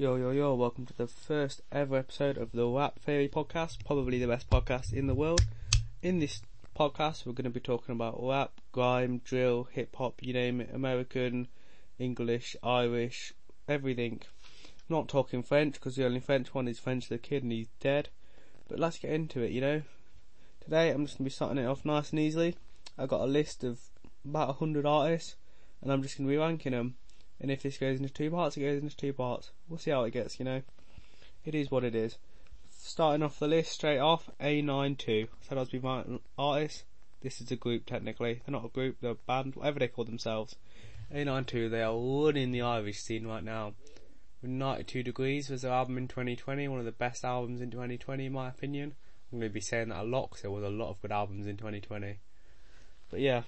Yo, yo, yo, welcome to the first ever episode of the Rap Theory podcast, probably the best podcast in the world. In this podcast, we're going to be talking about rap, grime, drill, hip hop, you name it, American, English, Irish, everything. not talking French, because the only French one is French the Kid and he's dead. But let's get into it, you know. Today, I'm just going to be starting it off nice and easily. I've got a list of about 100 artists, and I'm just going to be ranking them. And if this goes into two parts, it goes into two parts. We'll see how it gets, you know. It is what it is. Starting off the list straight off, A92. Said I was be my artist. This is a group technically. They're not a group, they're a band, whatever they call themselves. A92, they are running the Irish scene right now. 92 Degrees was their album in 2020, one of the best albums in 2020 in my opinion. I'm going to be saying that a lot because there was a lot of good albums in 2020. But yeah,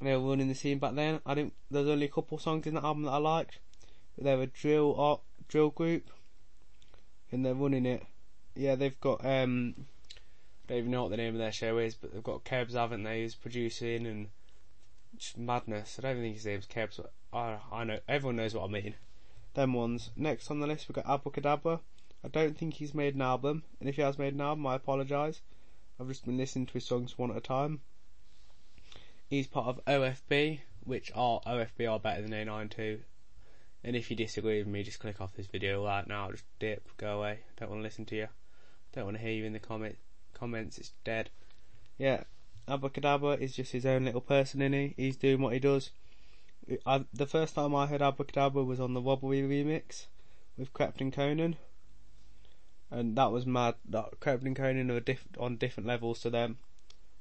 they were running the scene back then. I didn't. There's only a couple songs in that album that I liked. But they're a drill art, drill group, and they're running it. Yeah, they've got. um I don't even know what the name of their show is, but they've got Kebs, haven't they? Who's producing and just madness. I don't even think his name's Kebs. But I I know everyone knows what I mean. Them ones. Next on the list we've got Abra Cadabra. I don't think he's made an album, and if he has made an album, I apologise. I've just been listening to his songs one at a time. He's part of OFB, which are OFB are better than A92. And if you disagree with me, just click off this video right now. Just dip, go away. Don't want to listen to you. Don't want to hear you in the comment comments. It's dead. Yeah, Abra Cadabra is just his own little person in he. He's doing what he does. I, the first time I heard Abra Cadabra was on the Robbery remix with Krept and Konan, and that was mad. That Krept and Konan are diff- on different levels to them,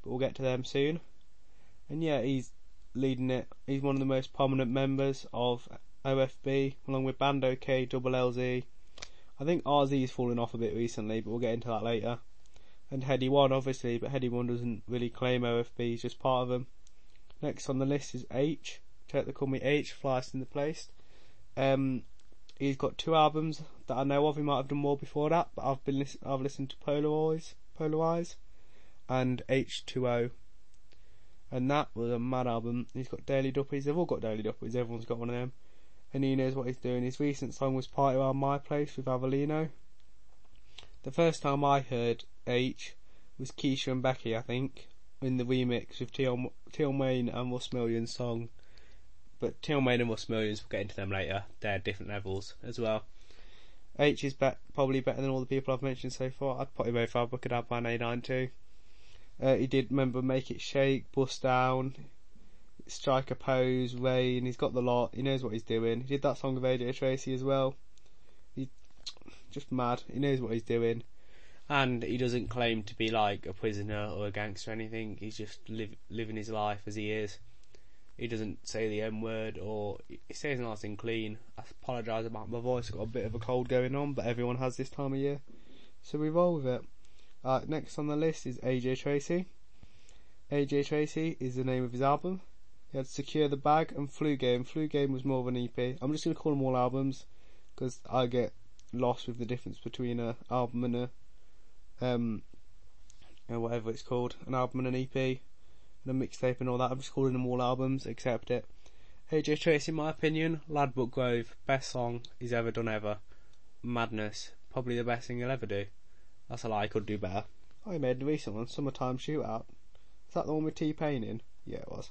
but we'll get to them soon. And yeah, he's leading it. He's one of the most prominent members of OFB, along with Bandokay, Double LZ. I think RZ's fallen off a bit recently, but we'll get into that later. And Headie One, obviously, but Headie One doesn't really claim OFB, he's just part of them. Next on the list is Aitch. Check they call me Aitch, Flyest in the Place. Um, he's got two albums that I know of. He might have done more before that, but I've been I've listened to Polarize, Polarize, and H2O and that was a mad album. He's got Daily Duppies, they've all got Daily Duppies, everyone's got one of them. And he knows what he's doing. His recent song was Party Around My Place with Avellino. The first time I heard Aitch was Keisha and Becky, I think, in the remix with Tion Wayne and Russ Millions song. But Tion Wayne and Russ Millions, we'll get into them later. They're different levels as well. Aitch is be- probably better than all the people I've mentioned so far. I'd put him over Abra Cadabra and A92. Uh, he did remember Make It Shake, Bust Down, Strike a Pose, Rain. He's got the lot. He knows what he's doing. He did that song of AJ Tracey as well. He's just mad. He knows what he's doing. And he doesn't claim to be like a prisoner or a gangster or anything. He's just live, living his life as he is. He doesn't say the M word or he says nice and clean. I apologise about my voice. I've got a bit of a cold going on, but everyone has this time of year. So we roll with it. Uh, next on the list is AJ Tracey. AJ Tracey is the name of his album. He had Secure the Bag and Flu Game. Flu Game was more of an EP. I'm just going to call them all albums because I get lost with the difference between a album and a um or whatever it's called, an album and an EP and a mixtape and all that. I'm just calling them all albums. Accept it. AJ Tracey, in my opinion, Ladbroke Grove, best song he's ever done ever. Madness, probably the best thing he'll ever do. That's a lie, I could do better. I made the recent one, Summertime Shootout. Is that the one with T Pain in? Yeah, it was.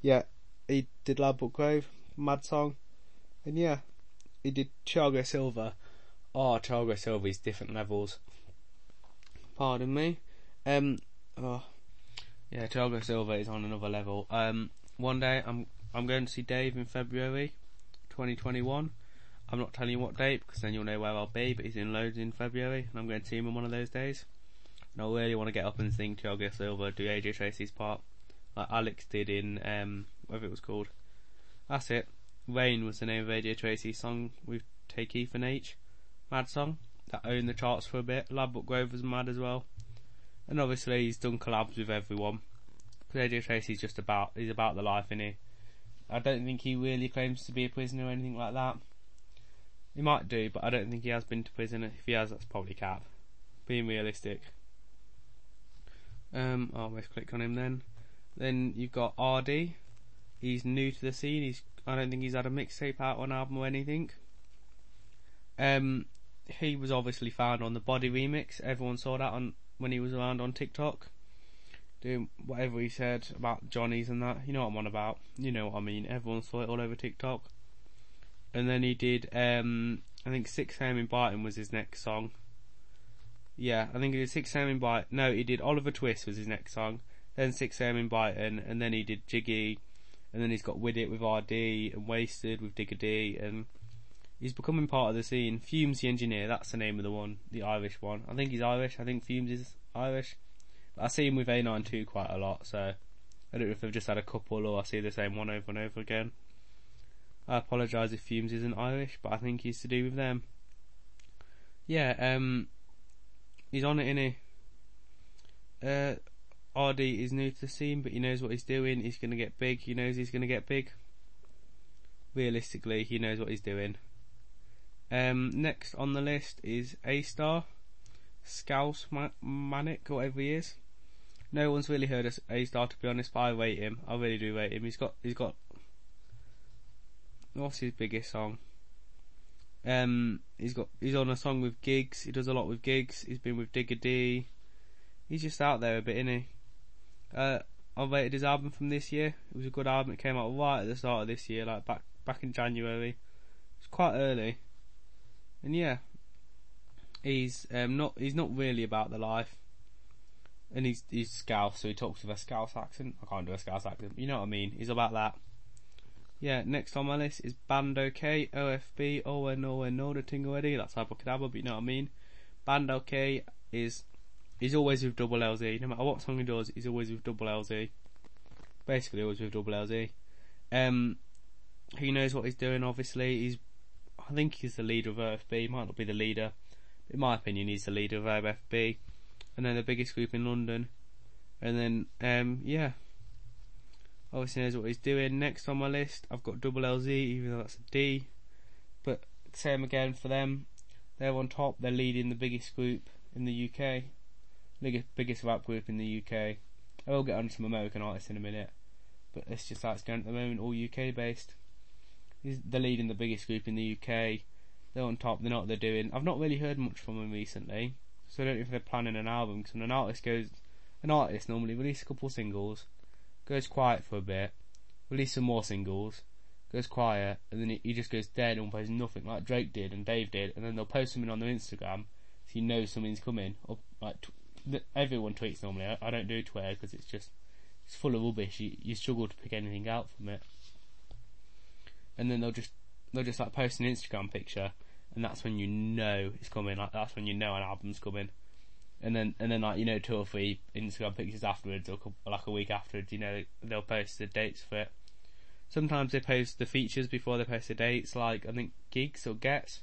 Yeah, he did Ladbroke Grove, mad song. And yeah, he did Thiago Silva. Oh, Thiago is different levels. Pardon me. Um, oh, yeah, Thiago Silva is on another level. Um, one day I'm I'm going to see Dave in February, 2021. I'm not telling you what date because then you'll know where I'll be, but he's in loads in February and I'm going to see him on one of those days. And I really want to get up and sing Thiago Silva, do AJ Tracey's part, like Alex did in, um, whatever it was called. That's it. Rain was the name of AJ Tracey's song with Tay Keith and Aitch. Mad song. That owned the charts for a bit. Ladbroke Grove was mad as well. And obviously he's done collabs with everyone. Because AJ Tracey's just about, he's about the life, innit? I don't think he really claims to be a prisoner or anything like that. He might do, but I don't think he has been to prison. If he has, that's probably cap. Being realistic. Um, I'll almost click on him then. Then you've got ArrDee. He's new to the scene. He's I don't think he's had a mixtape out or an album or anything. Um, he was obviously found on the Body remix. Everyone saw that on when he was around on TikTok, doing whatever he said about Johnny's and that. You know what I'm on about. You know what I mean. Everyone saw it all over TikTok. And then he did. Um, I think Six AM in Brighton was his next song. Yeah, I think he did Six AM in Brighton. No, he did Oliver Twist was his next song. Then Six AM in Brighton, and then he did Jiggy, and then he's got With It with ArrDee and Wasted with Digga D, and he's becoming part of the scene. Fumez the Engineer, that's the name of the one, the Irish one. I think he's Irish. I think Fumez is Irish. I see him with A92 quite a lot, so I don't know if they've just had a couple or I see the same one over and over again. I apologise if Fumez isn't Irish, but I think he's to do with them. Yeah, um, he's on it, in he? Uh, ArrDee is new to the scene, but he knows what he's doing. He's going to get big. He knows he's going to get big. Realistically, he knows what he's doing. Um, next on the list is Aystar, Scouse Ma- Manic, whatever he is. No one's really heard of Aystar to be honest, but I rate him. I really do rate him. He's got he's got what's his biggest song? Um, he's got he's on a song with Giggs. He does a lot with Giggs. He's been with Digga D. He's just out there a bit, isn't he? Uh, I rated his album from this year. It was a good album. It came out right at the start of this year, like back back in January. It's quite early, and yeah, he's um, not he's not really about the life, and he's he's Scouse, so he talks with a Scouse accent. I can't do a Scouse accent, you know what I mean. He's about that. Yeah, next on my list is Bandokay, OFB, Oh Nowhere Know the Thing Already, that's Abra Cadabra, but you know what I mean. Bandokay is, he's always with double LZ, no matter what song he does, he's always with double LZ. Basically always with double LZ. Um, he knows what he's doing obviously, he's, I think he's the leader of OFB, he might not be the leader, in my opinion he's the leader of OFB, and then the biggest group in London, and then, um, yeah, obviously knows what he's doing. Next on my list, I've got Double LZ, even though that's a D. But same again for them. They're on top. They're leading the biggest group in the UK, biggest biggest rap group in the UK. I will get on some American artists in a minute, but it's just it's going at the moment. All UK based. They're leading the biggest group in the UK. They're on top. They know what they're doing. I've not really heard much from them recently, so I don't know if they're planning an album. Because when an artist goes, an artist normally releases a couple singles goes quiet for a bit, releases some more singles, goes quiet, and then he, just goes dead and plays nothing like Drake did and Dave did, and then they'll post something on their Instagram so you know something's coming. Or like everyone tweets normally. I, I don't do Twitter because it's just it's full of rubbish. You, you struggle to pick anything out from it. And then they'll just they'll just like post an Instagram picture, and that's when you know it's coming. Like that's when you know an album's coming and then and then like you know two or three Instagram pictures afterwards, or like a week afterwards, you know they'll post the dates for it. Sometimes they post the features before they post the dates, like I think Giggs or Gets.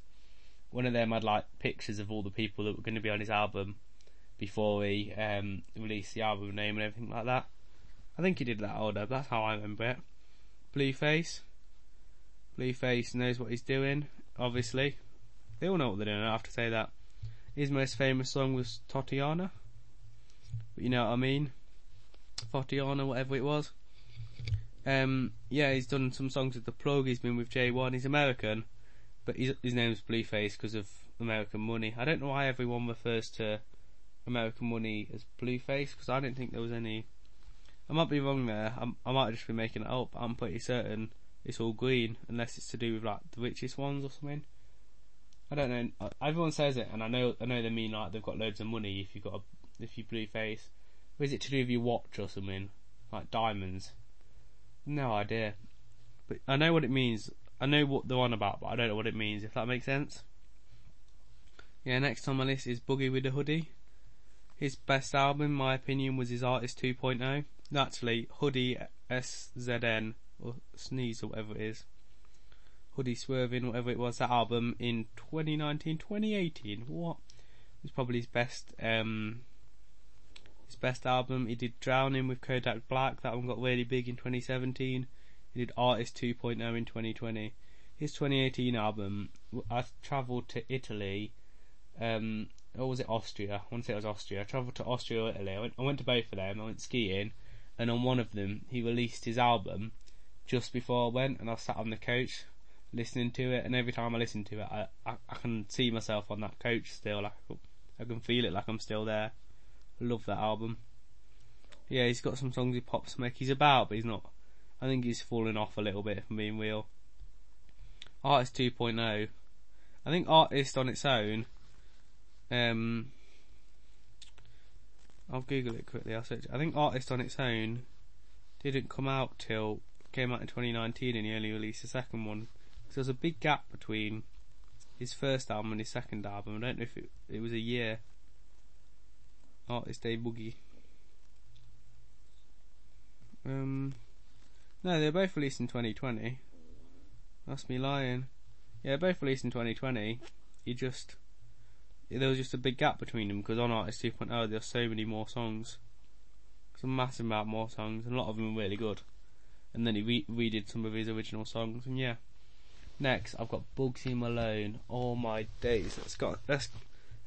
One of them had like pictures of all the people that were going to be on his album before he um, released the album name and everything like that. I think he did that order, that's how I remember it. Blueface. Blueface knows what he's doing, obviously. They all know what they're doing, I have to say that. His most famous song was Tatiana. But you know what I mean? Thotiana, whatever it was. Um, yeah, he's done some songs with The Plug, he's been with J1, he's American, but his, his name's Blueface because of American Money. I don't know why everyone refers to American Money as Blueface, because I didn't think there was any. I might be wrong there, I'm, i might just be making it up, I'm pretty certain it's all green, unless it's to do with like the richest ones or something. I don't know. Uh, everyone says it, and I know I know they mean like they've got loads of money if you got a, if you Blueface. Or is it to do with your watch or something like diamonds? No idea. But I know what it means. I know what they're on about, but I don't know what it means. If that makes sense. Yeah. Next on my list is Boogie with a Hoodie. His best album, in my opinion, was his Artist 2.0. Actually, Hoodie SZN or Sneeze or whatever it is. Hoodie Swerving, whatever it was, that album in 2019, 2018. What? It was probably his best, um, his best album. He did Drowning with Kodak Black. That one got really big in 2017. He did Artist 2.0 in 2020. His 2018 album, I travelled to Italy, um, or was it Austria? I want to say it was Austria. I travelled to Austria or Italy. I went, I went to both of them. I went skiing, and on one of them, he released his album just before I went, and I sat on the coach listening to it, and every time I listen to it, I, I, I can see myself on that coach still. Like I can feel it, like I'm still there. Love that album. Yeah, he's got some songs he pops make. He's about, but he's not. I think he's falling off a little bit from being real. Artist 2.0. I think Artist on its own. Um, I'll Google it quickly. I'll search. I think Artist on its own didn't come out till came out in 2019, and he only released the second one. So there's a big gap between his first album and his second album. I don't know if it, it was a year. Oh, it's Dave Boogie. Um, no, they're both released in 2020. That's me lying. Yeah, both released in 2020. He just there was just a big gap between them because on Artist 2.0 there's so many more songs, some massive amount more songs, and a lot of them are really good. And then he re- redid some of his original songs, and yeah. Next, I've got Bugsy Malone. All my days. Let's go. Let's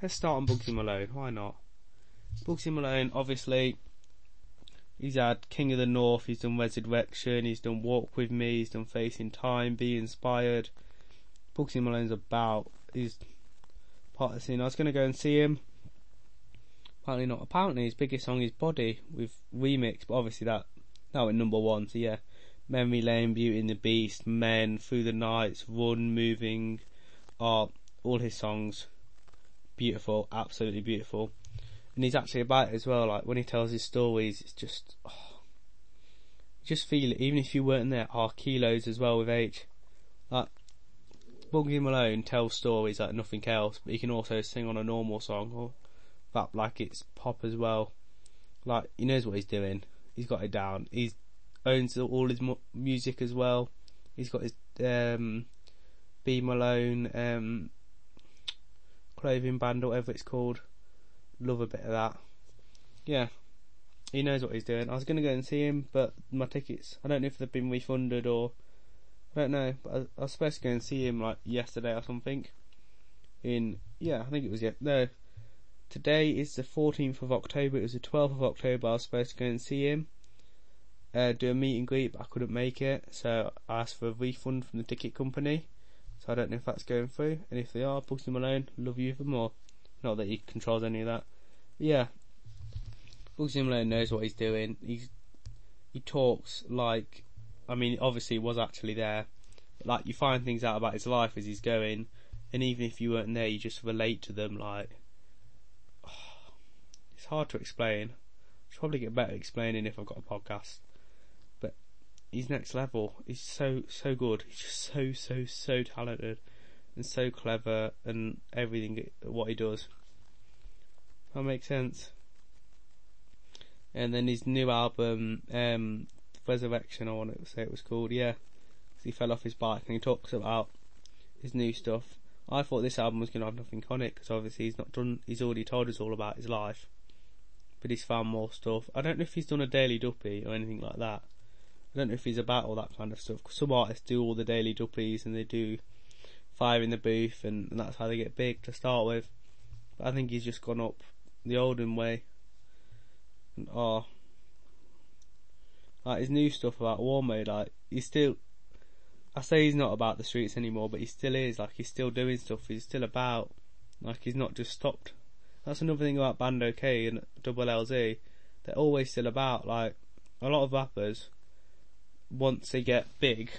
let's start on Bugsy Malone. Why not? Bugsy Malone, obviously, he's had King of the North. He's done Resurrection. He's done Walk with Me. He's done Facing Time. Be Inspired. Bugsy Malone's about. He's part of the scene. I was going to go and see him. Apparently not. Apparently his biggest song is Body with remix, but obviously that that went number one. So yeah, Memory Lane, Beauty and the Beast, Men, Through the Nights, Run, Moving, are all his songs beautiful, absolutely beautiful. And he's actually about it as well. Like when he tells his stories, it's just, oh, just feel it. Even if you weren't there, oh, kilos as well with Aitch. Like Bugsy Malone tells stories like nothing else, but he can also sing on a normal song or rap like it's pop as well. Like he knows what he's doing. He's got it down. He's owns all his mu- music as well. He's got his um, B Malone um, clothing band, or whatever it's called. Love a bit of that. Yeah, he knows what he's doing. I was going to go and see him, but my tickets, I don't know if they've been refunded or. I don't know, but I, I was supposed to go and see him like yesterday or something. In, yeah, I think it was, yeah, no. Today is the 14th of October, it was the 12th of October I was supposed to go and see him uh, do a meet and greet, but I couldn't make it, so I asked for a refund from the ticket company. So I don't know if that's going through, and if they are, Bugsy Malone, love you even more. Not that he controls any of that. But yeah, Bugsy Malone knows what he's doing. He's he talks like, I mean, obviously he was actually there. Like you find things out about his life as he's going, and even if you weren't there, you just relate to them. Like, oh, it's hard to explain. I should probably get better explaining if I've got a podcast he's next level. He's so so good. He's just so so so talented and so clever and everything what he does. That makes sense. And then his new album, um, Resurrection, I want to say it was called, yeah. He fell off his bike and he talks about his new stuff. I thought this album was going to have nothing on it because obviously he's not done. He's already told us all about his life, but he's found more stuff. I don't know if he's done a daily duppy or anything like that. I don't know if he's about all that kind of stuff. Some artists do all the daily duppies and they do fire in the booth, and, and that's how they get big to start with. But I think he's just gone up the olden way. And, oh, like his new stuff about war mode, like he's still. I say he's not about the streets anymore, but he still is. Like he's still doing stuff. He's still about. Like he's not just stopped. That's another thing about Bandokay and Double LZ. They're always still about. Like a lot of rappers once they get big,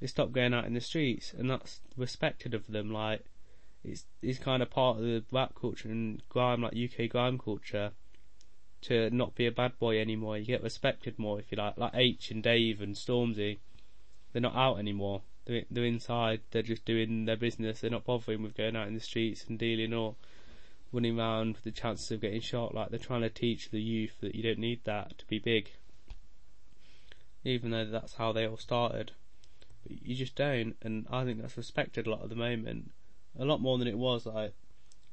they stop going out in the streets, and that's respected of them. Like it's it's kind of part of the rap culture and grime, like UK grime culture, to not be a bad boy anymore. You get respected more if you like. Like Aitch and Dave and Stormzy, they're not out anymore. They're they're inside. They're just doing their business. They're not bothering with going out in the streets and dealing or running around with the chances of getting shot. Like they're trying to teach the youth that you don't need that to be big even though that's how they all started. But you just don't, and I think that's respected a lot at the moment, a lot more than it was like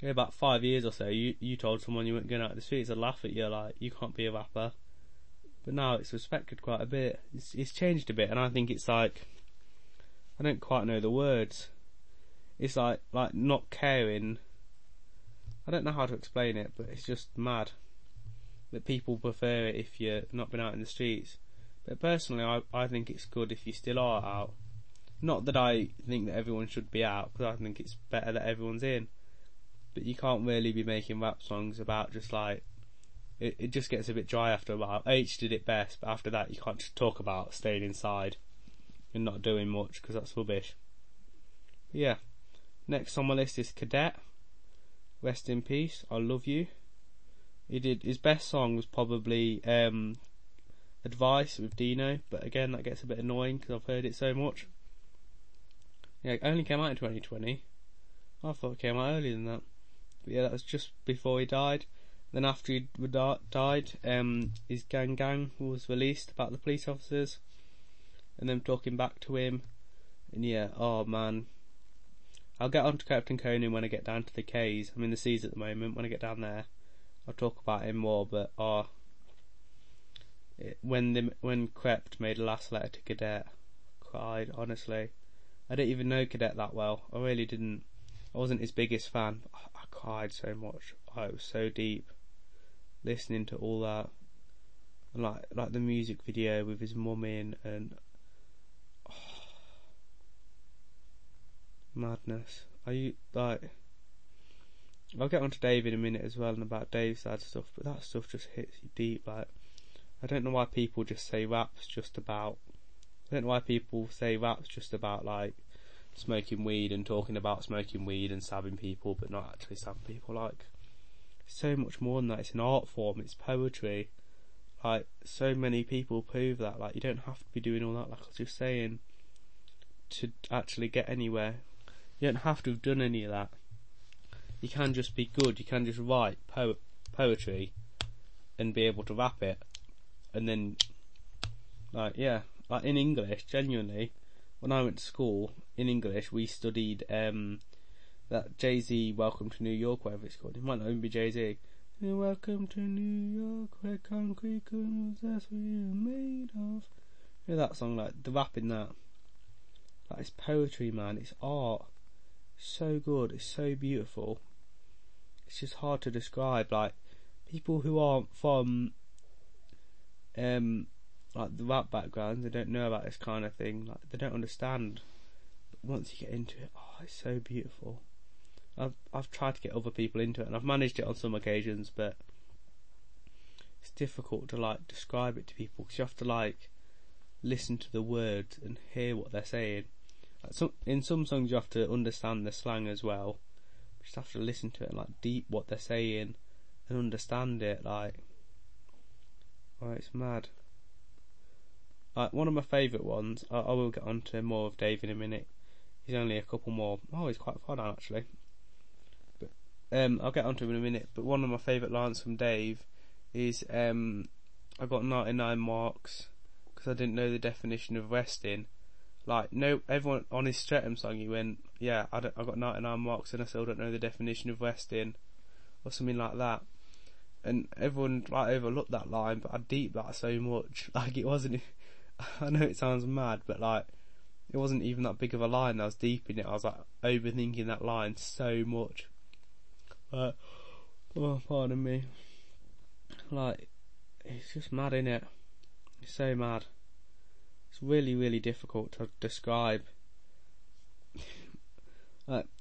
go back five years or so. You you told someone you weren't going out in the streets, they'd laugh at you like you can't be a rapper. But now it's respected quite a bit. It's it's changed a bit, and I think it's like I don't quite know the words. It's like like not caring. I don't know how to explain it, but it's just mad that people prefer it if you're not been out in the streets. But personally, I, I think it's good if you still are out. Not that I think that everyone should be out, because I think it's better that everyone's in. But you can't really be making rap songs about just like it, it just gets a bit dry after a while. Aitch did it best, but after that you can't just talk about staying inside and not doing much because that's rubbish. But yeah. Next on my list is Cadet. Rest in peace. I love you. He did his best song was probably um, Advice with Deno, but again that gets a bit annoying because I've heard it so much. Yeah, it only came out in 2020. I thought it came out earlier than that. But yeah, that was just before he died. Then after he died, um, his Gang Gang was released about the police officers, and them talking back to him. And yeah, oh man, I'll get on to Krept and Konan when I get down to the K's. I'm in the C's at the moment. When I get down there, I'll talk about him more. But oh, when the when Krept made a last letter to Cadet, cried honestly. I didn't even know Cadet that well. I really didn't. I wasn't his biggest fan. I, I cried so much. Oh, was so deep listening to all that, and like like the music video with his mum in, and oh, madness. Are you like? I'll get on to Dave in a minute as well and about Dave's sad stuff, but that stuff just hits you deep. Like, I don't know why people just say rap's just about. I don't know why people say rap's just about like smoking weed and talking about smoking weed and stabbing people, but not actually stabbing people. Like, so much more than that. It's an art form. It's poetry. Like so many people prove that. Like you don't have to be doing all that. Like I was just saying, to actually get anywhere, you don't have to have done any of that. You can just be good. You can just write po- poetry, and be able to rap it, and then, like yeah, like in English, genuinely, when I went to school in English, we studied um, that Jay Z Welcome to New York, whatever it's called. It might not even be Jay Z. Welcome to New York, where concrete comes, that's what you're made of. You know that song, like the rap in that. That is poetry, man. It's art. So good. It's so beautiful. It's just hard to describe. Like people who aren't from um like the rap background, they don't know about this kind of thing. Like they don't understand. But once you get into it, oh, it's so beautiful. I've I've tried to get other people into it, and I've managed it on some occasions, but it's difficult to like describe it to people because you have to like listen to the words and hear what they're saying. Like some in some songs you have to understand the slang as well. You just have to listen to it and like deep what they're saying and understand it. Like, oh, it's mad. Like one of my favourite ones. I, I will get on to more of Dave in a minute. He's only a couple more. Oh, he's quite far down actually. Um, I'll get onto him in a minute, but one of my favourite lines from Dave is um, I got 99 marks because I didn't know the definition of resting. Like, no, everyone on his Streatham song, he went, yeah, I, I got 99 marks and I still don't know the definition of resting, or something like that. And everyone like overlooked that line, but I deep that so much. Like, it wasn't. I know it sounds mad, but like, it wasn't even that big of a line. I was deep in it. I was like overthinking that line so much. Oh, pardon me. Like, it's just mad, in it? It's so mad. It's really, really difficult to describe.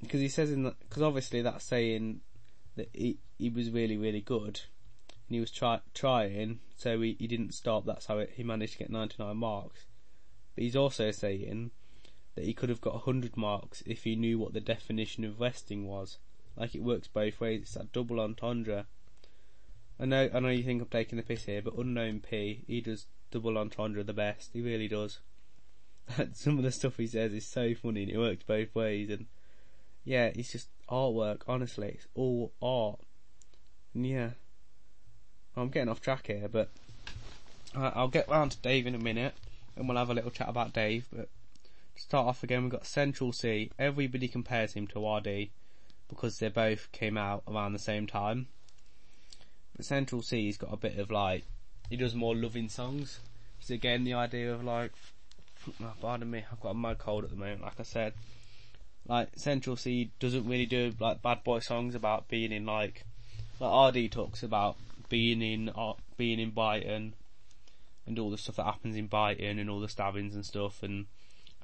because he says in that. because obviously that's saying that he he was really, really good, and he was try, trying, so he, he didn't stop. That's how it, he managed to get 99 marks. But he's also saying that he could have got 100 marks if he knew what the definition of resting was. Like it works both ways. It's that double entendre. I know, I know you think I'm taking the piss here, but Unknown T, he does double entendre the best. He really does. Some of the stuff he says is so funny and it works both ways. And yeah, it's just artwork. Honestly, it's all art. And yeah, I'm getting off track here, but uh, I'll get round to Dave in a minute, and we'll have a little chat about Dave. But to start off again, we've got Central Cee. Everybody compares him to ArrDee because they both came out around the same time. But Central Cee's got a bit of like, he does more loving songs. So again the idea of like, oh, pardon me, I've got a mad cold at the moment, like I said. Like, Central Cee doesn't really do like bad boy songs about being in like, like ArrDee talks about being in, uh, being in Brighton and all the stuff that happens in Brighton and all the stabbings and stuff and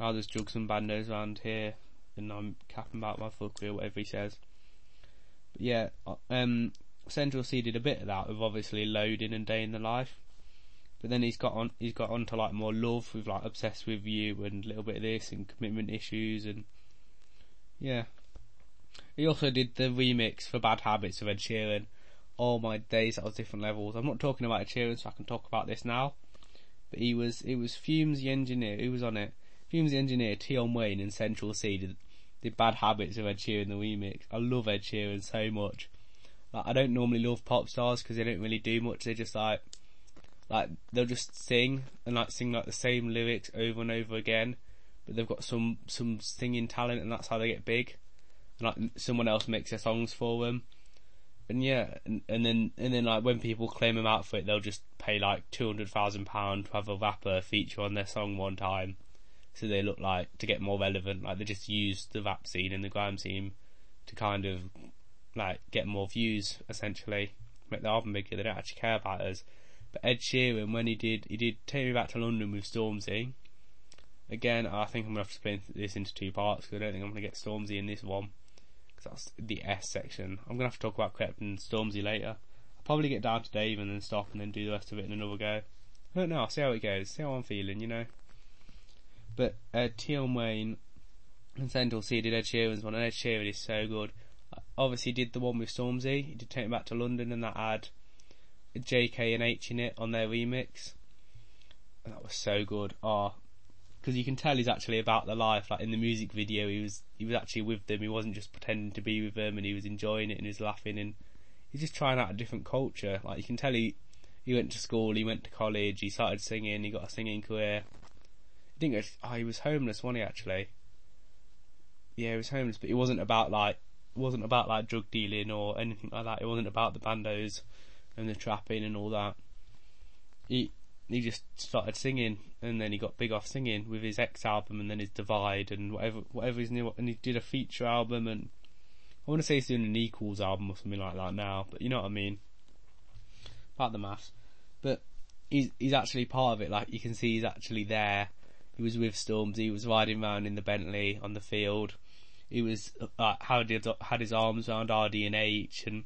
I'll just jug some bandos around here, and I'm capping about my fuck or whatever he says. But yeah, uh, um, Central Cee did a bit of that with obviously loading and day in the life. But then he's got on he's got on to like more love with like obsessed with you and a little bit of this and commitment issues and yeah. He also did the remix for Bad Habits of Ed Sheeran. All my days at different levels. I'm not talking about Ed Sheeran so I can talk about this now. But he was it was Fumez the engineer who was on it. Fumez the engineer, Tion Wayne and Central Cee did, did Bad Habits of Ed Sheeran the remix. I love Ed Sheeran so much. Like I don't normally love pop stars because they don't really do much. They're just like like they'll just sing and like sing like the same lyrics over and over again, but they've got some some singing talent and that's how they get big. And like someone else makes their songs for them. And yeah, and, and then and then like when people claim them out for it, they'll just pay like two hundred thousand pound to have a rapper feature on their song one time, so they look like to get more relevant. Like they just use the rap scene and the grime scene to kind of like get more views essentially, make the album bigger. They don't actually care about us. But Ed Sheeran, when he did, he did Take Me Back to London with Stormzy. Again, I think I'm gonna have to split this into two parts because I don't think I'm gonna get Stormzy in this one that's the S section. I'm gonna have to talk about Krept and Stormzy later. I'll probably get down to Dave and then stop and then do the rest of it in another go. I don't know. I'll see how it goes. See how I'm feeling, you know. But uh, Tion Wayne and Central Cee did Ed Sheeran's one, and Ed Sheeran is so good. Obviously, he did the one with Stormzy. He did Take Me Back to London, and that had Jaykae and Aitch in it on their remix. And that was so good. Oh, because you can tell he's actually about the life. Like in the music video, he was he was actually with them. He wasn't just pretending to be with them, and he was enjoying it and he was laughing and he's just trying out a different culture. Like you can tell he he went to school, he went to college, he started singing, he got a singing career. He didn't go. Oh, he was homeless, wasn't he? Actually, yeah, he was homeless, but it wasn't about like it wasn't about like drug dealing or anything like that. It wasn't about the bandos and the trapping and all that. He he just started singing, and then he got big off singing with his X album, and then his Divide, and whatever whatever his new, and he did a feature album, and I want to say he's doing an Equals album or something like that now, but you know what I mean. Part of the maths, but he's he's actually part of it. Like you can see, he's actually there. He was with Storms. He was riding around in the Bentley on the field. He was uh, had had his arms around ArrDee and Aitch, and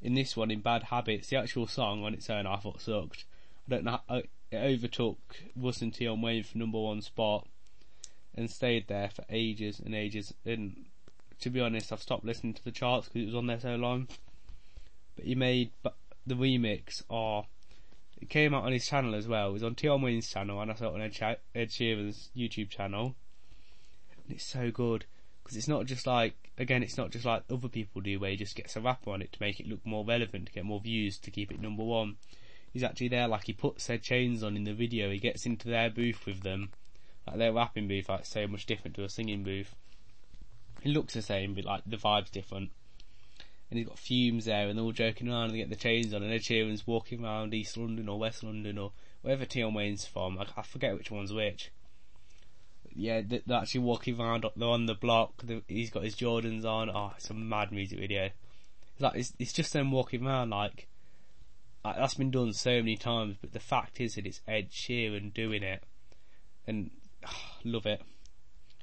in this one, in Bad Habits, the actual song on its own I thought sucked. I don't know. How, it overtook Russ and Tion Wayne for number one spot and stayed there for ages and ages. And to be honest, I've stopped listening to the charts because it was on there so long. But he made the remix, or it came out on his channel as well. It was on Tion Wayne's channel, and I saw it on Ed, Ed Sheeran's YouTube channel. And it's so good because it's not just like again, it's not just like other people do, where he just gets a rapper on it to make it look more relevant, to get more views, to keep it number one. He's actually there, like he puts their chains on in the video. He gets into their booth with them, like their rapping booth, like so much different to a singing booth. It looks the same, but like the vibe's different. And he's got fumes there, and they're all joking around, and they get the chains on, and Ed Sheeran's walking around East London or West London or wherever Tion Wayne's from. I, I forget which one's which yeah, they're actually walking around they're on the block. He's got his Jordans on. Oh, it's a mad music video. Like it's, it's just them walking around like, like that's been done so many times. But the fact is that it's Ed Sheeran doing it, and love it.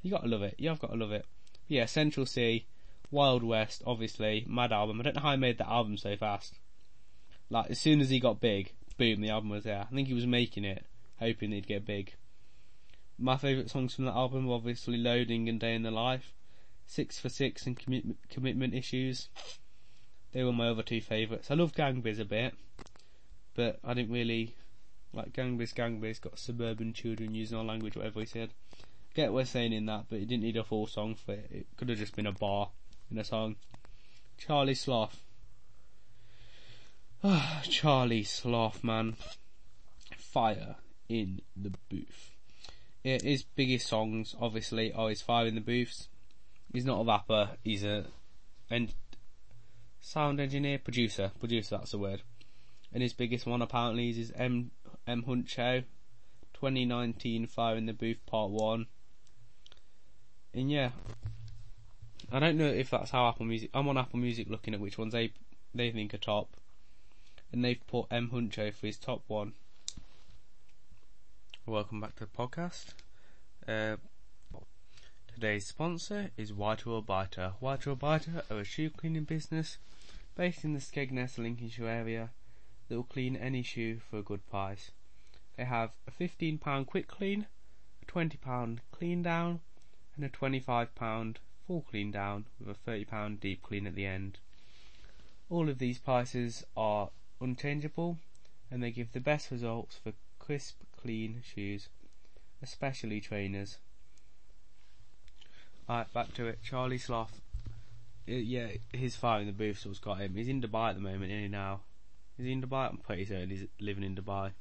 You gotta love it. You have got to love it. Yeah, Central Cee, Wild West, obviously, mad album. I don't know how he made that album so fast. Like as soon as he got big, boom, the album was there. I think he was making it, hoping he'd get big. My favourite songs from that album were obviously Loading and Day in the Life, Six for Six and Commi- Commitment Issues. They were my other two favourites. I love Gang Biz a bit, but I didn't really like Gang Biz. Gang got suburban children using our language, whatever he said. Get what we're saying in that, but it didn't need a full song for it. It could have just been a bar in a song. Charlie Sloth. Charlie Sloth, man. Fire in the booth. Yeah, his biggest songs, obviously, are his Fire in the Booths. He's not a rapper, he's a and sound engineer, producer, producer, that's the word. And his biggest one apparently is his M M Huncho, 2019 Fire in the Booth Part 1. And yeah, I don't know if that's how Apple Music, I'm on Apple Music looking at which ones they, they think are top. And they've put M Huncho for his top one welcome back to the podcast. Uh, Today's sponsor is Whitewell Biter. Whitewell Biter are a shoe cleaning business based in the Skegness, Lincolnshire area that will clean any shoe for a good price. They have a £15 quick clean, a £20 clean down, and a £25 full clean down with a £30 deep clean at the end. All of these prices are unchangeable and they give the best results for crisp, clean shoes, especially trainers. Right, back to it. Charlie Sloth. Uh, yeah, his fire in the booth still got him. He's in Dubai at the moment, isn't he now? Is he in Dubai? I'm pretty certain he's living in Dubai.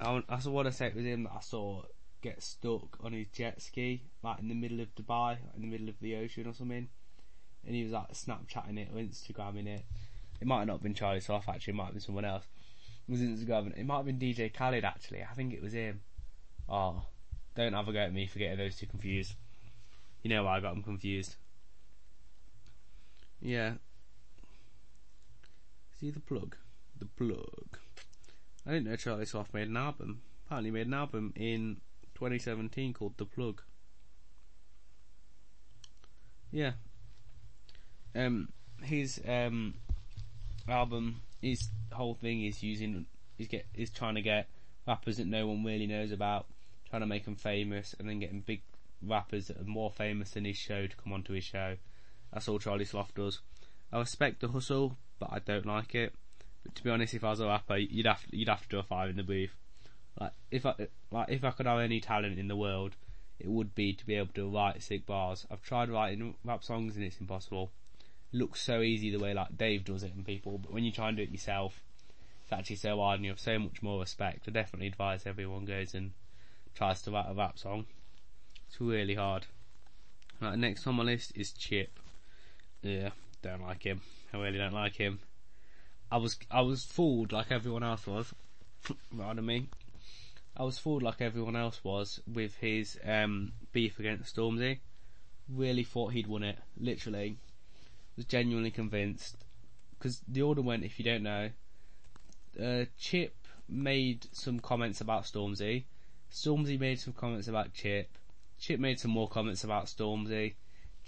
I, saw what I said was him that I saw get stuck on his jet ski, like in the middle of Dubai, in the middle of the ocean or something. And he was like Snapchatting it or Instagramming it. It might not have been Charlie Sloth actually, it might have been someone else. It was Instagramming. It might have been DJ Khaled actually. I think it was him. Oh, don't have a go at me for getting those two confused. You know why I got them confused. Yeah. See the plug? The plug. I didn't know Charlie Sloth made an album. Apparently he made an album in 2017 called The Plug. Yeah. Um, his um album, his whole thing is using, is get, is trying to get rappers that no one really knows about trying to make them famous, and then getting big rappers that are more famous than his show to come onto his show. That's all Charlie Sloth does. I respect the hustle, but I don't like it. But to be honest, if I was a rapper, you'd have you'd have to do a fire in the booth. Like if I like if I could have any talent in the world, it would be to be able to write sick bars. I've tried writing rap songs and it's impossible. It looks so easy the way like Dave does it and people, but when you try and do it yourself, it's actually so hard and you have so much more respect. I definitely advise everyone goes and tries to write a rap song. It's really hard. Right, next on my list is Chip. Yeah, don't like him. I really don't like him. I was I was fooled like everyone else was. Pardon me. I was fooled like everyone else was with his um, beef against Stormzy. Really thought he'd won it. Literally, was genuinely convinced. Because the order went, if you don't know, uh, Chip made some comments about Stormzy. Stormzy made some comments about Chip. Chip made some more comments about Stormzy.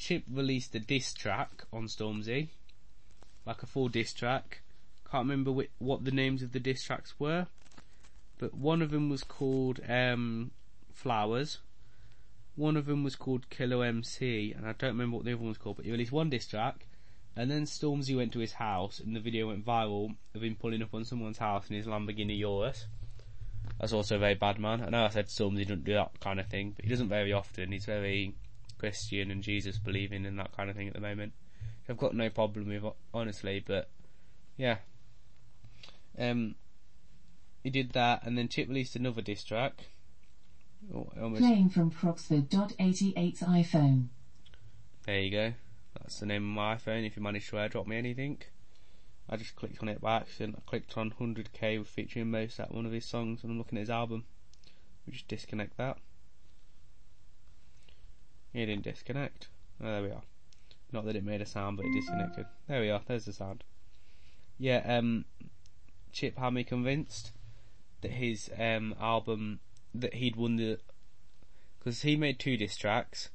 Chip released a diss track on Stormzy, like a full diss track. Can't remember wh- what the names of the diss tracks were, but one of them was called um, Flowers. One of them was called Killer MC, and I don't remember what the other one was called. But he released one diss track, and then Stormzy went to his house, and the video went viral of him pulling up on someone's house in his Lamborghini Urus. That's also a very bad man. I know I said Stormzy doesn't do that kind of thing, but he doesn't very often. He's very Christian and Jesus believing and that kind of thing at the moment. I've got no problem with honestly, but yeah. Um, he did that, and then Chip released another diss track. Oh, Playing from Croxford.88's iPhone. There you go. That's the name of my iPhone. If you manage to airdrop me anything. I just clicked on it by accident. I clicked on 100k with featuring most at one of his songs, and I'm looking at his album. We just disconnect that. It didn't disconnect. Oh, there we are. Not that it made a sound, but it disconnected. There we are. There's the sound. Yeah, um, Chip had me convinced that his um, album that he'd won the because he made two diss tracks,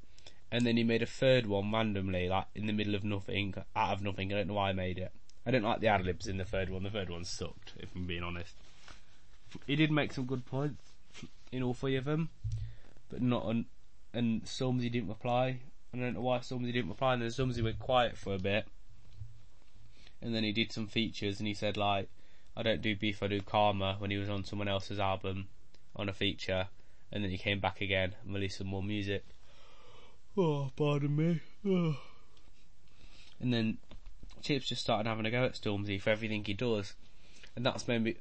and then he made a third one randomly, like in the middle of nothing, out of nothing. I don't know why I made it. I didn't like the ad libs in the third one. The third one sucked, if I'm being honest. He did make some good points in all three of them, but not on. And Stormzy didn't reply. I don't know why Stormzy didn't reply. And then Stormzy went quiet for a bit, and then he did some features, and he said like, "I don't do beef, I do karma." When he was on someone else's album, on a feature, and then he came back again and released some more music. Oh, pardon me. Oh. And then Chip's just started having a go at Stormzy for everything he does. And that's made me,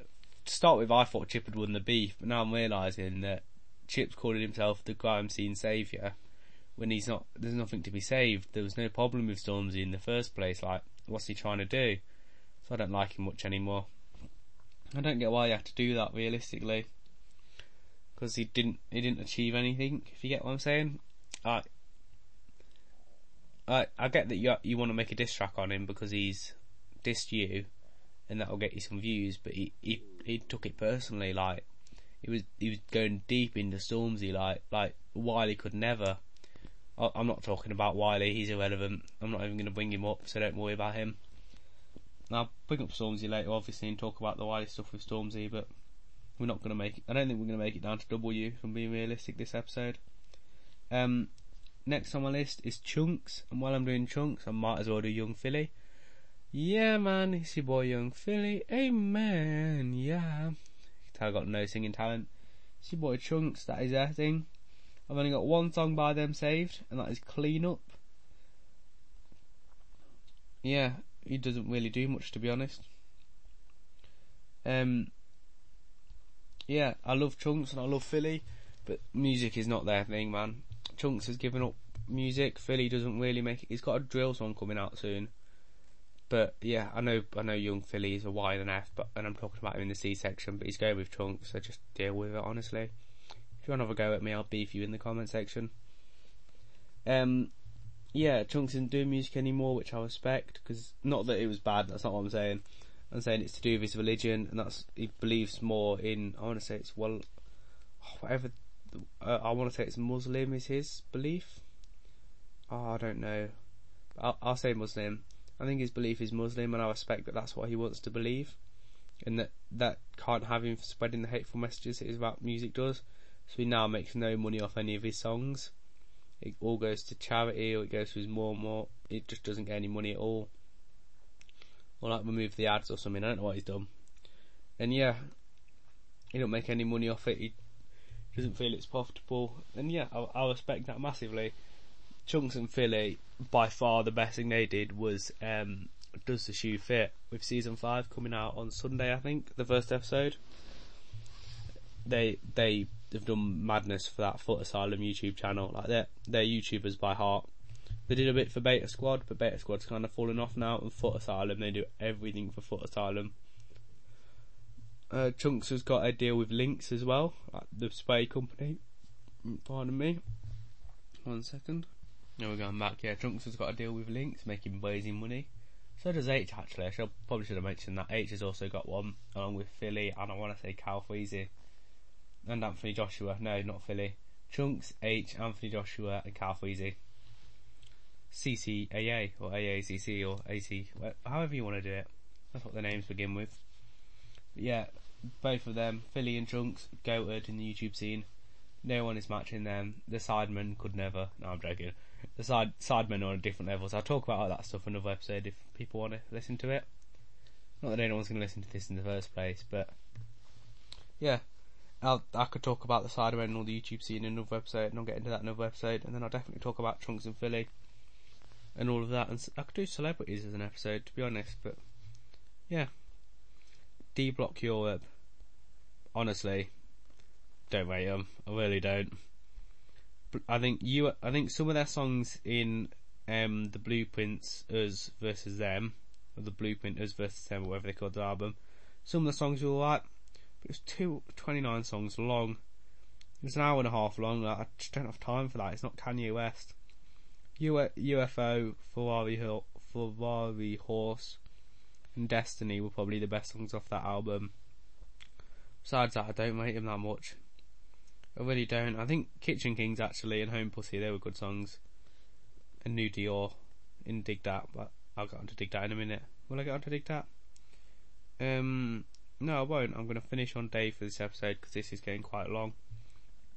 to start with, I thought Chip had won the beef, but now I'm realising that Chip's calling himself the crime scene saviour when he's not, there's nothing to be saved. There was no problem with Stormzy in the first place, like, what's he trying to do? So I don't like him much anymore. I don't get why he had to do that realistically. Because he didn't, he didn't achieve anything, if you get what I'm saying. I, I I get that you you want to make a diss track on him because he's dissed you, and that'll get you some views. But he he he took it personally. Like he was he was going deep into Stormzy like like Wiley could never. I, I'm not talking about Wiley; he's irrelevant. I'm not even going to bring him up, so don't worry about him. I'll bring up Stormzy later, obviously, and talk about the Wiley stuff with Stormzy, but we're not going to make. It, I don't think we're going to make it down to W. If I'm being realistic, this episode. Um, next on my list is Chunkz, and while I'm doing Chunkz, I might as well do Yung Filly. Yeah, man, it's your boy Yung Filly. Amen. Yeah. I got no singing talent. It's your boy Chunkz. That is their thing. I've only got one song by them saved, and that is Clean Up. Yeah, he doesn't really do much to be honest. Um, yeah, I love Chunkz and I love Filly, but music is not their thing, man. Chunkz has given up music. Filly doesn't really make it. He's got a drill song coming out soon. But yeah, I know I know Yung Filly is a Y and an F, but and I'm talking about him in the C section, but he's going with Chunkz, so just deal with it honestly. If you want to have a go at me, I'll beef you in the comment section. Um, yeah, Chunkz isn't doing music anymore, which I respect, because not that it was bad, that's not what I'm saying. I'm saying it's to do with his religion, and that's, he believes more in, I want to say it's, well, whatever, uh, I want to say it's Muslim is his belief. Oh, I don't know. I'll, I'll say Muslim. I think his belief is Muslim, and I respect that that's what he wants to believe, and that that can't have him spreading the hateful messages that his rap music does. So he now makes no money off any of his songs. It all goes to charity, or it goes to his and more. It just doesn't get any money at all. Or like remove the ads or something. I don't know what he's done. And yeah, he don't make any money off it. He doesn't feel it's profitable. And yeah, I, I respect that massively. Chunkz and Filly, by far the best thing they did was um, Does the Shoe Fit with season 5 coming out on Sunday, I think, the first episode. They they have done madness for that Foot Asylum YouTube channel. Like they're they're YouTubers by heart. They did a bit for Beta Squad, but Beta Squad's kind of fallen off now. And Foot Asylum, they do everything for Foot Asylum. Uh, Chunkz has got a deal with Lynx as well, the spray company. Pardon me. One second. Now we're going back. Yeah, Chunkz has got a deal with Lynx, making blazing money. So does Aitch actually. I should, probably should have mentioned that. Aitch has also got one, along with Filly, and I want to say Calfreezy. And Anthony Joshua. No, not Filly. Chunkz, Aitch, Anthony Joshua, and Calfreezy. CCAA, or AACC, or AC, however you want to do it. That's what the names begin with. But yeah, both of them, Filly and Chunkz, goated in the YouTube scene. No one is matching them. The Sidemen could never. No, I'm joking the side sidemen are on a different levels. I'll talk about all that stuff in another episode if people want to listen to it. Not that anyone's going to listen to this in the first place, but yeah, I'll, I could talk about the Sidemen and all the YouTube scene in another episode, and I'll get into that in another episode, and then I'll definitely talk about Chunkz and Filly and all of that. And I could do celebrities as an episode, to be honest, but yeah, D Block Europe. Honestly, don't rate them. I really don't. I think you. I think some of their songs in um, the Blueprints us versus them, or the Blueprint us versus them, or whatever they called the album. Some of the songs were alright, but it was two, 29 songs long. It was an hour and a half long. Like, I just don't have time for that. It's not Kanye West. U- UFO, Ferrari, Ferrari Horse, and Destiny were probably the best songs off that album. Besides that, I don't rate him that much. I really don't. I think Kitchen Kings actually and Home Pussy they were good songs. And New Dior in Dig That, but I'll get on to Dig That in a minute. Will I get on to Dig That? Um, no, I won't. I'm going to finish on Dave for this episode because this is getting quite long.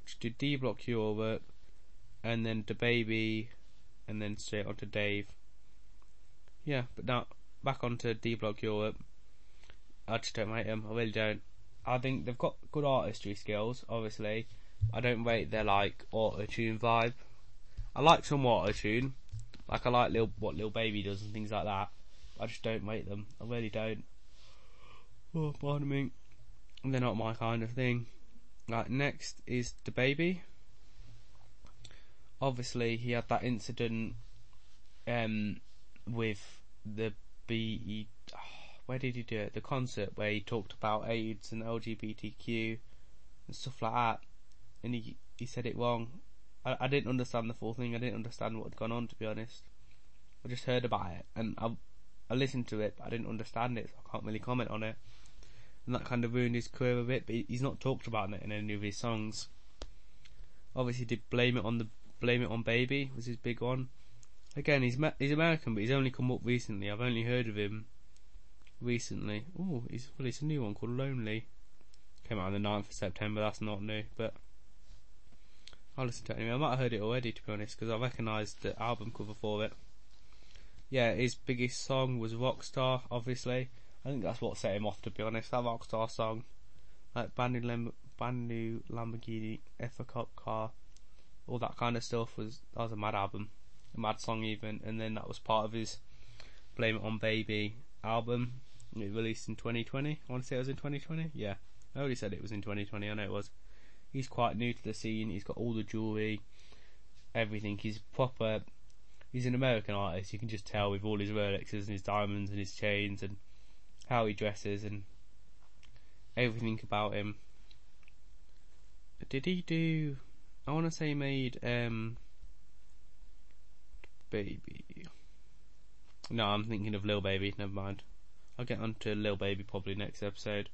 Just do D Block Your work, and then DaBaby, and then straight on to Dave. Yeah, but now back onto D Block Europe. I just don't rate them. I really don't. I think they've got good artistry skills, obviously. I don't rate their like auto tune vibe. I like some auto tune, like I like Lil, what Lil Baby does and things like that. I just don't rate them. I really don't. Oh, pardon me. They're not my kind of thing. Right, next is DaBaby. Obviously, he had that incident um, with the B. Oh, where did he do it? The concert where he talked about AIDS and LGBTQ and stuff like that and he he said it wrong. I, I didn't understand the full thing. I didn't understand what had gone on, to be honest. I just heard about it and I I listened to it, but I didn't understand it, so I can't really comment on it. and that kind of ruined his career a bit. But he's not talked about it in any of his songs. Obviously, did blame it on the blame it on baby was his big one. Again, he's he's American, but he's only come up recently. I've only heard of him recently. Oh, he's it's a new one called Lonely. Came out on the 9th of September. That's not new, but I'll listen to it anyway. I might have heard it already, to be honest, because I recognised the album cover for it. Yeah, his biggest song was Rockstar, obviously. I think that's what set him off, to be honest. That Rockstar song, like brand new, Lam- brand new Lamborghini Ethercop car, all that kind of stuff was that was a mad album, a mad song even. And then that was part of his Blame It on Baby album. It released in 2020. I want to say it was in 2020. Yeah, I already said it was in 2020. I know it was. He's quite new to the scene. He's got all the jewelry, everything. He's proper. He's an American artist. You can just tell with all his Rolexes and his diamonds and his chains and how he dresses and everything about him. Did he do? I want to say he made um, baby. No, I'm thinking of Lil Baby. Never mind. I'll get on to Lil Baby probably next episode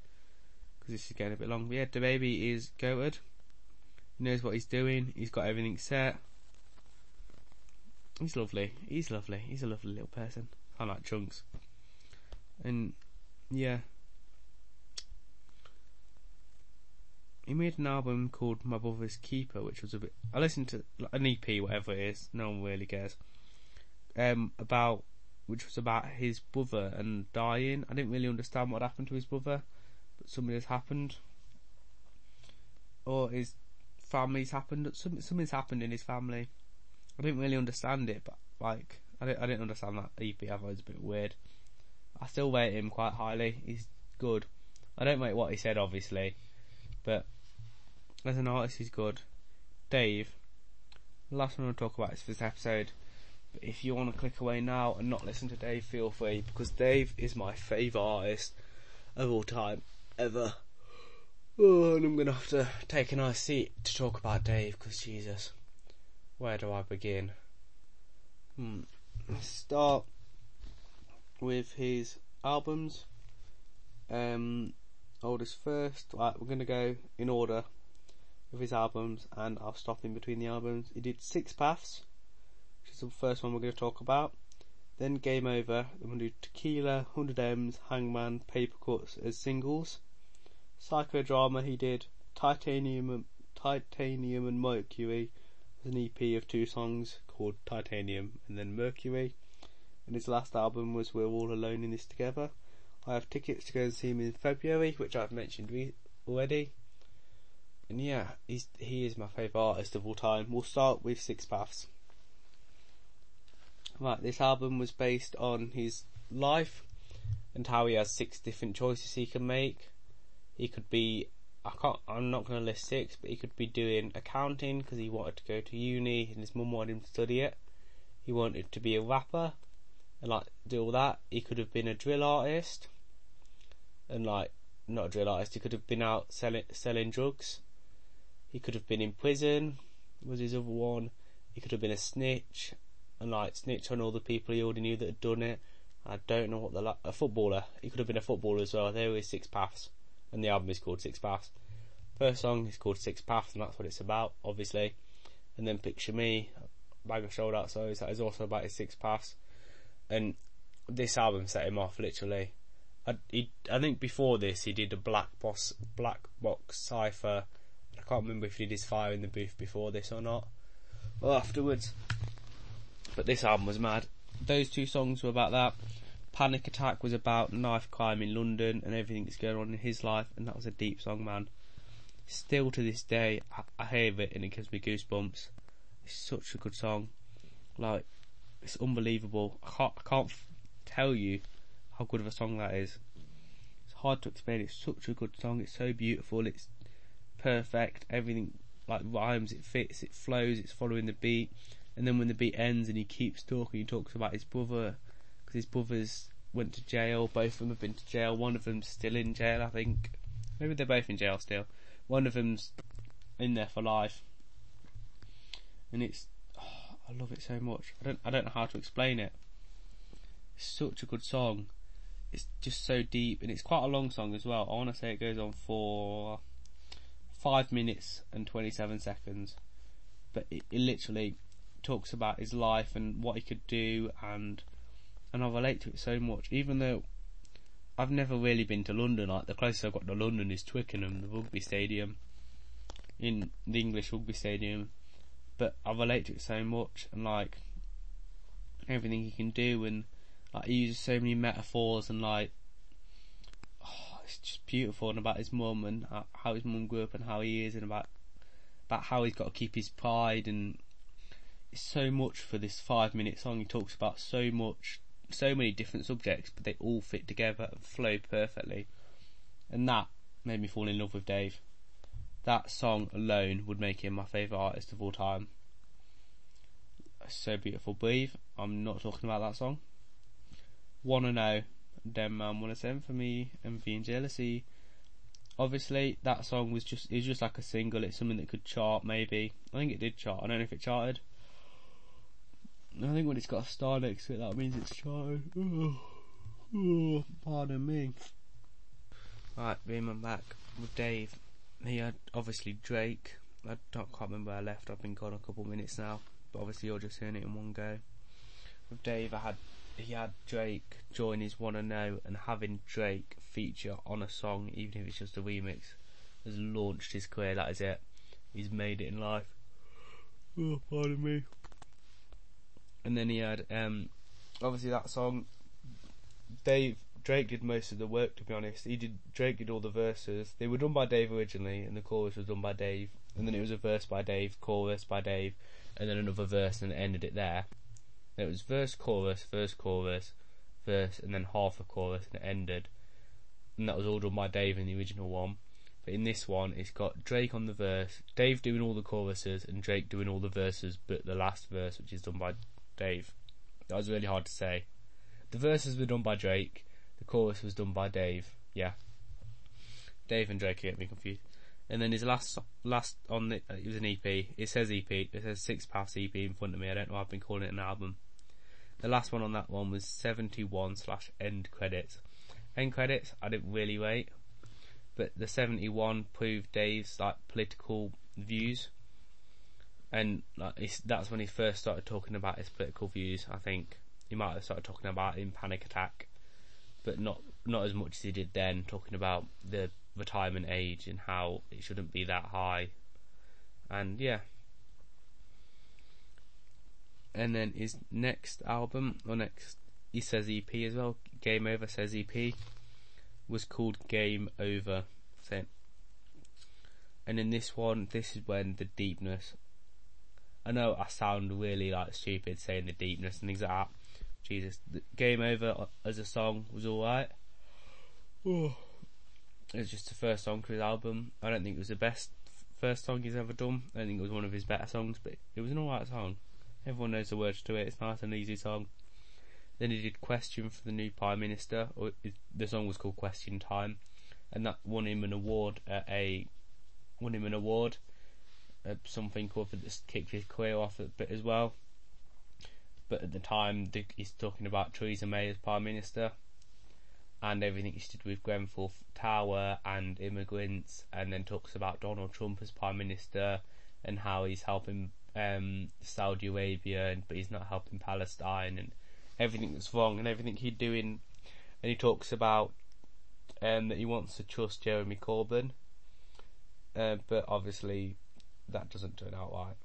because this is getting a bit long. But yeah, DaBaby is goated. He knows what he's doing. He's got everything set. He's lovely. He's lovely. He's a lovely little person. I like chunks. And yeah. He made an album called My Brother's Keeper, which was a bit. I listened to an EP, whatever it is. No one really cares. Um, about which was about his brother and dying. I didn't really understand what happened to his brother, but something has happened, or his family's happened. Something, something's happened in his family. I didn't really understand it, but like I didn't, I didn't understand that EP. I thought it was a bit weird. I still rate him quite highly. He's good. I don't rate what he said, obviously, but as an artist, he's good. Dave, last one I'll talk about is for this episode. But if you want to click away now and not listen to Dave, feel free because Dave is my favourite artist of all time, ever. Oh, and I'm gonna have to take a nice seat to talk about Dave because Jesus, where do I begin? Hmm. Start with his albums. Um, oldest first. Right, we're gonna go in order of his albums, and I'll stop in between the albums. He did Six Paths which is the first one we're going to talk about. Then Game Over, then we'll do Tequila, 100 M's, Hangman, Paper Cuts as singles. Psychodrama, he did Titanium, Titanium and Mercury as an EP of two songs called Titanium and then Mercury. And his last album was We're All Alone in This Together. I have tickets to go and see him in February, which I've mentioned re- already. And yeah, he's he is my favourite artist of all time. We'll start with Six Paths. Right, this album was based on his life and how he has six different choices he can make. He could be, I can't, I'm not going to list six, but he could be doing accounting because he wanted to go to uni and his mum wanted him to study it. He wanted to be a rapper and like do all that. He could have been a drill artist and like not a drill artist. He could have been out selling selling drugs. He could have been in prison. Was his other one? He could have been a snitch and like snitch on all the people he already knew that had done it. I don't know what the la- a footballer. He could have been a footballer as well. There is Six Paths, and the album is called Six Paths. First song is called Six Paths, and that's what it's about, obviously. And then Picture Me, Bag of Shoulder Outsides, that is also about his Six Paths. And this album set him off, literally. I, he, I think before this he did a Black Boss, Black Box Cipher. I can't remember if he did his Fire in the Booth before this or not. Or afterwards. But this album was mad. Those two songs were about that. Panic Attack was about knife crime in London and everything that's going on in his life, and that was a deep song, man. Still to this day, I, I hear it and it gives me goosebumps. It's such a good song. Like, it's unbelievable. I can't, I can't tell you how good of a song that is. It's hard to explain. It's such a good song. It's so beautiful. It's perfect. Everything like rhymes. It fits. It flows. It's following the beat and then when the beat ends and he keeps talking, he talks about his brother because his brothers went to jail. Both of them have been to jail. One of them's still in jail, I think. Maybe they're both in jail still. One of them's in there for life, and it's oh, I love it so much. I don't I don't know how to explain it. It's such a good song. it's just so deep, and it's quite a long song as well. I want to say it goes on for five minutes and twenty-seven seconds, but it, it literally talks about his life and what he could do, and and I relate to it so much. Even though I've never really been to London, like the closest I've got to London is Twickenham, the rugby stadium, in the English rugby stadium. But I relate to it so much, and like everything he can do, and like he uses so many metaphors, and like oh, it's just beautiful, and about his mum and uh, how his mum grew up, and how he is, and about about how he's got to keep his pride, and it's so much for this five minute song. He talks about so much, so many different subjects, but they all fit together and flow perfectly, and that made me fall in love with Dave. That song alone would make him my favourite artist of all time. So beautiful. Breathe. I'm not talking about that song. Wanna know. Dem man wanna send for me. Envy and jealousy. Obviously, that song was just was just like a single. It's something that could chart. Maybe I think it did chart. I don't know if it charted. I think when it's got a star next to it, that means it's charted. Oh, oh, pardon me. Right, being back with Dave. He had uh, obviously Drake. I don't quite remember where I left. I've been gone a couple of minutes now, but obviously you're just hearing it in one go. With Dave, I had he had Drake join his Wanna Know, and having Drake feature on a song, even if it's just a remix, has launched his career. That is it. He's made it in life. Oh, pardon me. And then he had, um, obviously that song. Dave Drake did most of the work. To be honest, he did. Drake did all the verses. They were done by Dave originally, and the chorus was done by Dave. And then it was a verse by Dave, chorus by Dave, and then another verse, and it ended it there. It was verse, chorus, verse, chorus, verse, and then half a chorus, and it ended. And that was all done by Dave in the original one. But in this one, it's got Drake on the verse, Dave doing all the choruses, and Drake doing all the verses, but the last verse, which is done by Dave. That was really hard to say. The verses were done by Drake, the chorus was done by Dave. Yeah. Dave and Drake get me confused. And then his last last on the uh, it was an EP. It says EP. It says Six Paths EP in front of me. I don't know. I've been calling it an album. The last one on that one was 71 slash end credits. End credits. I didn't really wait, but the 71 proved Dave's like political views, and like that's when he first started talking about his political views. I think he might have started talking about in Panic Attack but not not as much as he did then, talking about the retirement age and how it shouldn't be that high. And yeah. And then his next album, or next, he says EP as well, Game Over says EP, was called Game Over. And in this one, this is when the deepness. I know I sound really like stupid saying the deepness and things like that, Jesus, Game Over uh, as a song was alright. Oh. It was just the first song for his album. I don't think it was the best first song he's ever done. I don't think it was one of his better songs, but it was an alright song. Everyone knows the words to it. It's nice and easy song. Then he did Question for the new Prime Minister, oh, or the song was called Question Time, and that won him an award at a won him an award at something called this kicked his career off a bit as well but at the time he's talking about Theresa May as Prime Minister and everything he did with Grenfell Tower and immigrants, and then talks about Donald Trump as Prime Minister and how he's helping um, Saudi Arabia, but he's not helping Palestine, and everything that's wrong and everything he's doing. And he talks about um, that he wants to trust Jeremy Corbyn, uh, but obviously that doesn't turn out right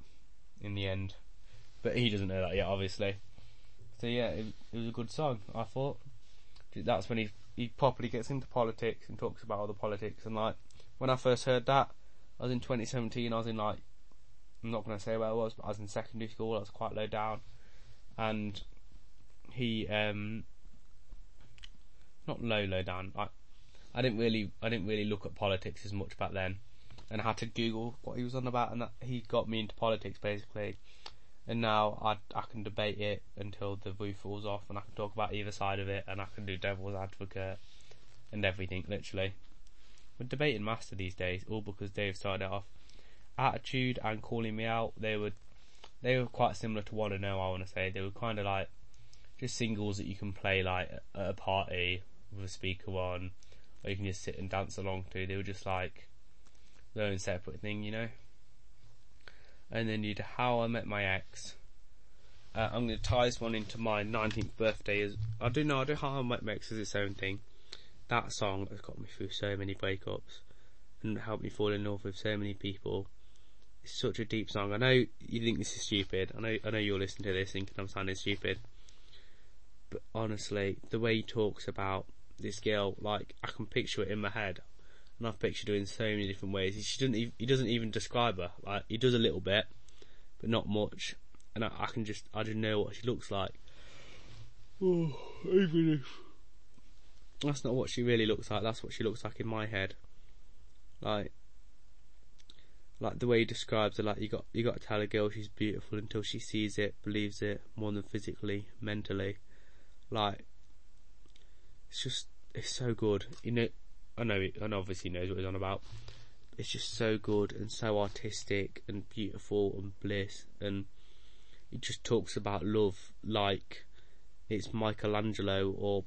in the end but he doesn't know that yet, obviously. So yeah, it, it was a good song. I thought that's when he he properly gets into politics and talks about all the politics. And like when I first heard that, I was in 2017. I was in like I'm not gonna say where I was, but I was in secondary school. I was quite low down, and he um not low low down. I I didn't really I didn't really look at politics as much back then, and I had to Google what he was on about, and that he got me into politics basically and now I I can debate it until the roof falls off, and I can talk about either side of it, and I can do devil's advocate and everything. Literally, we're debating master these days, all because Dave started off. Attitude and calling me out, they were they were quite similar to Wanna Know. I want to say they were kind of like just singles that you can play like at a party with a speaker on, or you can just sit and dance along to. They were just like their own separate thing, you know. And then you'd How I Met My Ex. Uh, I'm going to tie this one into my 19th birthday. As I do know, I do How I Met My Ex as its own thing. That song has got me through so many breakups and helped me fall in love with so many people. It's such a deep song. I know you think this is stupid. I know I know you're listening to this thinking I'm sounding stupid. But honestly, the way he talks about this girl, like I can picture it in my head, and I've pictured her in so many different ways. He doesn't, even, he doesn't even describe her. Like he does a little bit, but not much. And I, I can just, I just know what she looks like. Oh, even if that's not what she really looks like. That's what she looks like in my head. Like, like the way he describes her. Like you got, you got to tell a girl she's beautiful until she sees it, believes it more than physically, mentally. Like, it's just, it's so good. You know, I know, it, and obviously knows what he's on about. It's just so good and so artistic and beautiful and bliss, and he just talks about love like it's Michelangelo or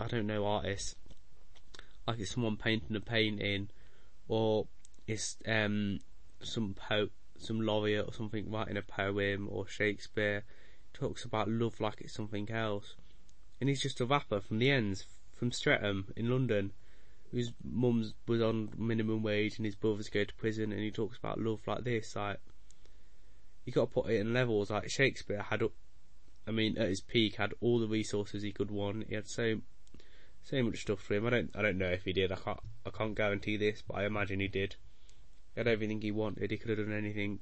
I don't know artists, like it's someone painting a painting, or it's um some poet, some laureate or something writing a poem, or Shakespeare talks about love like it's something else, and he's just a rapper from the ends from Streatham in London. His mum's was on minimum wage and his brothers go to prison, and he talks about love like this. Like you got to put it in levels. Like Shakespeare had I mean, at his peak, had all the resources he could want. He had so so much stuff for him. I don't I don't know if he did. I can't I can't guarantee this, but I imagine he did. He had everything he wanted. He could have done anything.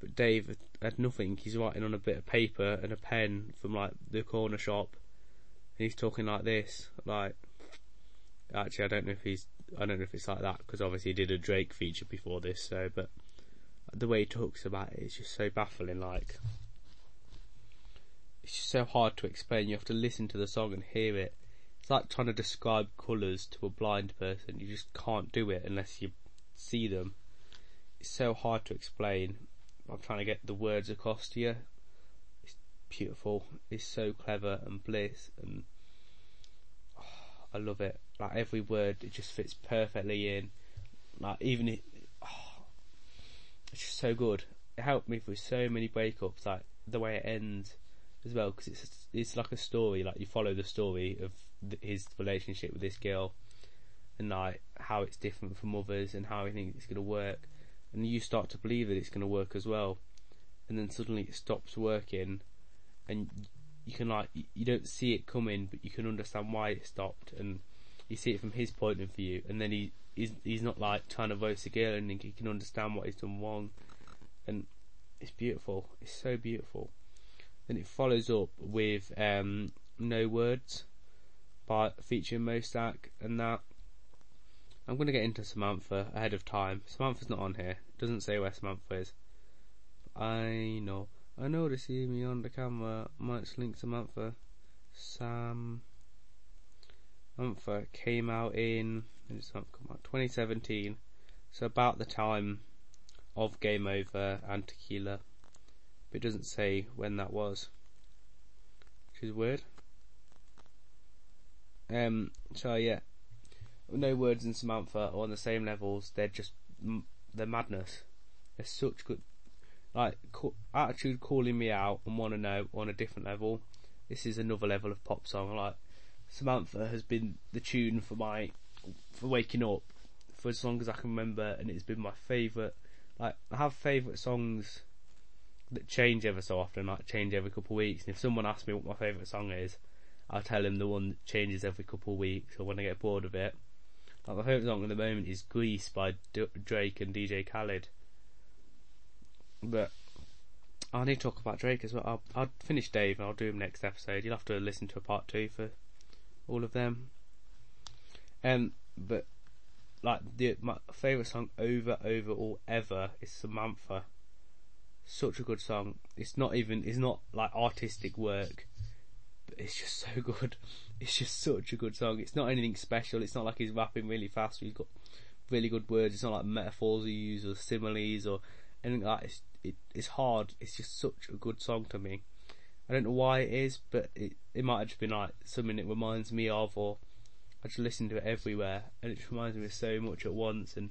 But Dave had nothing. He's writing on a bit of paper and a pen from like the corner shop, and he's talking like this. Like, actually, I don't know if he's I don't know if it's like that because obviously he did a Drake feature before this. So, but the way he talks about it is just so baffling. Like, it's just so hard to explain. You have to listen to the song and hear it. It's like trying to describe colours to a blind person. You just can't do it unless you see them. It's so hard to explain. I'm trying to get the words across to you. It's beautiful. It's so clever and bliss and oh, I love it. Like every word, it just fits perfectly in. Like even it, oh, it's just so good. It helped me through so many breakups. Like the way it ends as well because it's it's like a story. Like you follow the story of his relationship with this girl, and like how it's different from others, and how he thinks it's going to work, and you start to believe that it's going to work as well, and then suddenly it stops working, and you can like you don't see it coming, but you can understand why it stopped, and you see it from his point of view, and then he he's he's not like trying to voice the girl, and he can understand what he's done wrong, and it's beautiful. It's so beautiful. Then it follows up with um, No Words by featuring MoStack and that. I'm going to get into Samantha ahead of time. Samantha's not on here. It doesn't say where Samantha is. I know. I know they see me on the camera. Might link Samantha. Sam. Samantha came out in come out 2017. So about the time of Game Over and Tequila but it doesn't say when that was, which is weird. Um, so yeah, no words in Samantha are on the same levels. They're just they're madness. They're such good, like attitude calling me out and want to know on a different level. This is another level of pop song. Like Samantha has been the tune for my for waking up for as long as I can remember, and it's been my favourite. Like I have favourite songs that change ever so often, like change every couple of weeks. And if someone asks me what my favourite song is, I'll tell them the one that changes every couple of weeks or when I get bored of it. Like my favourite song at the moment is Greece by D- Drake and DJ Khaled. But I need to talk about Drake as well. I'll, I'll finish Dave and I'll do him next episode. You'll have to listen to a part two for all of them. Um, but like the my favourite song over over all ever is Samantha such a good song. It's not even it's not like artistic work, but it's just so good. It's just such a good song. It's not anything special. It's not like he's rapping really fast. He's got really good words. It's not like metaphors he uses or similes or anything like that. It's, it, it's hard. It's just such a good song to me. I don't know why it is, but it it might have just been like something it reminds me of, or I just listen to it everywhere, and it just reminds me of so much at once. And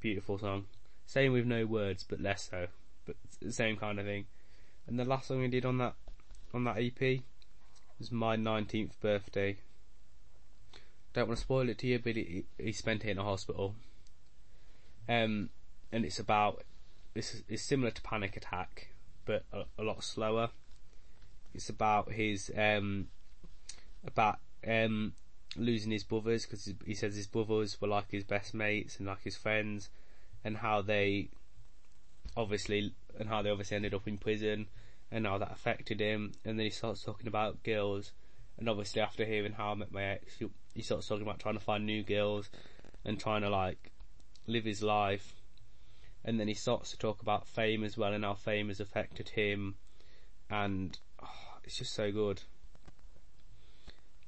beautiful song. Same with no words, but less so. But same kind of thing. And the last song I did on that on that EP was my 19th birthday. Don't want to spoil it to you, but he, he spent it in a hospital. Um, and it's about it's, it's similar to Panic Attack, but a, a lot slower. It's about his um, about um, losing his brothers because he says his brothers were like his best mates and like his friends, and how they obviously and how they obviously ended up in prison and how that affected him. And then he starts talking about girls, and obviously after hearing how I met my ex, he, he starts talking about trying to find new girls and trying to like live his life. And then he starts to talk about fame as well and how fame has affected him, and it's just so good.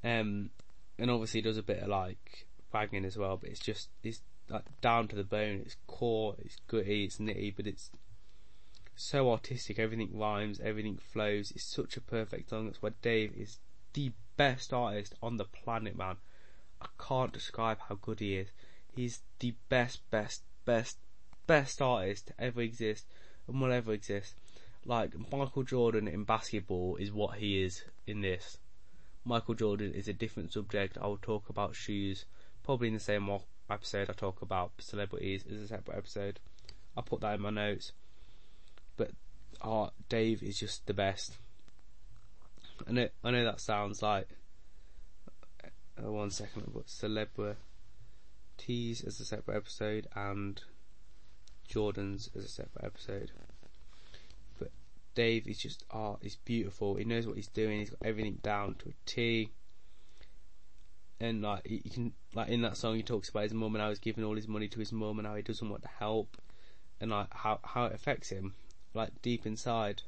Um, and obviously does a bit of like banging as well, but it's just it's like down to the bone. It's core, it's gritty, it's nitty, but it's so artistic. Everything rhymes, everything flows. It's such a perfect song. That's why Dave is the best artist on the planet, man. I can't describe how good he is. He's the best, best, best, best artist to ever exist and will ever exist. Like Michael Jordan in basketball is what he is in this. Michael Jordan is a different subject. I will talk about shoes probably in the same episode I talk about celebrities as a separate episode. I'll put that in my notes. But uh, Dave is just the best. I know, I know that sounds like uh, one second, but celebrities as a separate episode and Jordan's as a separate episode. Dave is just art. Oh, he's beautiful. He knows what he's doing. He's got everything down to a T. And like you can like in that song, he talks about his mum and how he's giving all his money to his mum and how he doesn't want to help, and like how how it affects him, like deep inside.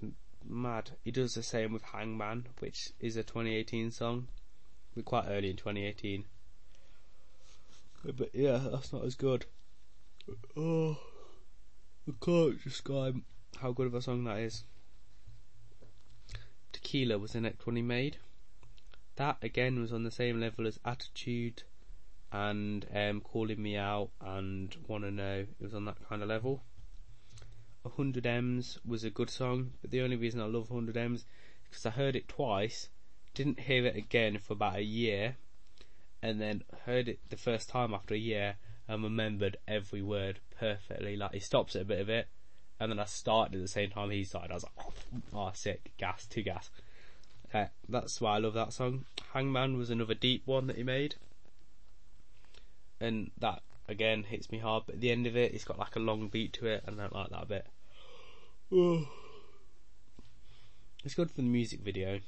And mad. He does the same with Hangman, which is a 2018 song. We're quite early in 2018. But yeah, that's not as good. Oh, I can't describe how good of a song that is. Tequila was the next one he made. That again was on the same level as Attitude and um, Calling Me Out and Wanna Know. It was on that kind of level. 100 M's was a good song, but the only reason I love 100 M's is because I heard it twice, didn't hear it again for about a year, and then heard it the first time after a year and remembered every word perfectly. Like he stops at a bit of it, and then I started at the same time he started. I was like, oh, sick, gas, too gas. Uh, that's why I love that song. Hangman was another deep one that he made, and that again hits me hard. But at the end of it, it's got like a long beat to it, and I don't like that a bit. It's good for the music video,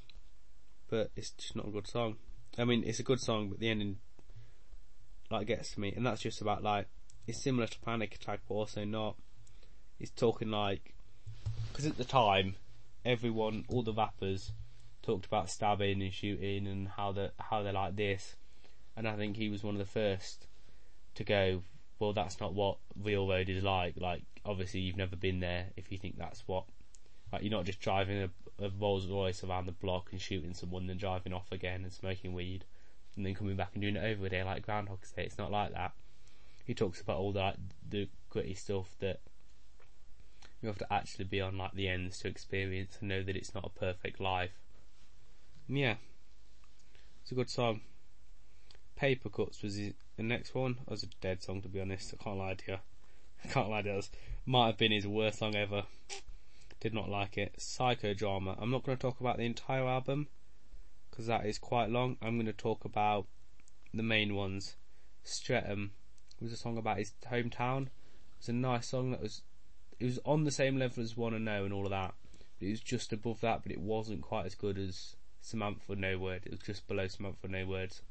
but it's just not a good song. I mean, it's a good song, but the ending like gets to me, and that's just about like it's similar to Panic Attack, but also not he's talking like because at the time everyone, all the rappers, talked about stabbing and shooting and how they how they're like this, and I think he was one of the first to go. Well, that's not what real road is like. Like, obviously, you've never been there. If you think that's what, like, you're not just driving a, a Rolls Royce around the block and shooting someone, then driving off again and smoking weed, and then coming back and doing it over again like Groundhog Day. It's not like that. He talks about all that the gritty stuff that you have to actually be on like the ends to experience and know that it's not a perfect life. And yeah, it's a good song. Paper Cuts was the next one. It was a dead song to be honest. I can't lie to you. I can't lie to you. Might have been his worst song ever. Did not like it. Psychodrama. I'm not going to talk about the entire album because that is quite long. I'm going to talk about the main ones. Streatham was a song about his hometown. It was a nice song that was it was on the same level as Wanna Know and all of that. It was just above that, but it wasn't quite as good as Samantha No Word. It was just below Samantha No Words.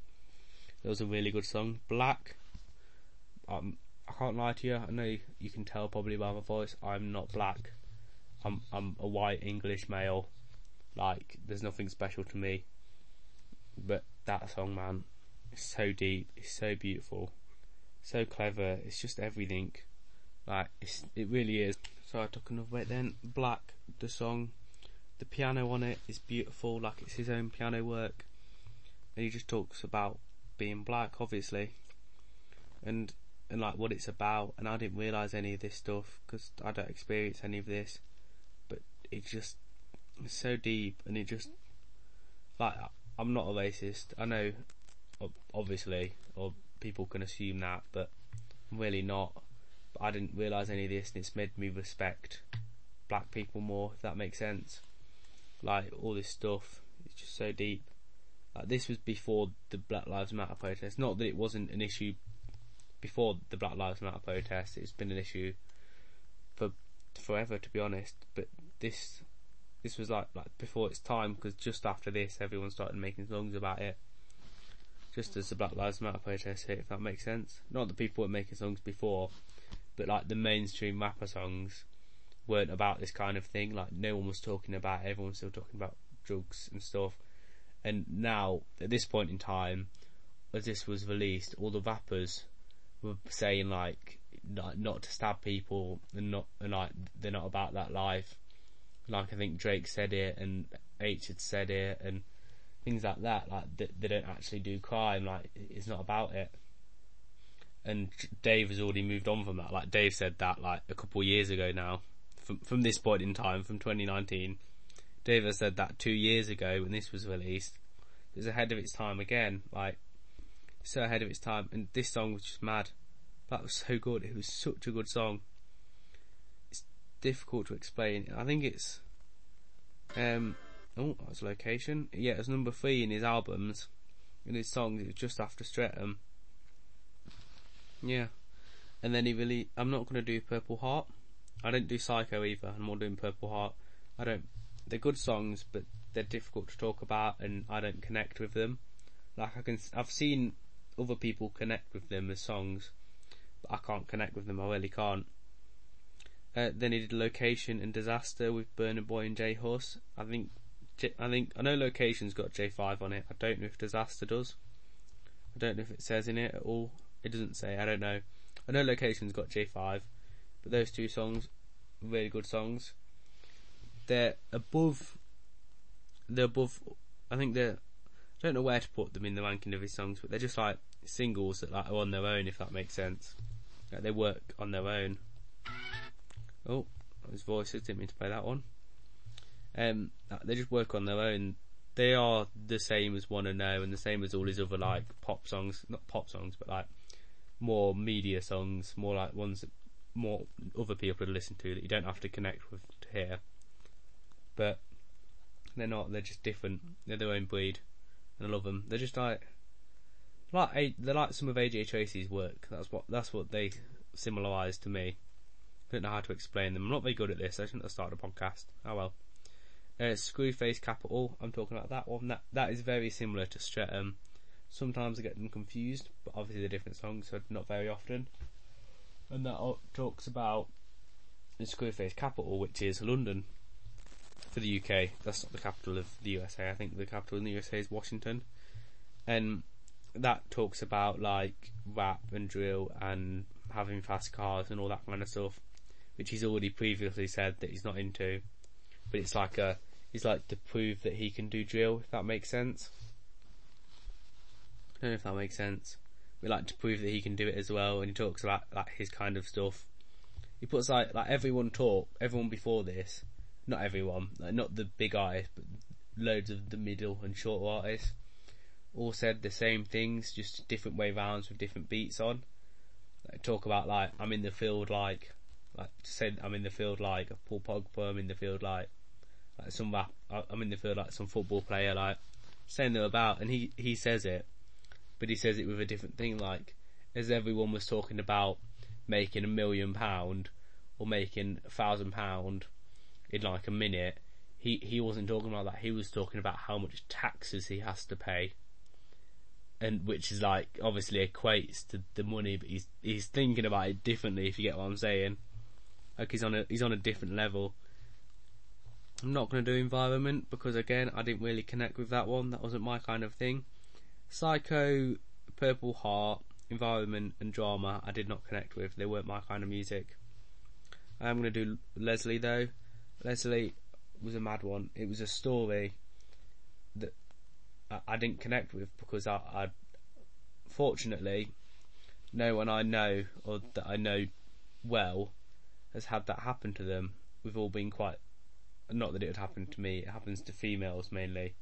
It was a really good song. Black. Um, I can't lie to you. I know you can tell probably by my voice. I'm not black. I'm I'm a white English male. Like there's nothing special to me. But that song, man, is so deep. It's so beautiful, so clever. It's just everything. Like it really is. So I took another bit then. Black, the song, the piano on it is beautiful. Like it's his own piano work. and he just talks about being black, obviously, and and like what it's about. And I didn't realize any of this stuff because I don't experience any of this, but it just it's so deep, and it just like I'm not a racist. I know, obviously, or people can assume that, but I'm really not. I didn't realize any of this, and it's made me respect black people more. If that makes sense, like all this stuff, it's just so deep. Like this was before the Black Lives Matter protest. Not that it wasn't an issue before the Black Lives Matter protest. It's been an issue for forever, to be honest. But this this was like like before its time because just after this, everyone started making songs about it. Just as the Black Lives Matter protest hit, if that makes sense. Not that people were making songs before, but like the mainstream rapper songs weren't about this kind of thing. Like no one was talking about it. Everyone was still talking about drugs and stuff. And now, at this point in time, as this was released, all the rappers were saying like not, to stab people and not and like they're not about that life. Like I think Drake said it and Aitch had said it and things like that. Like they, they don't actually do crime. Like it's not about it. And Dave has already moved on from that. Like Dave said that like a couple of years ago now. From from this point in time, from 2019, Dave has said that two years ago when this was released. It was ahead of its time again. Like so ahead of its time. And this song was just mad. That was so good. It was such a good song. It's difficult to explain. I think it's um oh that was location. Yeah, it was number three in his albums. In his songs, it was just after Streatham. Yeah. And then he really I'm not gonna do Purple Heart. I don't do Psycho either, I'm more doing Purple Heart. I don't they're good songs but they're difficult to talk about and I don't connect with them. Like I can I've seen other people connect with them as songs, but I can't connect with them. I really can't. Uh, then he did Location and Disaster with Burna Boy and J Hus. I think, I think, I know Location's got J5 on it. I don't know if Disaster does. I don't know if it says in it at all. It doesn't say. I don't know. I know Location's got J5, but those two songs, really good songs. They're above. They're above. I think they're I don't know where to put them in the ranking of his songs, but they're just like singles that like are on their own, if that makes sense. Like they work on their own. Oh, his voices didn't mean to play that one. Um, they just work on their own. They are the same as Wanna Know and the same as all his other like pop songs, not pop songs, but like more media songs, more like ones that more other people would listen to that you don't have to connect with to hear. But they're not. They're just different. They're their own breed and I love them. They're just like like they're like some of AJ Tracey's work. That's what that's what they similarise to me. I don't know how to explain them. I'm not very good at this. I shouldn't have started a podcast. Oh well. Uh, Screwface Capital. I'm talking about that one. That that is very similar to Streatham. Sometimes I get them confused, but obviously they're different songs, so not very often. And that talks about the Screwface Capital, which is London for the UK. That's not the capital of the USA. I think the capital in the USA is Washington, and that talks about like rap and drill and having fast cars and all that kind of stuff, which he's already previously said that he's not into. But it's like a, he's like to prove that he can do drill, if that makes sense. Don't know if that makes sense. We like to prove that he can do it as well, and he talks about like his kind of stuff. He puts like like everyone talk, everyone before this not everyone, like not the big artists, but loads of the middle and short artists, all said the same things, just different way rounds with different beats on. Like, talk about like I'm in the field like, like said I'm in the field like Paul Pogba, I'm in the field like, like some rap, I'm in the field like some football player, like saying them about, and he he says it, but he says it with a different thing, like as everyone was talking about making a million pound or making a thousand pound in like a minute, he he wasn't talking about that. He was talking about how much taxes he has to pay, and which is like obviously equates to the money, but he's he's thinking about it differently. If you get what I'm saying, like he's on a he's on a different level. I'm not going to do environment because again I didn't really connect with that one. That wasn't my kind of thing. Psycho, Purple Heart, environment and drama I did not connect with. They weren't my kind of music. I'm going to do Leslie though. Leslie was a mad one. It was a story that I, didn't connect with because I, I fortunately no one I know or that I know well has had that happen to them. We've all been quite not that it would happen to me. It happens to females mainly.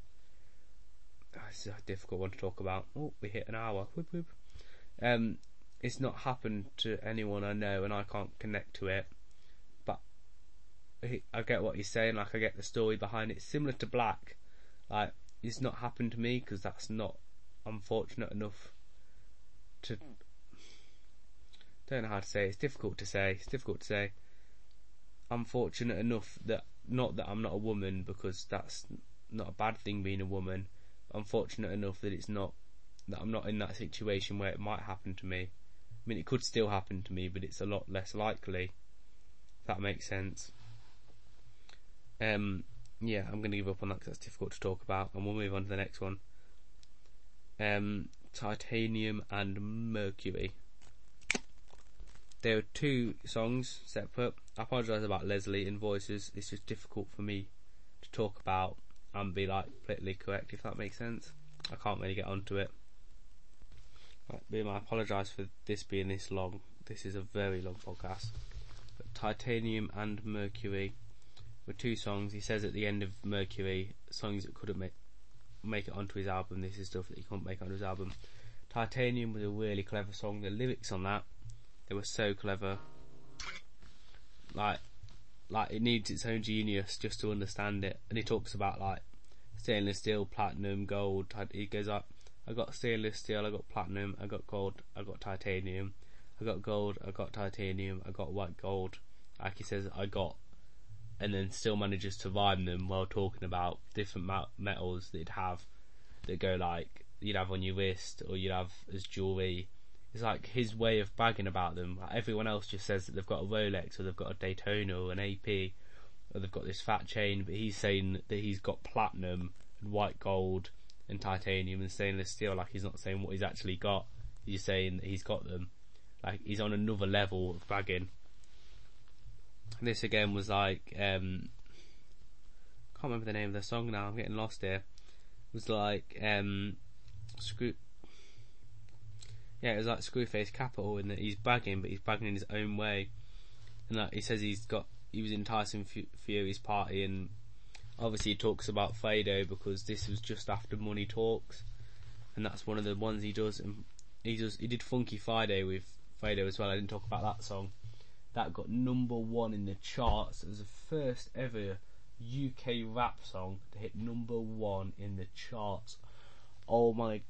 It's a difficult one to talk about. Oh, we hit an hour. Whoop whoop. Um, it's not happened to anyone I know, and I can't connect to it. But I get what he's saying. Like I get the story behind it. Similar to Black. Like it's not happened to me because that's not unfortunate enough to. Don't know how to say. It. It's difficult to say. It's difficult to say. Unfortunate enough that not that I'm not a woman because that's not a bad thing being a woman. Unfortunate enough that it's not that I'm not in that situation where it might happen to me. I mean, it could still happen to me, but it's a lot less likely. If that makes sense. Um, yeah, I'm going to give up on that because that's difficult to talk about, and we'll move on to the next one. Um, titanium and mercury. There are two songs separate. I apologise about Leslie in voices. It's just difficult for me to talk about and be like politically correct, if that makes sense. I can't really get onto it. Right, I apologise for this being this long. This is a very long podcast. But Titanium and Mercury were two songs. He says at the end of Mercury, songs that couldn't make make it onto his album. This is stuff that he couldn't make onto his album. Titanium was a really clever song. The lyrics on that they were so clever. Like, like it needs its own genius just to understand it. And he talks about like stainless steel, platinum, gold. He goes like, I got stainless steel, I got platinum, I got gold, I got titanium, I got gold, I got titanium, I got white gold. Like he says, I got, and then still manages to rhyme them while talking about different metals that he'd have that go like you'd have on your wrist or you'd have as jewelry it's like his way of bragging about them. Like everyone else just says that they've got a Rolex or they've got a Daytona or an AP or they've got this fat chain, but he's saying that he's got platinum and white gold and titanium and stainless steel. Like he's not saying what he's actually got. He's saying that he's got them. Like he's on another level of bragging. This again was like um, can't remember the name of the song now. I'm getting lost here. It was like um, screw yeah, it was like Screwface Capital and that he's bagging, but he's bagging in his own way. And like he says, he's got he was in Tyson Fury's party, and obviously he talks about Fredo because this was just after Money Talks, and that's one of the ones he does. And he does he did Funky Friday with Fredo as well. I didn't talk about that song. That got number one in the charts It was the first ever UK rap song to hit number one in the charts. Oh my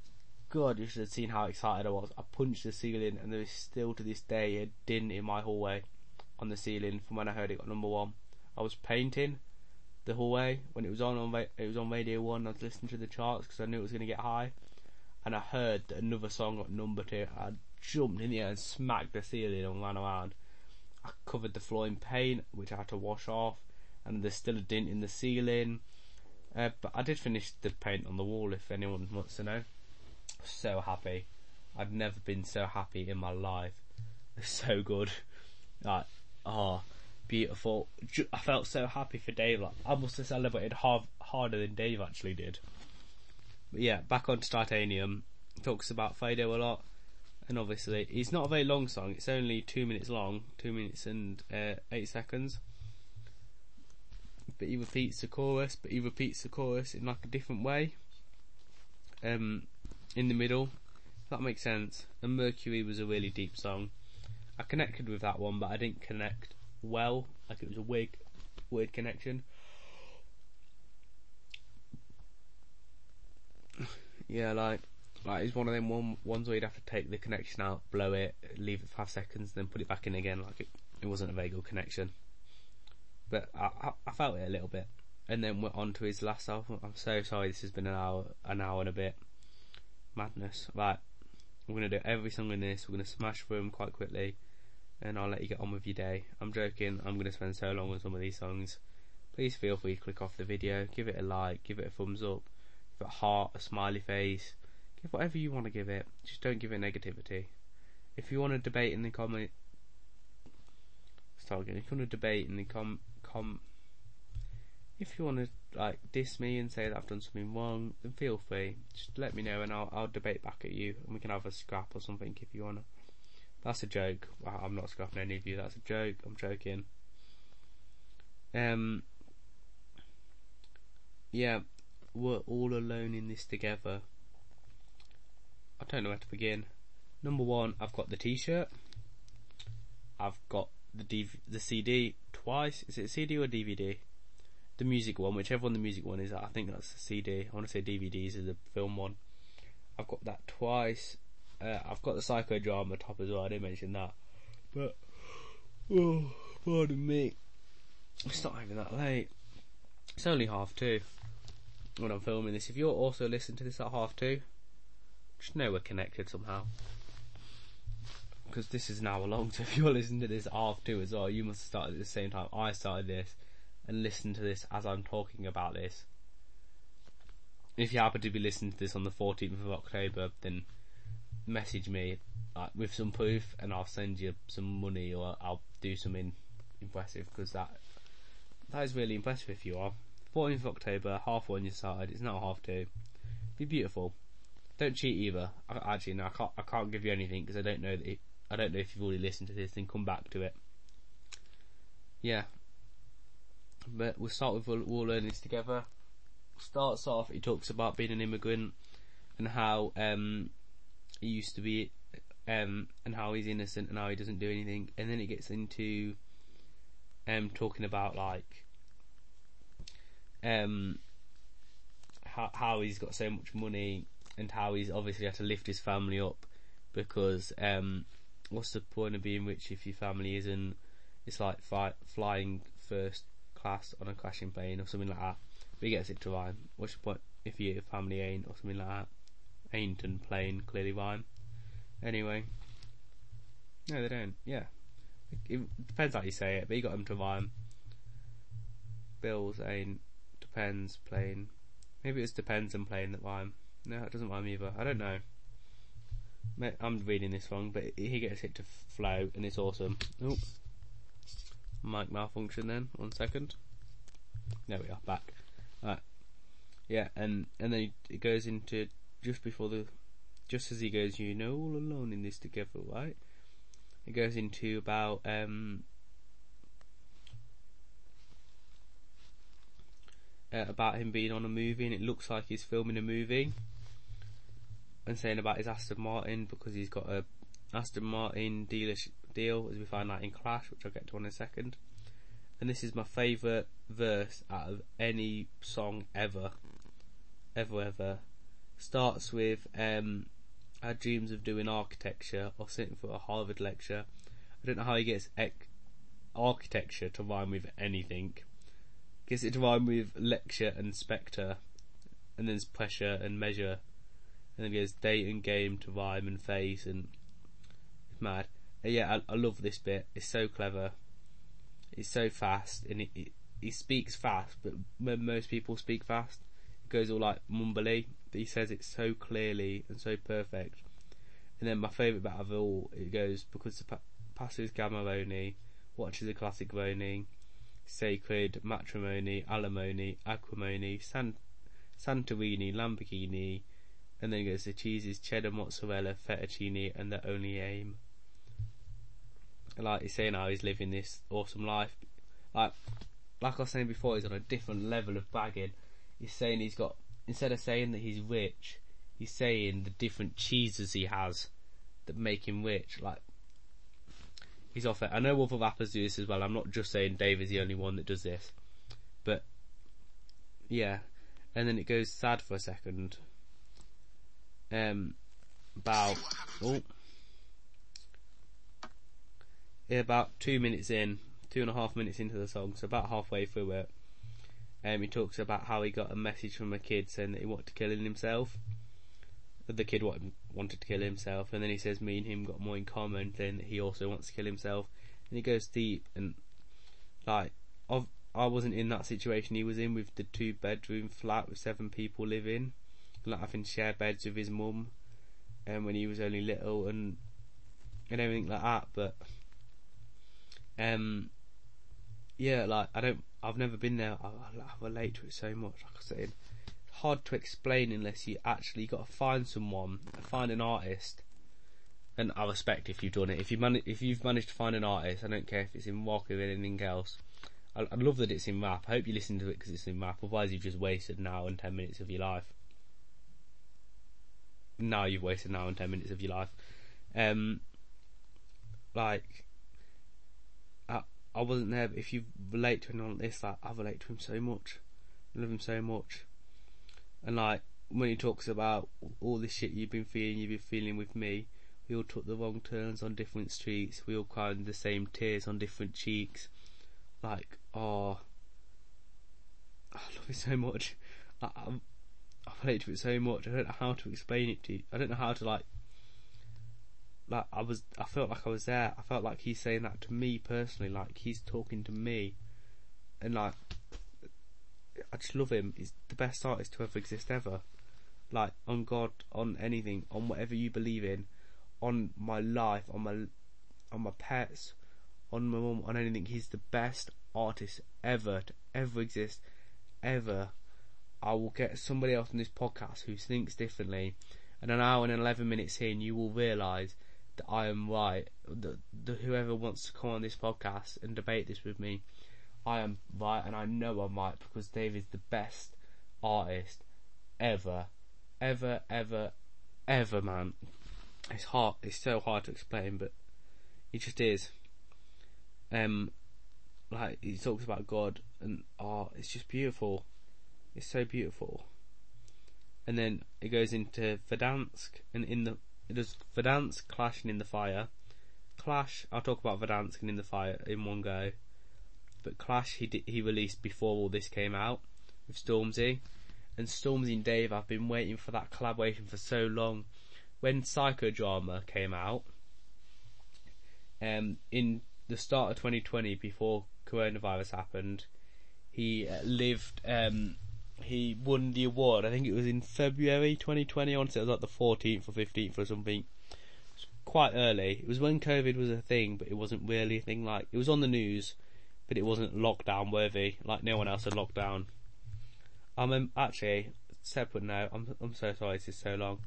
god, you should have seen how excited I was. I punched the ceiling, and there is still to this day a din in my hallway on the ceiling from when I heard it got number one. I was painting the hallway when it was on. on it was on Radio One. I was listening to the charts because I knew it was going to get high, and I heard that another song got number two. I jumped in the air and smacked the ceiling and ran around. I covered the floor in paint, which I had to wash off, and there's still a dent in the ceiling. Uh, but I did finish the paint on the wall, if anyone wants to know so happy. I've never been so happy in my life. So good. Like, oh, beautiful. I felt so happy for Dave. Like, I must have celebrated hard, harder than Dave actually did. But yeah, back on to Titanium. Talks about Fredo a lot. And obviously, it's not a very long song. It's only two minutes long, two minutes and uh, eight seconds. But he repeats the chorus, but he repeats the chorus in like a different way. Um, in the middle. that makes sense. And Mercury was a really deep song. I connected with that one, but I didn't connect well. Like it was a weird, weird connection. yeah, like like it's one of them one ones where you'd have to take the connection out, blow it, leave it five seconds, then put it back in again. Like it, it wasn't a very good connection. But I, I, I felt it a little bit, and then went on to his last album. I'm so sorry. This has been an hour, an hour and a bit madness. Right, we're gonna do every song in this. We're gonna smash through them quite quickly, and I'll let you get on with your day. I'm joking. I'm gonna spend so long on some of these songs. Please feel free to click off the video, give it a like, give it a thumbs up, give it a heart, a smiley face, give whatever you want to give it. Just don't give it negativity. If you want to debate in the comment, start again. If you want to debate in the com com if you want to like diss me and say that I've done something wrong, then feel free. Just let me know and I'll I'll debate back at you and we can have a scrap or something if you wanna. That's a joke. I'm not scrapping any of you. That's a joke. I'm joking. Um. Yeah, we're all alone in this together. I don't know where to begin. Number one, I've got the T-shirt. I've got the DV- the CD twice. Is it CD or DVD? The music one, whichever one the music one is. I think that's the CD. I want to say DVDs is the film one. I've got that twice. Uh, I've got the psychodrama top as well. I didn't mention that, but oh, pardon me. It's not even that late. It's only half two when I'm filming this. If you're also listening to this at half two, just know we're connected somehow. Because this is an hour long, so if you're listening to this half two as well, you must have started at the same time I started this and listen to this as I'm talking about this. If you happen to be listening to this on the 14th of October, then message me uh, with some proof and I'll send you some money or I'll do something impressive because that that is really impressive if you are. 14th of October, half one you started, it's now half two. Be beautiful. Don't cheat either. I, actually, no, I can't. I can't give you anything because I don't know that. It, I don't know if you've already listened to this. Then come back to it. Yeah. But we'll start with we'll, we'll learn this together. Starts off. He talks about being an immigrant and how um, he used to be, um, and how he's innocent and how he doesn't do anything. And then it gets into um, talking about like um, how how he's got so much money and how he's obviously had to lift his family up because um, what's the point of being rich if your family isn't? It's like fi- flying first class on a crashing plane or something like that. But he gets it to rhyme. The point if you your family ain't or something like that? Ain't and plain clearly rhyme. Anyway, no, they don't. Yeah, it, depends how you say it, but you got them to rhyme. Bills ain't depends plain. Maybe it's depends and plain that rhyme. No, it doesn't rhyme either. I don't know. I'm reading this wrong, but he gets it to flow, and it's awesome. Oh, mic malfunction. Then one second. There we are, back. Right. Yeah, and and then it goes into just before the, just as he goes, you know, all alone in this together, right? It goes into about um uh, about him being on a movie, and it looks like he's filming a movie and saying about his Aston Martin because he's got a Aston Martin dealership deal, as we find out in Clash, which I'll get to in a second. And this is my favourite verse out of any song ever, ever, ever. Starts with um, "I had dreams of doing architecture or sitting for a Harvard lecture." I don't know how he gets ec- architecture to rhyme with anything. Gets it to rhyme with lecture and spectre, and then pressure and measure and then he goes date and game to rhyme and face and mad. Yeah, I, I, love this bit. It's so clever. It's so fast, and it, it, he speaks fast, but when most people speak fast, it goes all like mumbly. But he says it so clearly and so perfect. And then my favourite bit of all, it goes because the pa- passes Gamaroni, watches a classic Roni, sacred matrimony, alimony, acrimony, San- Santorini, Lamborghini, and then it goes, the cheeses, cheddar, mozzarella, fettuccine, and the only aim. Like he's saying how he's living this awesome life. Like, like I was saying before, he's on a different level of bagging. He's saying he's got, instead of saying that he's rich, he's saying the different cheeses he has that make him rich. Like, he's off it. I know other rappers do this as well. I'm not just saying Dave is the only one that does this. But, yeah. And then it goes sad for a second um, about oh, about two minutes in, two and a half minutes into the song, so about halfway through it, um, he talks about how he got a message from a kid saying that he wanted to kill himself. The kid wanted to kill himself, and then he says me and him got more in common, then he also wants to kill himself, and he goes deep and like I wasn't in that situation he was in with the two bedroom flat with seven people living like having share beds with his mum, and um, when he was only little and and everything like that. But um, yeah, like I don't I've never been there. I, I relate to it so much. Like I said, hard to explain unless you actually got to find someone, find an artist. And I respect if you've done it. If you man- if you've managed to find an artist, I don't care if it's in rock or anything else. I, I love that it's in rap. I hope you listen to it because it's in rap. Otherwise, you've just wasted an hour and ten minutes of your life. Now you've wasted an hour and ten minutes of your life. Um, like, I wasn't there, but if you relate to him on this, like I relate to him so much, I love him so much, and like when he talks about all this shit you've been feeling, you've been feeling with me. We all took the wrong turns on different streets. We all cried the same tears on different cheeks. Like, oh, I love it so much. I, I, I relate to it so much. I don't know how to explain it to you. I don't know how to like like I was I felt like I was there. I felt like he's saying that to me personally, like he's talking to me and like I just love him. He's the best artist to ever exist ever. Like on God, on anything, on whatever you believe in, on my life, on my on my pets, on my mum, on anything. He's the best artist ever to ever exist, ever. I will get somebody else on this podcast who thinks differently, and an hour and eleven minutes in, you will realise that I am right. That, that whoever wants to come on this podcast and debate this with me, I am right, and I know I'm right because Dave is the best artist ever, ever, ever, ever, man. It's hard. It's so hard to explain, but he just is. Um, like he talks about God and art. It's just beautiful. It's so beautiful. And then it goes into Verdansk, and in the it does Verdansk, Clash, In the Fire. Clash, I'll talk about Verdansk and In the Fire in one go. But Clash, he did, he released before all this came out with Stormzy, and Stormzy and Dave. I've been waiting for that collaboration for so long. When Psychodrama came out, um, in the start of 2020, before coronavirus happened, he uh, lived. Um, he won the award. I think it was in February 2020. I want to say it was like the 14th or 15th or something. quite early. It was when COVID was a thing, but it wasn't really a thing. Like it was on the news, but it wasn't lockdown worthy. Like no one else had locked down. I am actually separate now. I'm I'm so sorry. This is so long.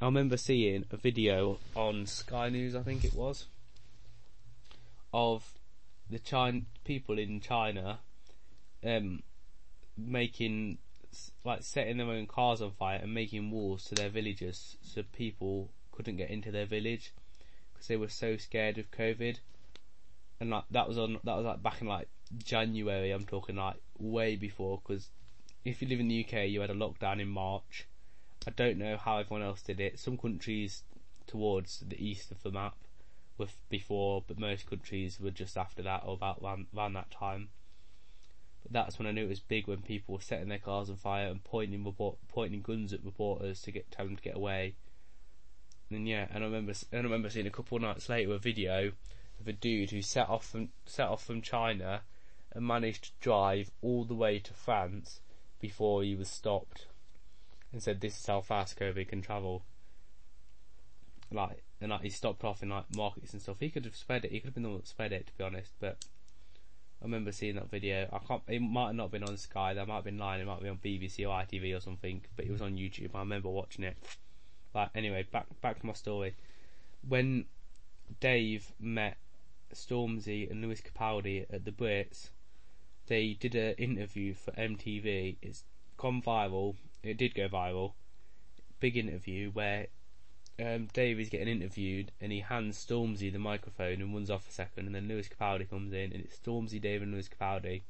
I remember seeing a video on Sky News. I think it was of the China people in China um, making like setting their own cars on fire and making walls to their villages so people couldn't get into their village because they were so scared of COVID. And like that was on that was like back in like January. I'm talking like way before because if you live in the UK, you had a lockdown in March. I don't know how everyone else did it. Some countries towards the east of the map were before, but most countries were just after that or about around, around that time. But that's when I knew it was big when people were setting their cars on fire and pointing report, pointing guns at reporters to get tell them to get away. And yeah, and I remember and I remember seeing a couple of nights later a video of a dude who set off from set off from China and managed to drive all the way to France before he was stopped and said this is how fast COVID can travel. Like and like he stopped off in like markets and stuff. He could have spread it. He could have been the one that spread it, to be honest. But I remember seeing that video. I can't. It might have not been on Sky. That might have been line. It might be on BBC or ITV or something. But it was on YouTube. I remember watching it. Like anyway, back back to my story. When Dave met Stormzy and Lewis Capaldi at the Brits, they did an interview for MTV. It's gone viral. It did go viral. Big interview where um, Dave is getting interviewed and he hands Stormzy the microphone and runs off a second, and then Lewis Capaldi comes in and it's Stormzy, Dave, and Lewis Capaldi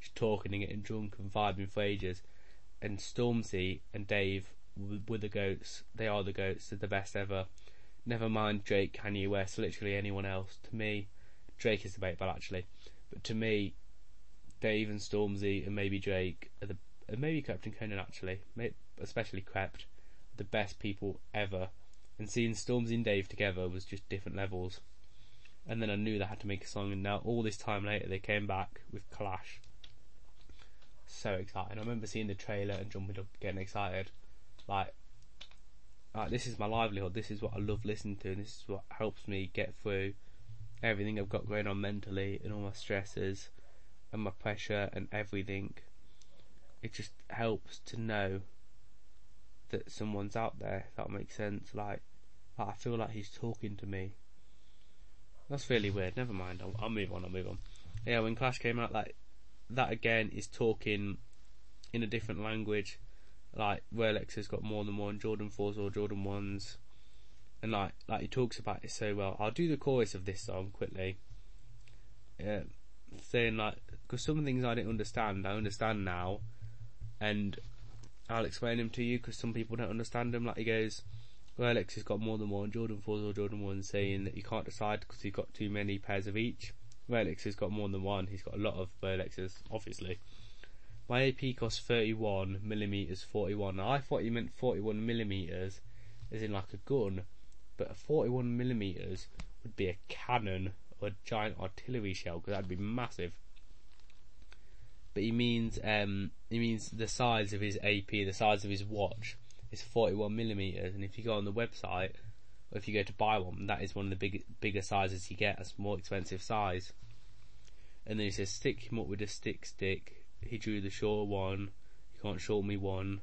just talking and getting drunk and vibing for ages. And Stormzy and Dave were the goats. They are the goats. They're the best ever. Never mind Drake, Kanye West, literally anyone else. To me, Drake is debatable actually, but to me, Dave and Stormzy and maybe Drake are the and maybe Krept and Konan actually, especially Krept, the best people ever and seeing Stormzy and Dave together was just different levels. And then I knew they had to make a song, and now all this time later they came back with Clash. So exciting! I remember seeing the trailer and jumping up, getting excited. Like, like this is my livelihood. This is what I love listening to, and this is what helps me get through everything I've got going on mentally and all my stresses. and my pressure and everything. It just helps to know that someone's out there. If that makes sense. Like, like I feel like he's talking to me. That's really weird. Never mind. I'll, I'll move on. I'll move on. Yeah, when Clash came out, like that again is talking in a different language. Like Rolex has got more than one Jordan fours or Jordan ones, and like like he talks about it so well. I'll do the chorus of this song quickly. Yeah, saying like because some things I didn't understand, I understand now, and I'll explain them to you because some people don't understand them. Like he goes, Rolex has got more than one Jordan fours or Jordan ones, saying that you can't decide because he's got too many pairs of each. Rolex has got more than one. He's got a lot of Rolexes, obviously. My AP costs 31 millimeters 41. Now, I thought he meant 41 millimeters, as in like a gun, but a 41 millimeters would be a cannon or a giant artillery shell because that'd be massive. But he means um, he means the size of his AP, the size of his watch is 41 millimeters, and if you go on the website or if you go to buy one, that is one of the big, bigger sizes you get. That's more expensive size. And then he says, stick him up with a stick stick. He drew the short one. You can't short me one.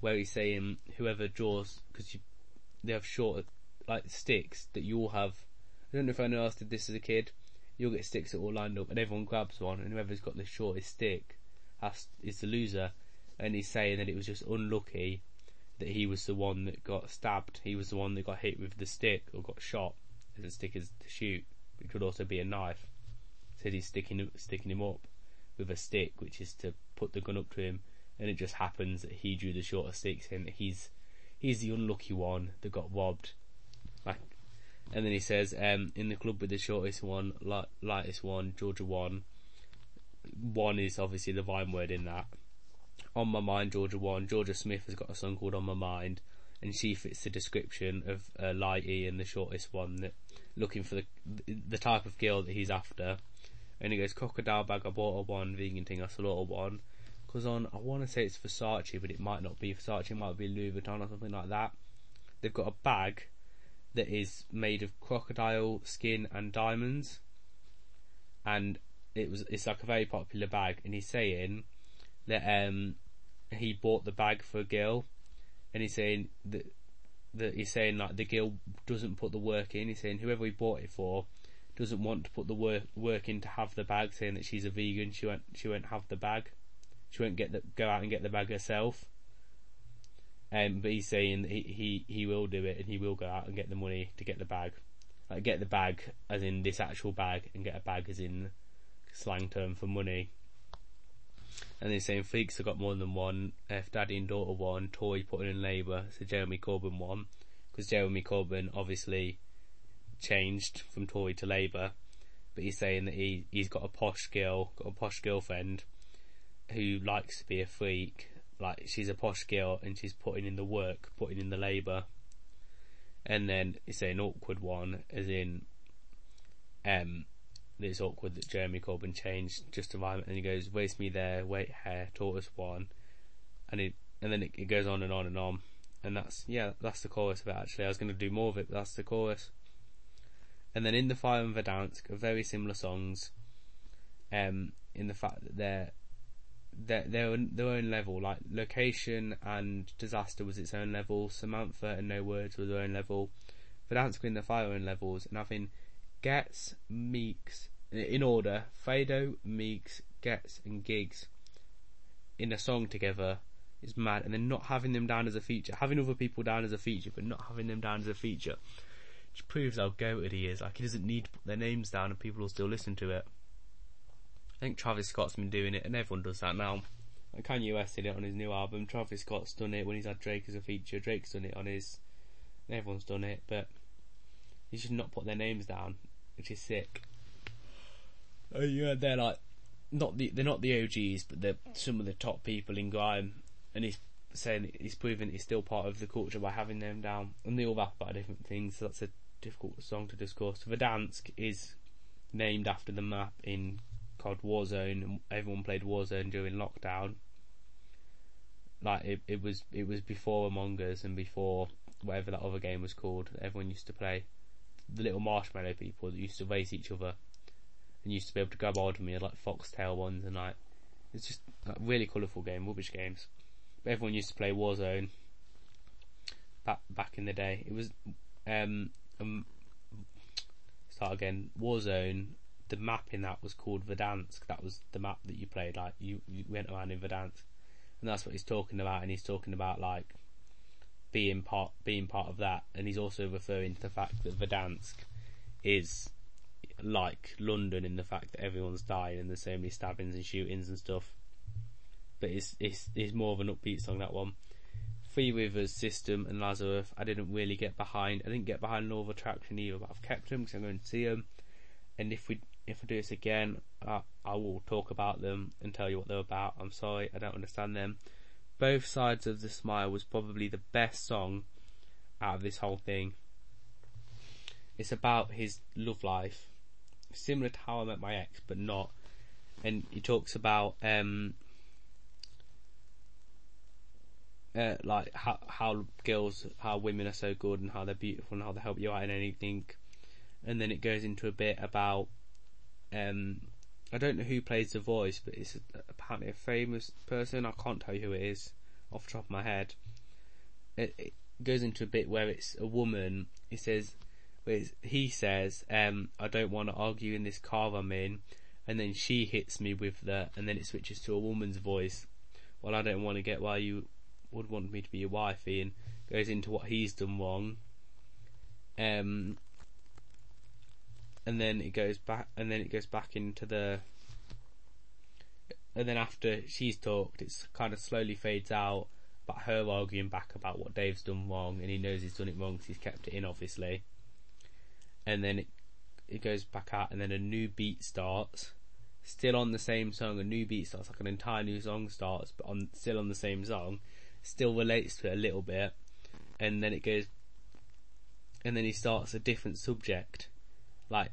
Where he's saying whoever draws, because you, they have short like sticks that you all have. I don't know if anyone else did this as a kid. You'll get sticks that are all lined up, and everyone grabs one, and whoever's got the shortest stick has, is the loser. And he's saying that it was just unlucky that he was the one that got stabbed. He was the one that got hit with the stick or got shot. The stick is to shoot, which could also be a knife. Said he's sticking sticking him up with a stick, which is to put the gun up to him. And it just happens that he drew the shorter stick, saying that he's he's the unlucky one that got robbed. Like, and then he says, um, in the club with the shortest one, light, lightest one, Jorja one. One is obviously the Vine word in that on My Mind, Jorja One. Jorja Smith has got a song called On My Mind, and she fits the description of uh, Lighty and the shortest one that looking for the the type of girl that he's after. And he goes, Crocodile bag, I bought a one, vegan thing, I a one. Because on, I want to say it's Versace, but it might not be Versace, it might be Louis Vuitton or something like that. They've got a bag that is made of crocodile skin and diamonds. And it was, it's like a very popular bag, and he's saying that, um, he bought the bag for a girl, and he's saying that that he's saying like the girl doesn't put the work in. He's saying whoever he bought it for doesn't want to put the work work in to have the bag, saying that she's a vegan. She won't she won't have the bag. She won't get the go out and get the bag herself. Um, but he's saying he, he he will do it and he will go out and get the money to get the bag, like get the bag as in this actual bag and get a bag as in slang term for money. And they're saying Freaks have got more than one. If Daddy and Daughter one, Tory putting in Labour, so Jeremy Corbyn one. Because Jeremy Corbyn obviously changed from Tory to Labour. But he's saying that he, he's got a posh girl, got a posh girlfriend who likes to be a freak. Like, she's a posh girl and she's putting in the work, putting in the labour. And then he's saying awkward one, as in, um, it's awkward that Jeremy Corbyn changed just it, and he goes, "Waste me there, wait hair, tortoise one," and it and then it, it, goes on and on and on, and that's yeah, that's the chorus of it. Actually, I was going to do more of it, but that's the chorus. And then in the Fire and Verdansk are very similar songs, um, in the fact that they're they're, they're their own level. Like location and disaster was its own level. Samantha and No Words was their own level. Verdansk in the Fire own levels, and having Ghetts, Meekz, in order, Fredo, Meekz, Ghetts, and Giggs in a song together is mad, and then not having them down as a feature, having other people down as a feature, but not having them down as a feature, which proves how goated he is. Like he doesn't need to put their names down, and people will still listen to it. I think Travis Scott's been doing it, and everyone does that now. Like Kanye West did it on his new album. Travis Scott's done it when he's had Drake as a feature. Drake's done it on his. Everyone's done it, but he should not put their names down which is sick. Oh yeah, they're like not the they're not the OGs, but they're some of the top people in grime, and he's saying he's proven he's still part of the culture by having them down, and they all rap about different things. So that's a difficult song to discuss. Verdansk is named after the map in COD Warzone, and everyone played Warzone during lockdown. Like it, it was it was before Among Us and before whatever that other game was called. Everyone used to play the little marshmallow people that used to race each other. and used to be able to grab hold of me like foxtail ones and like it's just like really colourful game, rubbish games. But everyone used to play Warzone back back in the day. It was um, um start again Warzone. The map in that was called Verdansk. That was the map that you played. Like you, you went around in Verdansk, and that's what he's talking about. And he's talking about like being part being part of that, and he's also referring to the fact that Verdansk is like London in the fact that everyone's dying and there's so many stabbings and shootings and stuff. But it's it's it's more of an upbeat song that one. Three Rivers, System, and Lazarus. I didn't really get behind. I didn't get behind Law of Attraction either, but I've kept them because I'm going to see them. And if we if I do this again, I, I will talk about them and tell you what they're about. I'm sorry, I don't understand them. Both Sides of the Smile was probably the best song out of this whole thing. It's about his love life, similar to How I Met My Ex, but not. And he talks about um, uh, like how how girls, how women are so good, and how they're beautiful, and how they help you out in anything. And then it goes into a bit about um, I don't know who plays the voice, but it's apparently a famous person. I can't tell you who it is off the top of my head. It, it goes into a bit where it's a woman. He says, he says, um, "I don't want to argue in this car I'm in," and then she hits me with the, and then it switches to a woman's voice. Well, I don't want to get why you would want me to be your wife, and goes into what he's done wrong. Um, and then it goes back, and then it goes back into the, and then after she's talked, it's kind of slowly fades out, but her arguing back about what Dave's done wrong, and he knows he's done it wrong because he's kept it in, obviously. And then it it goes back out, and then a new beat starts, still on the same song. A new beat starts, like an entire new song starts, but on still on the same song, still relates to it a little bit, and then it goes, and then he starts a different subject like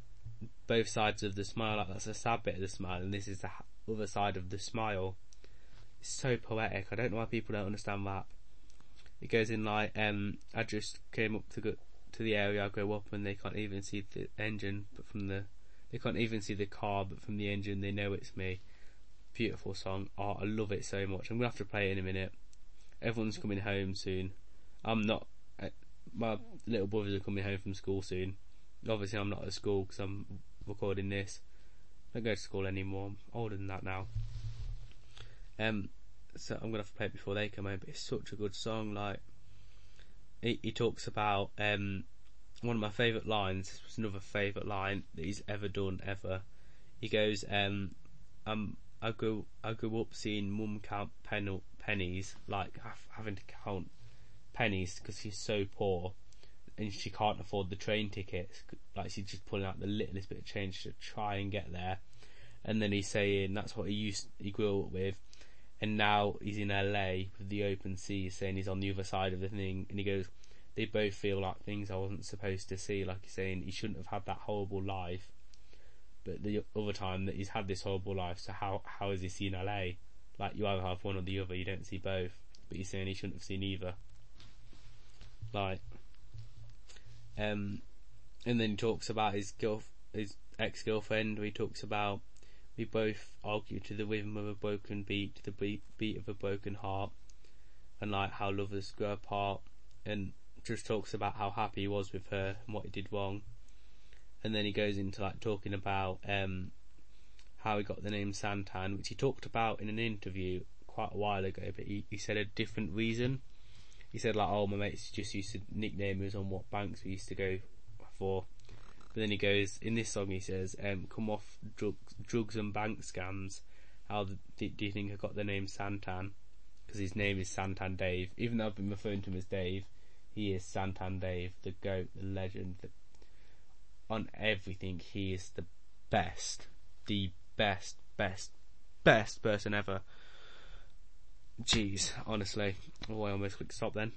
both sides of the smile. Like that's a sad bit of the smile, and this is the other side of the smile. It's so poetic. I don't know why people don't understand that. It goes in like, um, I just came up to go to the area I go up, and they can't even see the engine, but from the they can't even see the car, but from the engine they know it's me. Beautiful song. Oh, I love it so much. I'm gonna have to play it in a minute. Everyone's coming home soon. I'm not. My little brothers are coming home from school soon obviously I'm not at school because I'm recording this. I don't go to school anymore. I'm older than that now. Um, so I'm gonna have to play it before they come home. But it's such a good song. Like he, he talks about um one of my favourite lines. This was another favourite line that he's ever done ever. He goes, um, um, I grew I grew up seeing mum count pen, pennies, like having to count pennies because she's so poor and she can't afford the train tickets. Like she's just pulling out the littlest bit of change to try and get there. And then he's saying that's what he used, he grew up with, and now he's in LA with the open sea, saying he's on the other side of the thing. And he goes, they both feel like things I wasn't supposed to see. Like he's saying he shouldn't have had that horrible life, but the other time that he's had this horrible life. So how how is he seen LA? Like you either have one or the other. You don't see both. But he's saying he shouldn't have seen either. Like um, and then he talks about his girl, his ex girlfriend. He talks about we both argue to the rhythm of a broken beat, to the beat, beat of a broken heart, and like how lovers grow apart. And just talks about how happy he was with her and what he did wrong. And then he goes into like talking about um, how he got the name Santan, which he talked about in an interview quite a while ago, but he, he said a different reason he said like, oh, my mates just used to nickname us on what banks we used to go for. But then he goes in this song. He says, um, "Come off drugs, drugs and bank scams." How do, do you think I got the name Santan? Because his name is Santan Dave. Even though I've been referring to him as Dave, he is Santan Dave, the goat, the legend. The, on everything, he is the best, the best, best, best person ever. Jeez, honestly. Oh, I almost clicked stop then.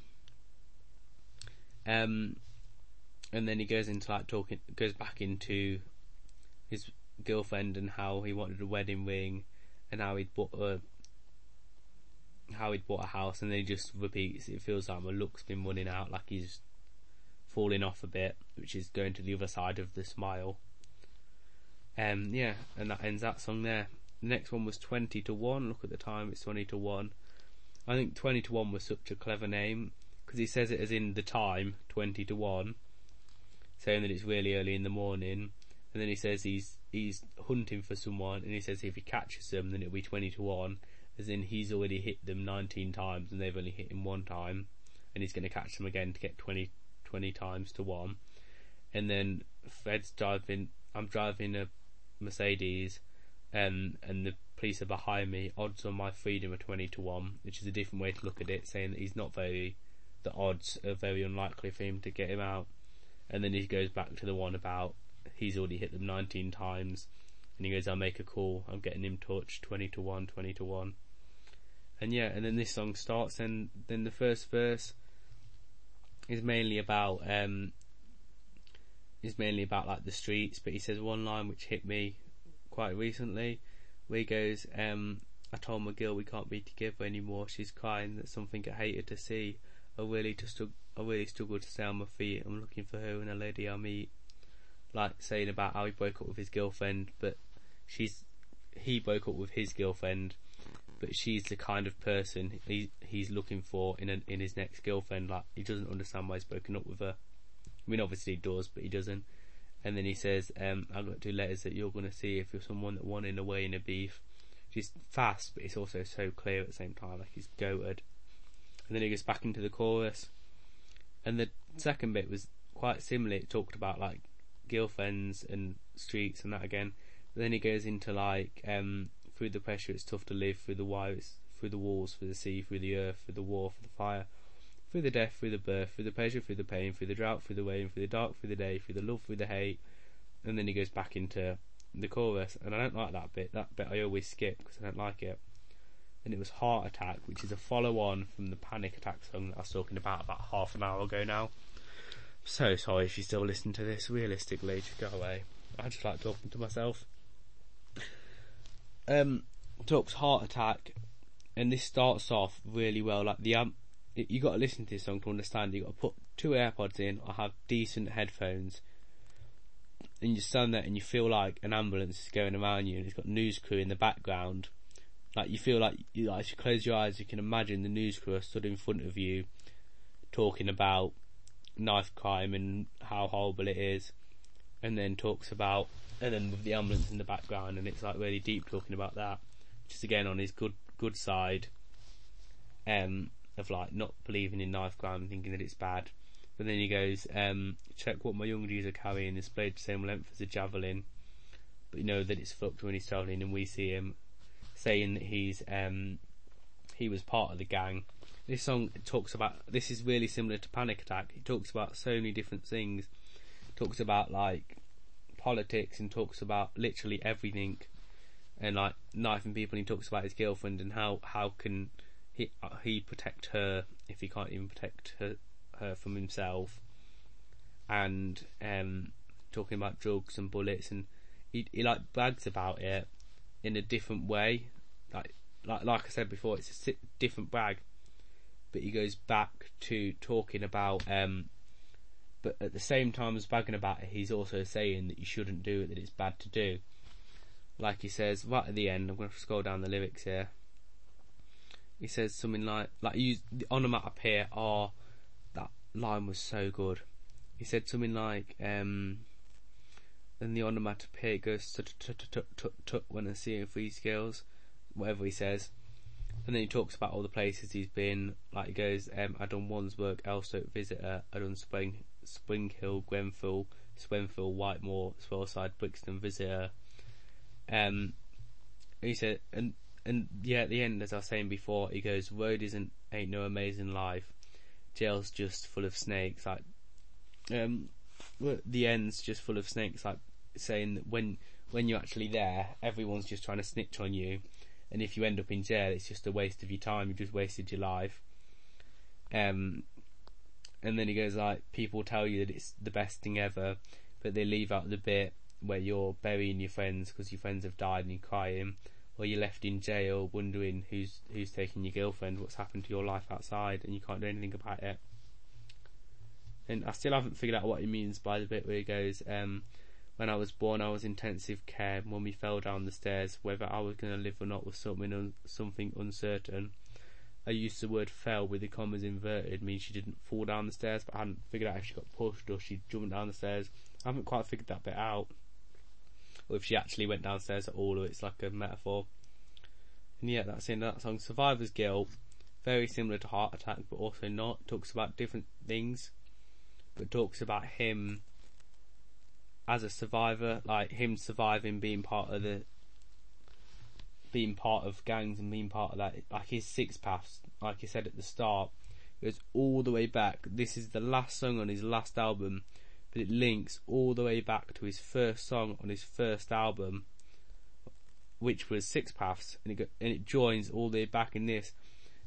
Um, and then he goes into like talking, goes back into his girlfriend and how he wanted a wedding ring, and how he'd bought a how he'd bought a house, and then he just repeats. It feels like my look's been running out, like he's falling off a bit, which is going to the other side of the smile. Um, yeah, and that ends that song there. The next one was 20 to 1. Look at the time, it's 20 to 1. I think 20 to 1 was such a clever name because he says it as in the time, 20 to 1, saying that it's really early in the morning. And then he says he's he's hunting for someone, and he says if he catches them, then it'll be 20 to 1, as in he's already hit them 19 times and they've only hit him one time, and he's going to catch them again to get 20, 20 times to 1. And then Fred's driving, I'm driving a Mercedes, um, and the police are behind me. Odds on my freedom are 20 to 1, which is a different way to look at it, saying that he's not very, the odds are very unlikely for him to get him out. And then he goes back to the one about he's already hit them 19 times. And he goes, I'll make a call. I'm getting him touched 20 to 1, 20 to 1. And yeah, and then this song starts, and then the first verse is mainly about, um, is mainly about like the streets, but he says one line which hit me quite recently, he goes, um, I told my girl we can't be together anymore. She's crying that something I hated to see. I really just I really struggle to stay on my feet. I'm looking for her and a lady I meet. Like saying about how he broke up with his girlfriend, but she's he broke up with his girlfriend, but she's the kind of person he he's looking for in a, in his next girlfriend. Like he doesn't understand why he's broken up with her. I mean, obviously he does, but he doesn't. And then he says, um, I've got two letters that you're going to see if you're someone that won in a way in a beef. She's fast, but it's also so clear at the same time, like he's goated. And then he goes back into the chorus. And the second bit was quite similar. It talked about like girlfriends and streets and that again. But then he goes into like, um, through the pressure it's tough to live, through the wires, through the walls, through the sea, through the earth, through the war, through the fire through the death, through the birth, through the pleasure, through the pain, through the drought, through the rain, through the dark, through the day, through the love, through the hate, and then he goes back into the chorus, and I don't like that bit. That bit I always skip because I don't like it. And it was Heart Attack, which is a follow-on from the Panic Attack song that I was talking about about half an hour ago now. So sorry if you still listen to this. Realistically, just go away. I just like talking to myself. Um, talks Heart Attack, and this starts off really well. Like the um, you got to listen to this song to understand. You got to put two AirPods in or have decent headphones, and you stand there and you feel like an ambulance is going around you, and it's got news crew in the background. Like you feel like, you, like as you close your eyes, you can imagine the news crew stood in front of you, talking about knife crime and how horrible it is, and then talks about, and then with the ambulance in the background, and it's like really deep talking about that, which is again on his good good side. Um, of like not believing in knife crime thinking that it's bad. But then he goes, um, check what my young G's are carrying, displayed the same length as a javelin. But you know that it's fucked when he's travelling and we see him saying that he's, um, he was part of the gang. This song talks about, this is really similar to Panic Attack. It talks about so many different things. It talks about like politics and talks about literally everything and like knifing people. And he talks about his girlfriend and how, how can, he uh, he protect her if he can't even protect her her from himself, and um, talking about drugs and bullets, and he he like brags about it in a different way, like like like I said before, it's a different brag, but he goes back to talking about um, but at the same time as bragging about it, he's also saying that you shouldn't do it, that it's bad to do. Like he says right at the end, I'm going to scroll down the lyrics here he says something like like you the onomatopoeia are that line was so good. He said something like um then the onomatopoeia goes tut tut tut tut tut when I see him three scales, whatever he says. And then he talks about all the places he's been. Like he goes, um, I done Wandsworth, Elstoke, Visitor, I done Spring, Spring Hill, Grenfell, Swenfield, Whitemoor, Swaleside, Brixton, Visitor. Um, he said, and and yeah, at the end, as I was saying before, he goes, "Road isn't ain't no amazing life. Jail's just full of snakes." Like, um, the end's just full of snakes. Like saying that when when you're actually there, everyone's just trying to snitch on you, and if you end up in jail, it's just a waste of your time. You've just wasted your life. Um, and then he goes like, people tell you that it's the best thing ever, but they leave out the bit where you're burying your friends because your friends have died and you're crying or you're left in jail wondering who's who's taking your girlfriend, what's happened to your life outside, and you can't do anything about it. And I still haven't figured out what he means by the bit where he goes, um, when I was born, I was intensive care. Mummy fell down the stairs. Whether I was going to live or not was something un- something uncertain. I used the word fell with the commas inverted, means she didn't fall down the stairs, but I hadn't figured out if she got pushed or she jumped down the stairs. I haven't quite figured that bit out. Or if she actually went downstairs at all, or it's like a metaphor. And yeah, that's in that song. Survivor's Guilt, very similar to Heart Attack, but also not. Talks about different things, but talks about him as a survivor, like him surviving being part of the being part of gangs and being part of that, like his six paths, like he said at the start, goes all the way back. This is the last song on his last album, but it links all the way back to his first song on his first album, which was Six Paths, and it, and it joins all the way back in this,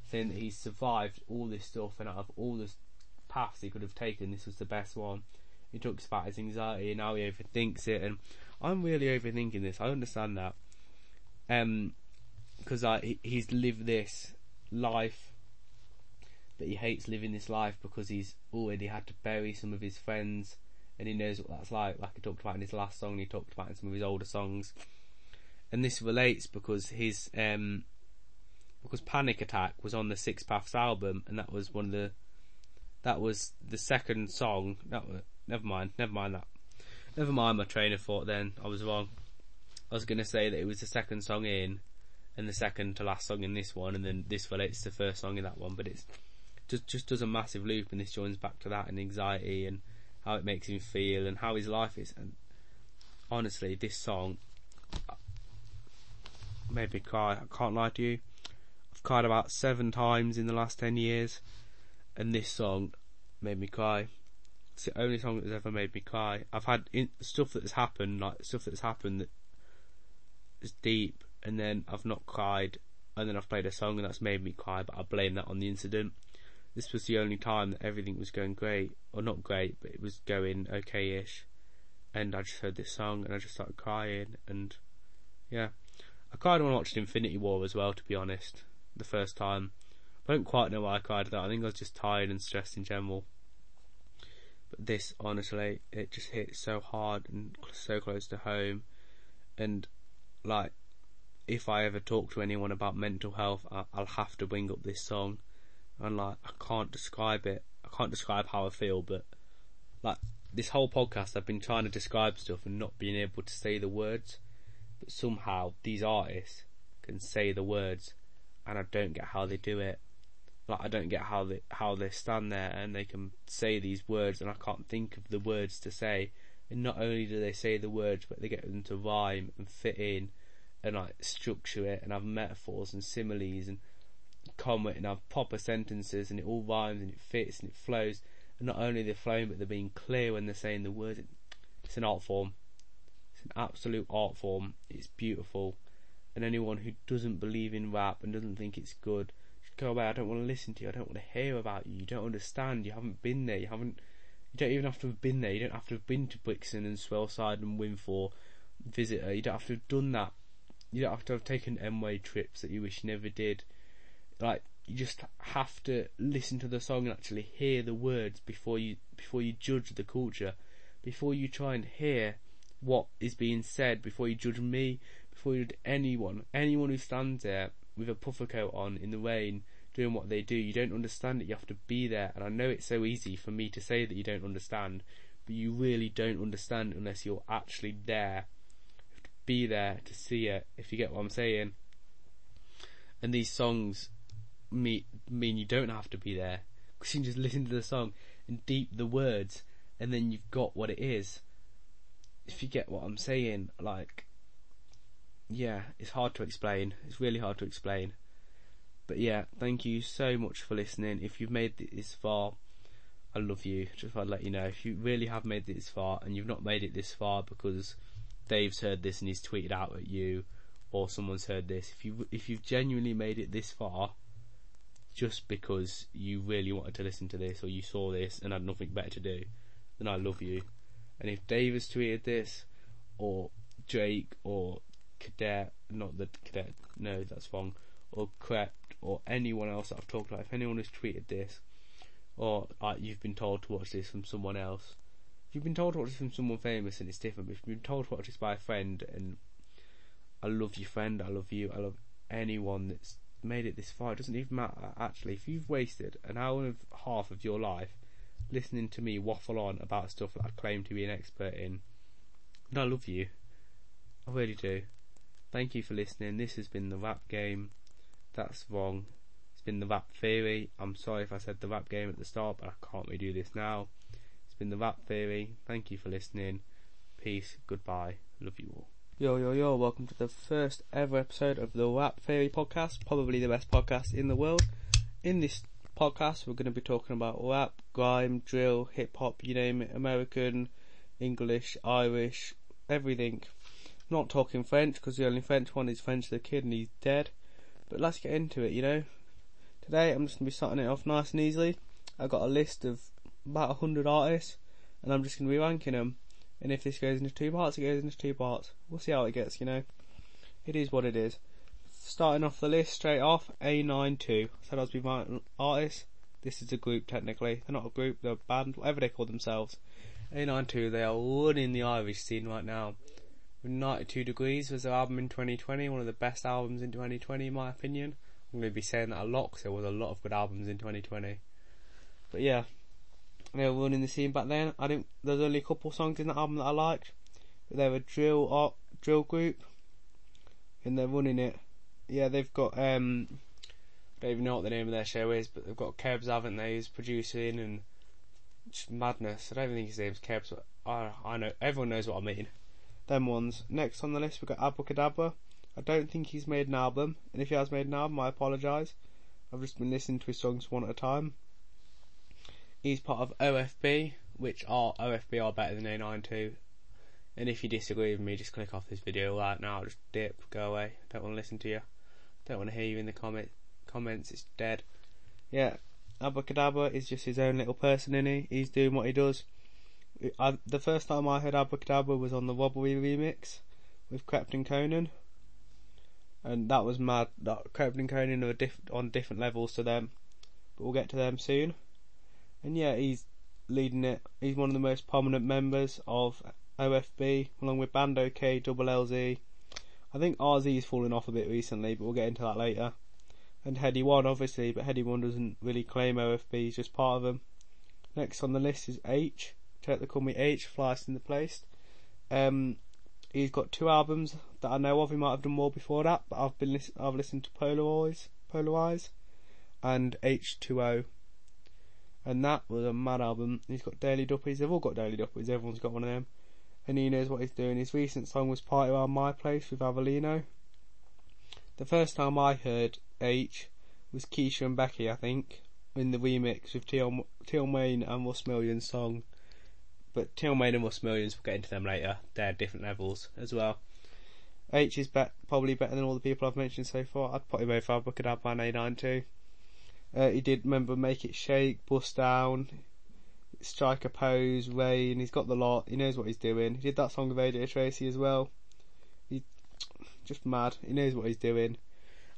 saying that he's survived all this stuff, and out of all the paths he could have taken, this was the best one. He talks about his anxiety and how he overthinks it, and I'm really overthinking this. I understand that. Um, because he, he's lived this life, but he hates living this life because he's already had to bury some of his friends, and he knows what that's like. Like he talked about in his last song, he talked about in some of his older songs, and this relates because his um, because Panic Attack was on the Six Paths album, and that was one of the that was the second song. That was, never mind, never mind that. Never mind my train of thought. Then I was wrong. I was to say that it was the second song in, and the second to last song in this one, and then this relates to the first song in that one. But it's just just does a massive loop, and this joins back to that and anxiety and how it makes him feel and how his life is. And honestly, this song uh, made me cry. I can't lie to you. I've cried about seven times in the last ten years, and this song made me cry. It's the only song that's ever made me cry. I've had in, stuff that has happened, like stuff that's happened that is deep, and then I've not cried, and then I've played a song and that's made me cry, but I blame that on the incident. This was the only time that everything was going great, or not great, but it was going okay-ish, and I just heard this song and I just started crying, and yeah, I cried when I watched Infinity War as well, to be honest, the first time. I don't quite know why I cried at that. I think I was just tired and stressed in general. But this, honestly, it just hit so hard and so close to home, and like if I ever talk to anyone about mental health, I, will have to bring up this song, and like I can't describe it. I can't describe how I feel, but like this whole podcast, I've been trying to describe stuff and not being able to say the words, but somehow these artists can say the words, and I don't get how they do it. Like I don't get how they how they stand there and they can say these words, and I can't think of the words to say. And not only do they say the words, but they get them to rhyme and fit in and like structure it and have metaphors and similes and comment and have proper sentences and it all rhymes and it fits and it flows. And not only they're flowing, but they're being clear when they're saying the words. It's an art form. It's an absolute art form. It's beautiful. And anyone who doesn't believe in rap and doesn't think it's good should go away. I don't want to listen to you. I don't want to hear about you. You don't understand. You haven't been there. You haven't. You don't even have to have been there. You don't have to have been to Brixton and Swaleside and Winfor visitor. You don't have to have done that you don't have to have taken M-way trips that you wish you never did. Like you just have to listen to the song and actually hear the words before you before you judge the culture, before you try and hear what is being said, before you judge me, before you judge anyone, anyone who stands there with a puffer coat on in the rain doing what they do. You don't understand it. You have to be there, and I know it's so easy for me to say that you don't understand, but you really don't understand unless you're actually there You have to be there to see it, if you get what I'm saying. And these songs mean, mean you don't have to be there, because you can just listen to the song and deep the words, and then you've got what it is. If you get what I'm saying, like, yeah, it's hard to explain. It's really hard to explain. But yeah, thank you so much for listening. If you've made it this far, I love you. Just to let you know. If you really have made it this far and you've not made it this far because Dave's heard this and he's tweeted out at you, or someone's heard this. If you if you've genuinely made it this far, just because you really wanted to listen to this or you saw this and had nothing better to do, then I love you. And if Dave has tweeted this, or Jake, or Cadet, not the Cadet, no, that's wrong, or Krept, or anyone else that I've talked about, if anyone has tweeted this, or uh, you've been told to watch this from someone else, if you've been told to watch this from someone famous and it's different, but if you've been told to watch this by a friend and I love your friend, I love you, I love anyone that's made it this far, it doesn't even matter actually. If you've wasted an hour and a half of your life listening to me waffle on about stuff that I claim to be an expert in, and I love you. I really do. Thank you for listening. This has been the rap game. That's wrong. It's been the rap theory. I'm sorry if I said the rap game at the start, but I can't redo this now. It's been the rap theory. Thank you for listening. Peace. Goodbye. Love you all. Yo, yo, yo, welcome to the first ever episode of the Rap Theory podcast, probably the best podcast in the world. In this podcast, we're going to be talking about rap, grime, drill, hip hop, you name it, American, English, Irish, everything. not talking French because the only French one is French the Kid and he's dead. But let's get into it, you know. Today I'm just going to be starting it off nice and easily. I've got a list of about 100 artists and I'm just going to be ranking them. And if this goes into two parts, it goes into two parts. We'll see how it gets, you know. It is what it is. Starting off the list straight off, A92. Said I was be my artist. This is a group technically. They're not a group, they're a band, whatever they call themselves. A92, they are running the Irish scene right now. 92 Degrees was their album in 2020, one of the best albums in 2020 in my opinion. I'm going to be saying that a lot because there was a lot of good albums in 2020. But yeah, they were running the scene back then. I didn't. There's only a couple songs in that album that I liked. But they're a drill art, drill group, and they're running it. Yeah, they've got. um I don't even know what the name of their show is, but they've got Kebs, haven't they? Who's producing and just madness. I don't even think his name's Kebs, but I I know everyone knows what I mean. Them ones. Next on the list we've got Abra Cadabra. I don't think he's made an album, and if he has made an album, I apologise. I've just been listening to his songs one at a time. He's part of OFB, which are OFB are better than A92. And if you disagree with me, just click off this video right now. Just dip, go away. Don't want to listen to you. Don't want to hear you in the comment comments. It's dead. Yeah, Abra Cadabra is just his own little person, in he? He's doing what he does. I, the first time I heard Abra Cadabra was on the Robbery remix with Krept Konan, and that was mad. That Konan are diff- on different levels to them, but we'll get to them soon and yeah, he's leading it. He's one of the most prominent members of OFB, along with Bandokay, Double LZ. I think RZ RZ's fallen off a bit recently, but we'll get into that later. And Headie One, obviously, but Headie One doesn't really claim OFB, he's just part of them. Next on the list is Aitch. They call me Aitch, Flyest in the Place. Um, he's got two albums that I know of. He might have done more before that, but I've been I've listened to Polarize, Polarize, and H2O and that was a mad album. He's got Daily Duppies, they've all got Daily Duppies, everyone's got one of them. And he knows what he's doing. His recent song was Party Around My Place with Avelino. The first time I heard Aitch was Keisha and Becky, I think, in the remix with Tion Wayne and Russ Millions song. But Tion Wayne and Russ Millions, we'll get into them later. They're different levels as well. Aitch is be- probably better than all the people I've mentioned so far. I'd put him over Abra Cadabra and A92. Uh, he did remember Make It Shake, Bust Down, Strike a Pose, Rain. He's got the lot. He knows what he's doing. He did that song with AJ Tracey as well. He's just mad. He knows what he's doing.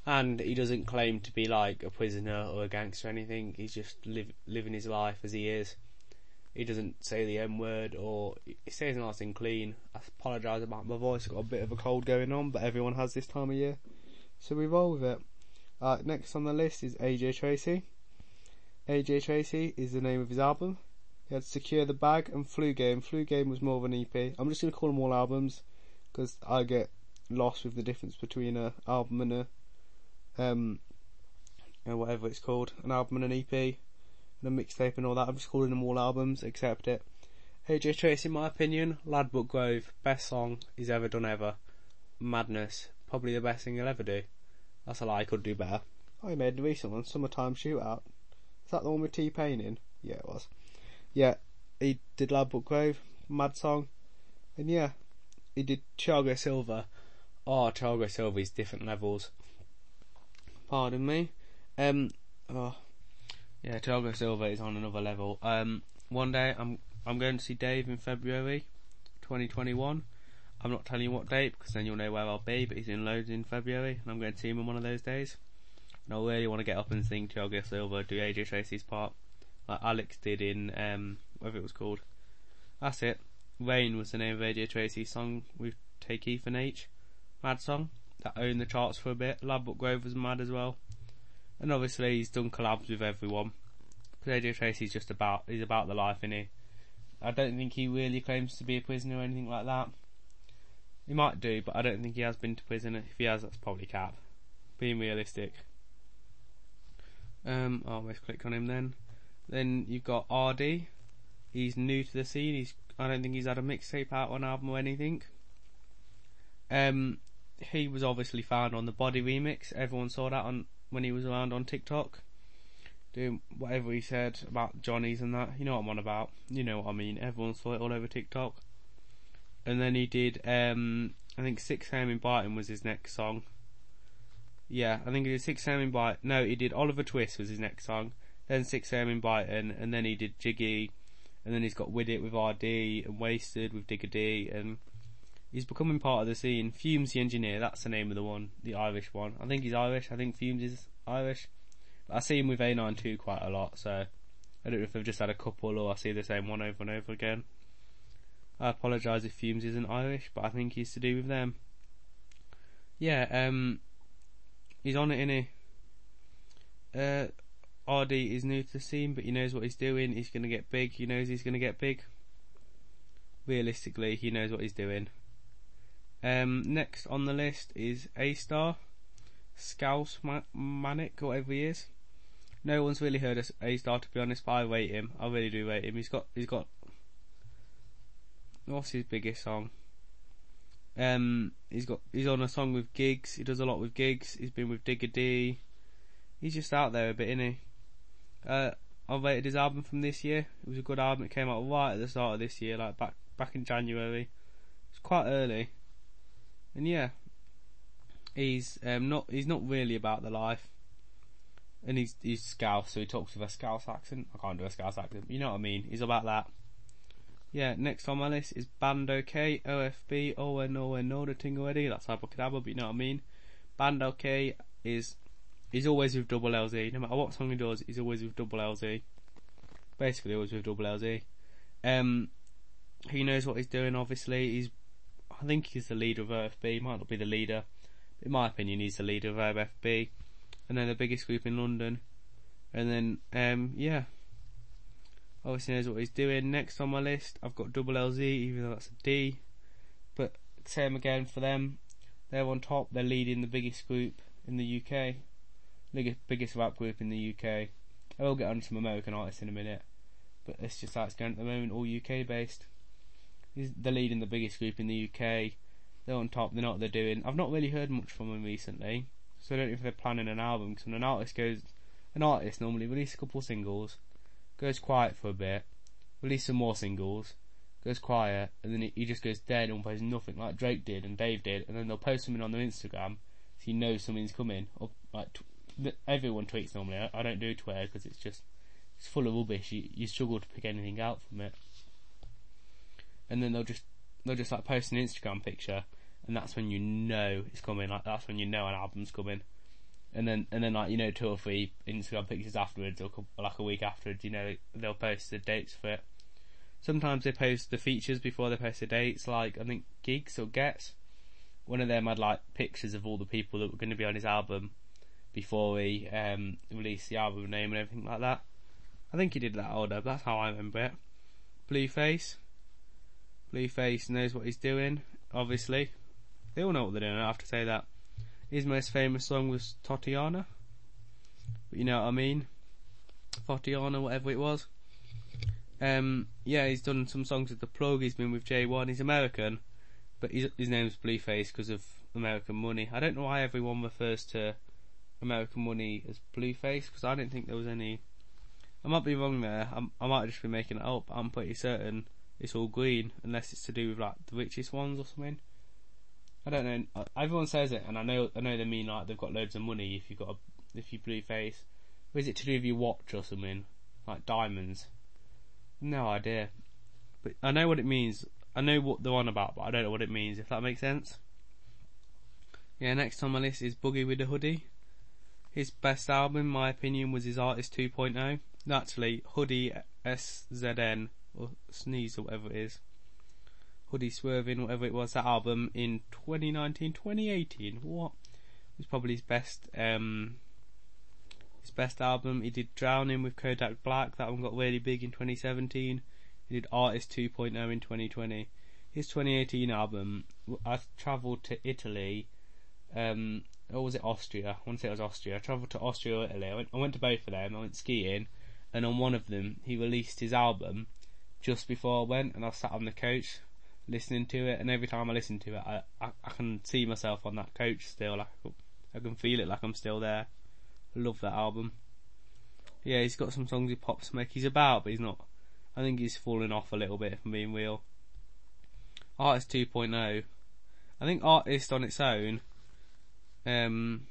And he doesn't claim to be like a prisoner or a gangster or anything. He's just live, living his life as he is. He doesn't say the M word or he stays nice and clean. I apologise about my voice. I've got a bit of a cold going on, but everyone has this time of year. So we roll with it. Uh, next on the list is AJ Tracey. AJ Tracey is the name of his album. He had Secure the Bag and Flu Game. Flu Game was more of an EP. I'm just going to call them all albums because I get lost with the difference between a album and a um or whatever it's called, an album and an EP and a mixtape and all that. I'm just calling them all albums. Accept it. AJ Tracey, in my opinion, Ladbroke Grove, best song he's ever done ever. Madness, probably the best thing he'll ever do. That's a lie, I could do better. I made the recent one, Summertime Shootout. Is that the one with T-Pain in? Yeah, it was. Yeah, he did Ladbroke Grove, Mad Song. And yeah, he did Thiago Silva. Oh, Thiago is different levels. Pardon me. Um, oh, yeah, Thiago Silva is on another level. Um, one day I'm I'm going to see Dave in February, 2021. I'm not telling you what date because then you'll know where I'll be, but he's in Loads in February and I'm going to see him on one of those days. And I really want to get up and sing Thiago Silva, do AJ Tracey's part, like Alex did in, um, whatever it was called. That's it. Rain was the name of Radio Tracy's song with Tay Keith and Aitch. Mad song that owned the charts for a bit. Ladbroke Grove was mad as well. And obviously he's done collabs with everyone. Radio Tracy's just about, he's about the life, in he? I don't think he really claims to be a prisoner or anything like that. He might do, but I don't think he has been to prison. If he has, that's probably cap. Being realistic. Um, I almost click on him then. Then you've got ArrDee. He's new to the scene. He's I don't think he's had a mixtape out on album or anything. Um, he was obviously found on the Body remix. Everyone saw that on when he was around on TikTok, doing whatever he said about Johnny's and that. You know what I'm on about. You know what I mean. Everyone saw it all over TikTok. And then he did. Um, I think Six AM in Brighton was his next song. Yeah, I think he did Six AM in Brighton. No, he did Oliver Twist was his next song. Then Six AM in Brighton, and then he did Jiggy, and then he's got With It with ArrDee and Wasted with Digga D, and he's becoming part of the scene. Fumez the Engineer, that's the name of the one, the Irish one. I think he's Irish. I think Fumez is Irish. I see him with A92 quite a lot, so I don't know if they've just had a couple or I see the same one over and over again. I apologise if Fumez isn't Irish, but I think he's to do with them. Yeah, um, he's on it, in he? Uh, ArrDee is new to the scene, but he knows what he's doing. He's going to get big. He knows he's going to get big. Realistically, he knows what he's doing. Um, next on the list is Aystar, Scouse Ma- Manic, whatever he is. No one's really heard of Aystar to be honest, but I rate him. I really do rate him. He's got, he's got. What's his biggest song? Um, he's got, he's on a song with Giggs. He does a lot with Giggs. He's been with Digga D. He's just out there a bit, isn't he? Uh, I rated his album from this year. It was a good album. It came out right at the start of this year, like back back in January. It's quite early, and yeah, he's um, not he's not really about the life, and he's he's Scouse, so he talks with a Scouse accent. I can't do a Scouse accent, you know what I mean. He's about that. Yeah, next on my list is Bandokay, OFB, Oh No No the Ting already. That's Abra Cadabra, but you know what I mean. Bandokay is He's always with double LZ. No matter what song he does, he's always with double LZ. Basically, always with double LZ. Um, he knows what he's doing. Obviously, he's. I think he's the leader of OFB. He might not be the leader. In my opinion, he's the leader of OFB, and then the biggest group in London. And then, um, yeah. Obviously knows what he's doing. Next on my list, I've got double LZ, even though that's a D. But same again for them. They're on top. They're leading the biggest group in the UK biggest, rap group in the UK. I will get on to some American artists in a minute, but it's just how it's going at the moment, all UK based. They're leading the biggest group in the UK. They're on top. They know what they're doing. I've not really heard much from them recently, so I don't know if they're planning an album. Because when an artist goes, an artist normally releases a couple singles, goes quiet for a bit, releases some more singles, goes quiet, and then he just goes dead and plays nothing like Drake did and Dave did, and then they'll post something on their Instagram so you know something's coming, or like everyone tweets normally. I, I don't do Twitter because it's just it's full of rubbish. You, you struggle to pick anything out from it. And then they'll just they'll just like post an Instagram picture, and that's when you know it's coming. Like that's when you know an album's coming. And then and then like you know two or three Instagram pictures afterwards, or like a week afterwards, you know they'll post the dates for it. Sometimes they post the features before they post the dates. Like I think Geeks or Gets, one of them had like pictures of all the people that were going to be on his album before he um, released the album name and everything like that. I think he did that order, that's how I remember it. Blueface. Blueface knows what he's doing, obviously. They all know what they're doing, I have to say that. His most famous song was Thotiana. But you know what I mean? Thotiana, whatever it was. Um, yeah, he's done some songs with The Plug, he's been with J1, he's American, but his, his name's Blueface because of American Money. I don't know why everyone refers to American Money as Blueface because I didn't think there was any. I might be wrong there. I'm, i might just be making it up. I'm pretty certain it's all green unless it's to do with like the richest ones or something. I don't know. Uh, everyone says it, and I know I know they mean like they've got loads of money if you got a, if you Blueface. Or is it to do with your watch or something like diamonds? No idea. But I know what it means. I know what they're on about, but I don't know what it means. If that makes sense. Yeah, next on my list is Boogie with a Hoodie. His best album, in my opinion, was his Artist 2.0. Actually, Hoodie SZN or Sneeze or whatever it is. Hoodie Swerving, whatever it was, that album in 2019, 2018. What? It was probably his best, um, his best album. He did Drowning with Kodak Black. That one got really big in 2017. He did Artist 2.0 in 2020. His 2018 album, I travelled to Italy, um, or was it Austria? I want to say it was Austria. I travelled to Austria or Italy. I went, I went to both of them. I went skiing, and on one of them, he released his album just before I went, and I sat on the coach listening to it, and every time I listen to it, I, I, I can see myself on that coach still. Like I can feel it, like I'm still there. I love that album. Yeah, he's got some songs with Pop Smoke. He's about, but he's not. I think he's falling off a little bit, from being real. Artist 2.0. I think Artist on its own. Um,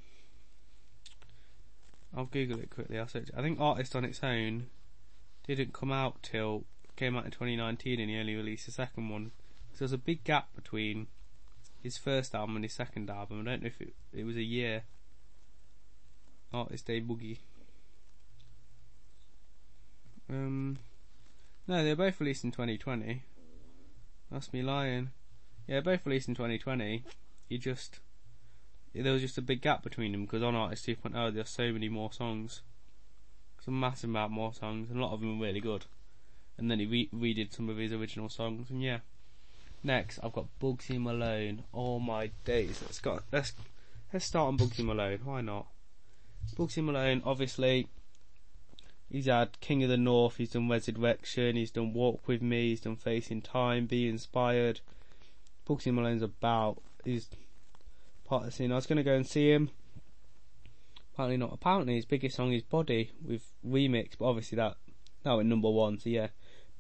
I'll Google it quickly. I'll search. I think Artist on its own didn't come out till came out in 2019, and he only released the second one so there's a big gap between his first album and his second album. I don't know if it, it was a year. Artist Dave Boogie. Um, no, they're both released in 2020. That's me lying. Yeah, both released in 2020. He just there was just a big gap between them because on Artist 2.0 there's so many more songs, some massive amount more songs, and a lot of them are really good. And then he re- redid some of his original songs, and yeah, Next, I've got Bugsy Malone. Oh my days! Let's go. Let's let's start on Bugsy Malone. Why not? Bugsy Malone, obviously, he's had King of the North. He's done Resurrection. He's done Walk with Me. He's done Facing Time. Be Inspired. Bugsy Malone's about. He's part of the scene. I was going to go and see him. Apparently not. Apparently his biggest song is Body with remix, but obviously that that went number one. So yeah,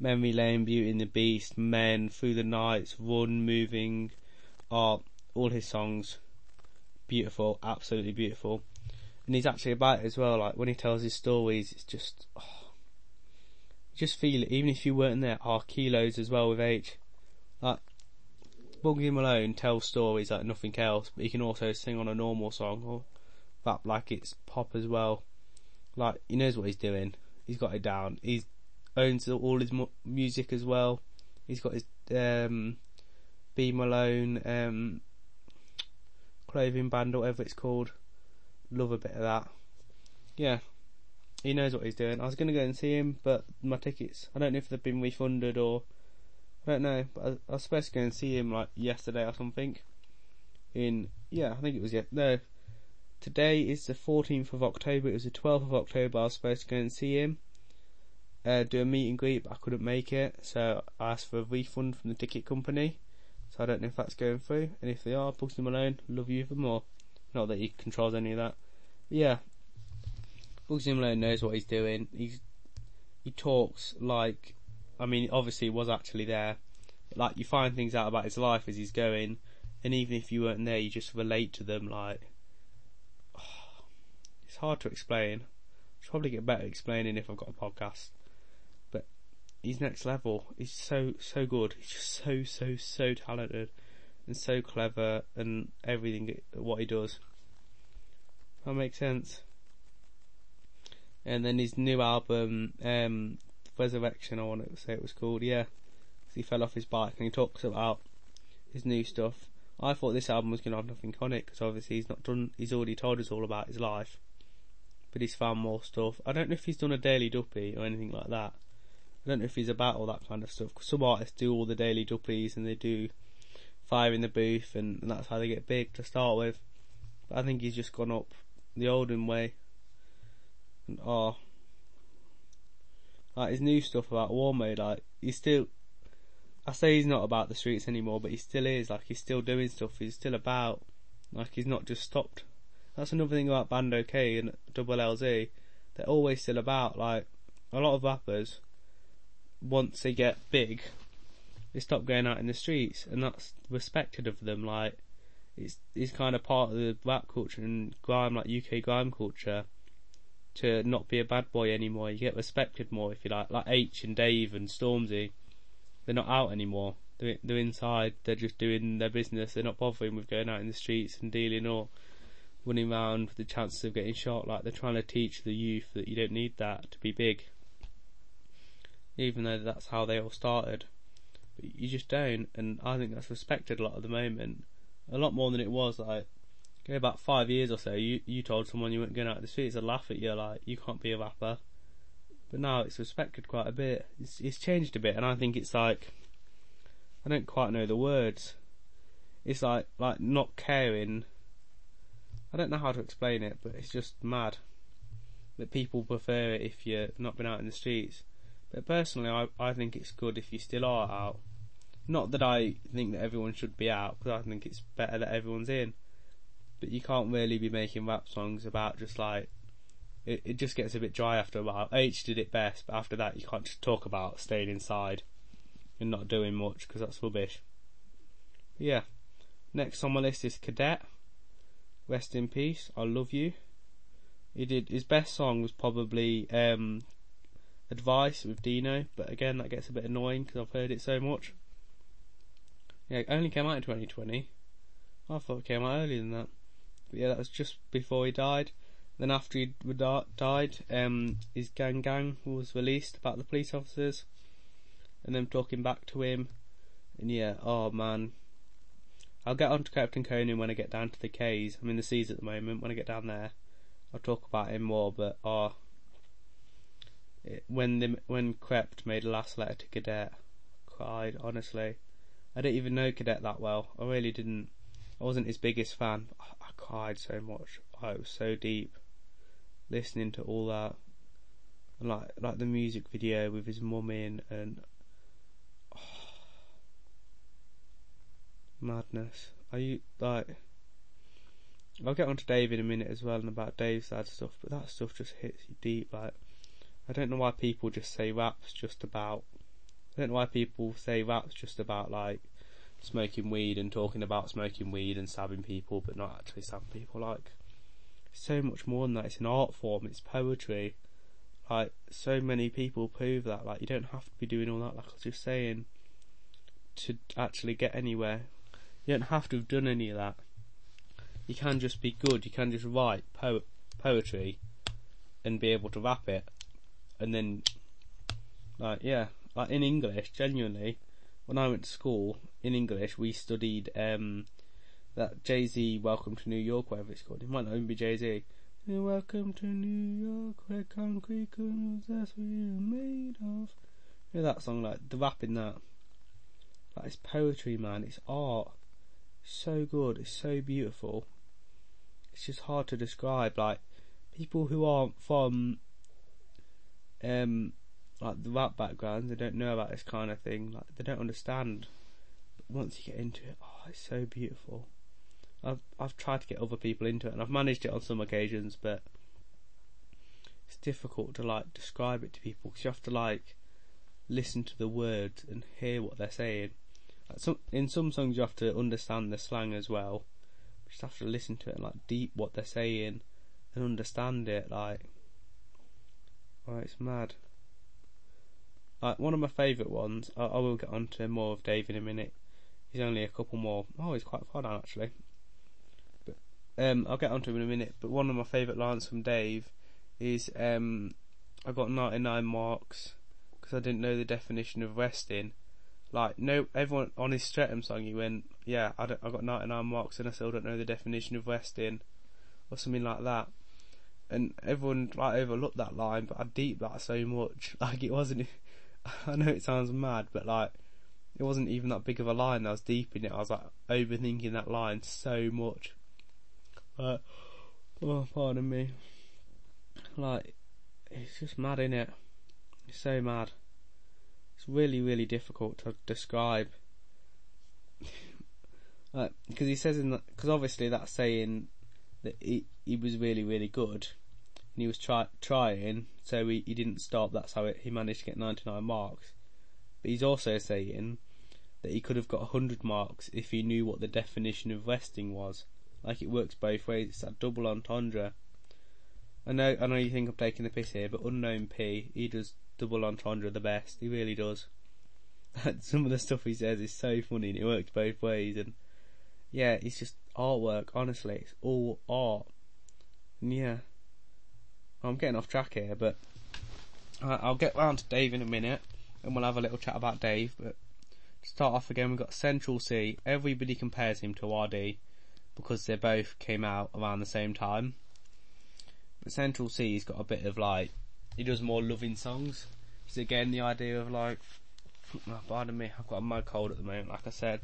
Memory Lane, Beauty and the Beast, Men, Through the Nights, Run, Moving, are all his songs beautiful, absolutely beautiful. And he's actually about it as well, like when he tells his stories, it's just, oh, just feel it, even if you weren't there, oh, kilos as well with H. Like, Bugsy Malone tells stories like nothing else, but he can also sing on a normal song or rap like it's pop as well. Like, he knows what he's doing. He's got it down. He's owns all his mu- music as well. He's got his um, B Malone um, clothing band or whatever it's called. Love a bit of that. Yeah, he knows what he's doing. I was going to go and see him, but my tickets, I don't know if they've been refunded or I don't know. But I, I was supposed to go and see him like yesterday or something. In yeah, I think it was yeah. No, today is the 14th of October. It was the 12th of October. I was supposed to go and see him uh, do a meet and greet, but I couldn't make it, so I asked for a refund from the ticket company. So I don't know if that's going through, and if they are, Bugsy Malone, love you even more. Not that he controls any of that. But yeah, Bugsy Malone knows what he's doing. He's he talks like, I mean, obviously he was actually there. Like you find things out about his life as he's going, and even if you weren't there, you just relate to them. Like, oh, it's hard to explain. I'll probably get better explaining if I've got a podcast he's next level. He's so so good. He's just so so so talented and so clever and everything what he does. That makes sense. And then his new album, um, Resurrection, I want to say it was called. Yeah, he fell off his bike and he talks about his new stuff. I thought this album was going to have nothing on it because obviously he's not done. He's already told us all about his life, but he's found more stuff. I don't know if he's done a daily duppy or anything like that. I don't know if he's about all that kind of stuff. Cause some artists do all the daily duppies and they do fire in the booth, and, and that's how they get big to start with. But I think he's just gone up the olden way. And oh, like his new stuff about war mode, like he's still. I say he's not about the streets anymore, but he still is. Like he's still doing stuff. He's still about. Like he's not just stopped. That's another thing about Bandokay and Double LZ. They're always still about. Like a lot of rappers once they get big, they stop going out in the streets, and that's respected of them. Like it's it's kind of part of the rap culture and grime, like UK grime culture, to not be a bad boy anymore. You get respected more if you like. Like Aitch and Dave and Stormzy, they're not out anymore. They're they're inside. They're just doing their business. They're not bothering with going out in the streets and dealing or running around with the chances of getting shot. Like they're trying to teach the youth that you don't need that to be big even though that's how they all started. But you just don't, and I think that's respected a lot at the moment, a lot more than it was like go back five years or so. You you told someone you weren't going out the streets, they'd laugh at you like you can't be a rapper. But now it's respected quite a bit. It's it's changed a bit, and I think it's like I don't quite know the words. It's like like not caring. I don't know how to explain it, but it's just mad that people prefer it if you've not been out in the streets. But personally, I I think it's good if you still are out. Not that I think that everyone should be out, because I think it's better that everyone's in. But you can't really be making rap songs about just like it, it just gets a bit dry after a while. Aitch did it best, but after that you can't just talk about staying inside and not doing much because that's rubbish. But yeah, next on my list is Cadet. Rest in peace. I love you. He did his best song was probably um, Advice with Deno, but again that gets a bit annoying because I've heard it so much. Yeah, it only came out in 2020. I thought it came out earlier than that. But yeah, that was just before he died. Then after he died, um, his Gang Gang was released about the police officers, and them talking back to him. And yeah, oh man, I'll get on to Krept and Konan when I get down to the K's. I'm in the C's at the moment. When I get down there, I'll talk about him more. But oh, when the when Krept made last letter to Cadet, cried honestly. I didn't even know Cadet that well. I really didn't. I wasn't his biggest fan. I, I cried so much. It was so deep. Listening to all that, and like like the music video with his mum in, and oh, madness. Are you like? I'll get on to Dave in a minute as well and about Dave's sad stuff, but that stuff just hits you deep. Like, I don't know why people just say rap's just about. I don't know why people say rap's just about like smoking weed and talking about smoking weed and stabbing people, but not actually stabbing people. Like, so much more than that. It's an art form. It's poetry. Like, so many people prove that. Like, you don't have to be doing all that. Like I was just saying, to actually get anywhere, you don't have to have done any of that. You can just be good. You can just write po- poetry and be able to rap it, and then, like, yeah, like in English, genuinely, when I went to school in English, we studied um, that Jay Z "Welcome to New York," whatever it's called. It might not even be Jay Z. Welcome to New York, where concrete kernels that's what you're made of. You know that song, like the rap in that. Like it's poetry, man. It's art. So good. It's so beautiful. It's just hard to describe. Like people who aren't from um like the rap background, they don't know about this kind of thing. Like they don't understand. But once you get into it, oh, it's so beautiful. I've I've tried to get other people into it, and I've managed it on some occasions, but it's difficult to like describe it to people because you have to like listen to the words and hear what they're saying. Like some in some songs you have to understand the slang as well. You just have to listen to it and like deep what they're saying and understand it. Like, oh, it's mad. Like one of my favourite ones. I, I will get on to more of Dave in a minute. He's only a couple more. Oh, he's quite far down actually. Um, I'll get onto him in a minute, but one of my favourite lines from Dave is um, I got 99 marks because I didn't know the definition of resting. Like, no, everyone on his Streatham song, he went, Yeah, I, I got 99 marks and I still don't know the definition of resting, or something like that. And everyone like overlooked that line, but I deep that so much. Like, it wasn't. I know it sounds mad, but like, it wasn't even that big of a line. I was deep in it. I was like overthinking that line so much. Oh, pardon me. Like, it's just mad, in it? It's so mad. It's really, really difficult to describe. like, because he says in that because obviously that's saying that he he was really, really good, and he was try, trying, so he, he didn't stop. That's how it, he managed to get 99 marks. But he's also saying that he could have got 100 marks if he knew what the definition of resting was. Like it works both ways. It's that double entendre. I know, I know you think I'm taking the piss here, but Unknown T, he does double entendre the best. He really does. Some of the stuff he says is so funny and it works both ways. And yeah, it's just artwork. Honestly, it's all art. And yeah, I'm getting off track here, but uh, I'll get round to Dave in a minute. and we'll have a little chat about Dave. But to start off again, we've got Central Cee. Everybody compares him to ArrDee because they both came out around the same time. But Central Cee's got a bit of like, he does more loving songs. It's again the idea of like, oh, pardon me, I've got a mad cold at the moment, like I said.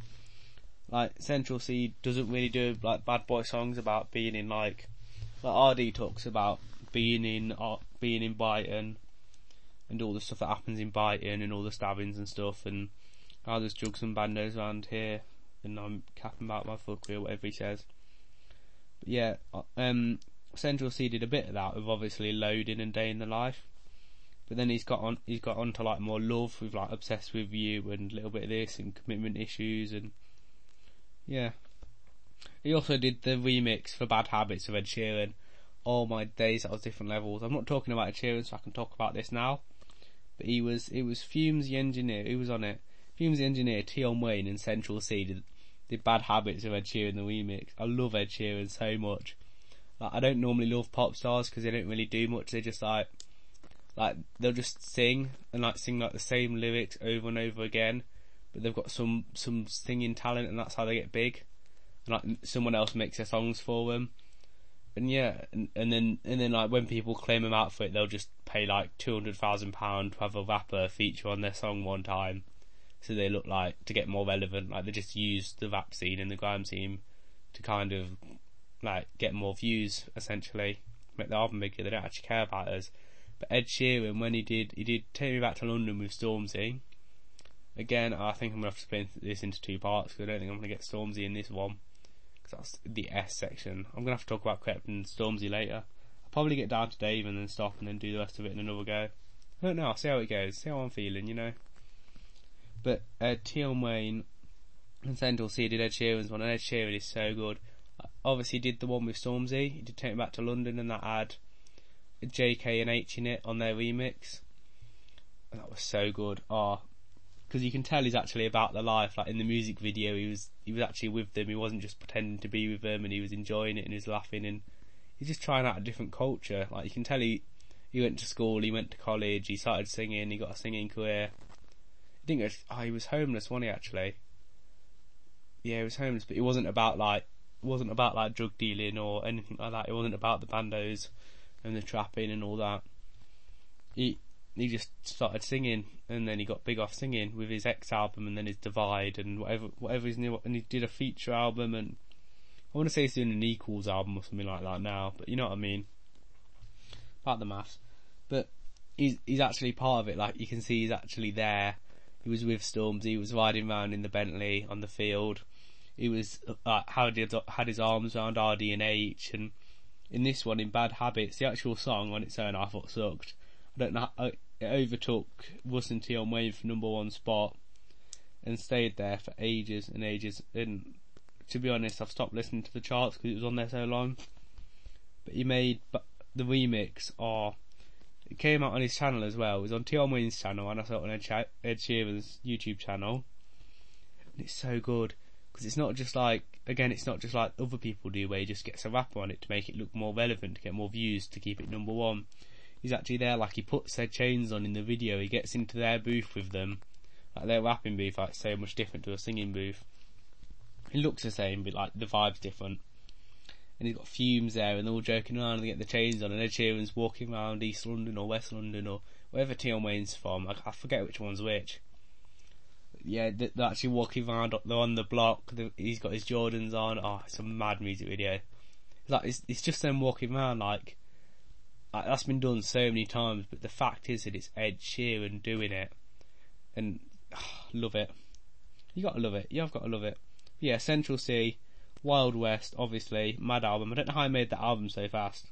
Like, Central Cee doesn't really do like bad boy songs about being in like, like ArrDee talks about being in, uh, being in Brighton and all the stuff that happens in Brighton and all the stabbings and stuff and how there's drugs and bandos around here and I'm capping about my fuckery or whatever he says. But yeah, uh, um, Central Cee did a bit of that with obviously loading and day in the life. But then he's got on, he's got on to like more love with like obsessed with you and a little bit of this and commitment issues and yeah. He also did the remix for Bad Habits of Ed Sheeran. All my days, that was different levels. I'm not talking about Ed Sheeran, so I can talk about this now. But he was, it was Fumez the engineer, who was on it? Fumez the engineer, Tion Wayne and Central Cee did, did Bad Habits of Ed Sheeran the remix. I love Ed Sheeran so much. Like, I don't normally love pop stars because they don't really do much. They just like, like they'll just sing and like sing like the same lyrics over and over again, but they've got some some singing talent and that's how they get big. And like someone else makes their songs for them. And yeah, and, and then and then like when people claim them out for it, they'll just pay like two hundred thousand pound to have a rapper feature on their song one time, so they look like to get more relevant. Like they just use the rap scene and the grime scene to kind of like get more views essentially, make the album bigger. They don't actually care about us. But Ed Sheeran, when he did, he did Take Me Back to London with Stormzy. Again, I think I'm gonna have to split this into two parts because I don't think I'm gonna get Stormzy in this one that's the S section. I'm gonna have to talk about Krept and Stormzy later. I'll probably get down to Dave and then stop and then do the rest of it in another go. I don't know. I'll see how it goes. See how I'm feeling, you know. But uh, Tion Wayne and Central Cee did Ed Sheeran's one, and Ed Sheeran is so good obviously did the one with Stormzy. He did Take Me Back to London, and that had Jaykae and Aitch in it on their remix. And that was so good. Oh, because you can tell he's actually about the life. Like in the music video, he was he was actually with them. He wasn't just pretending to be with them, and he was enjoying it and he was laughing and he's just trying out a different culture. Like you can tell he he went to school, he went to college, he started singing, he got a singing career. He didn't go. Oh, he was homeless, wasn't he? Actually, yeah, he was homeless, but it wasn't about like wasn't about like drug dealing or anything like that. It wasn't about the bandos and the trapping and all that. He he just started singing, and then he got big off singing with his X album, and then his Divide and whatever whatever his new. And he did a feature album, and I want to say he's doing an Equals album or something like that now. But you know what I mean. About the maths, but he's he's actually part of it. Like you can see, he's actually there. He was with Storms. He was riding around in the Bentley on the field he was uh, had his, had his arms around ArrDee and Aitch, and in this one, in Bad Habits, the actual song on its own I thought sucked. I don't know. It overtook Russ on Wayne for number one spot, and stayed there for ages and ages. And to be honest, I've stopped listening to the charts because it was on there so long. But he made the remix, or it came out on his channel as well. It was on Tion Wayne's channel, and I saw it on Ed Sheeran's YouTube channel. And it's so good because it's not just like again, it's not just like other people do where he just gets a rapper on it to make it look more relevant, to get more views, to keep it number one. He's actually there, like he puts their chains on in the video. He gets into their booth with them, like their rapping booth, like so much different to a singing booth. It looks the same, but like the vibe's different. And he's got Fumez there, and they're all joking around. and They get the chains on, and Ed Sheeran's walking around East London or West London or wherever Tion Wayne's from. I, I forget which one's which yeah, they're actually walking around they're on the block. He's got his Jordans on. Oh, it's a mad music video. Like it's, it's just them walking around like, like that's been done so many times. But the fact is that it's Ed Sheeran doing it, and oh, love it. You gotta love it. You've got to love it. Yeah, Central Cee, Wild West, obviously, mad album. I don't know how he made that album so fast.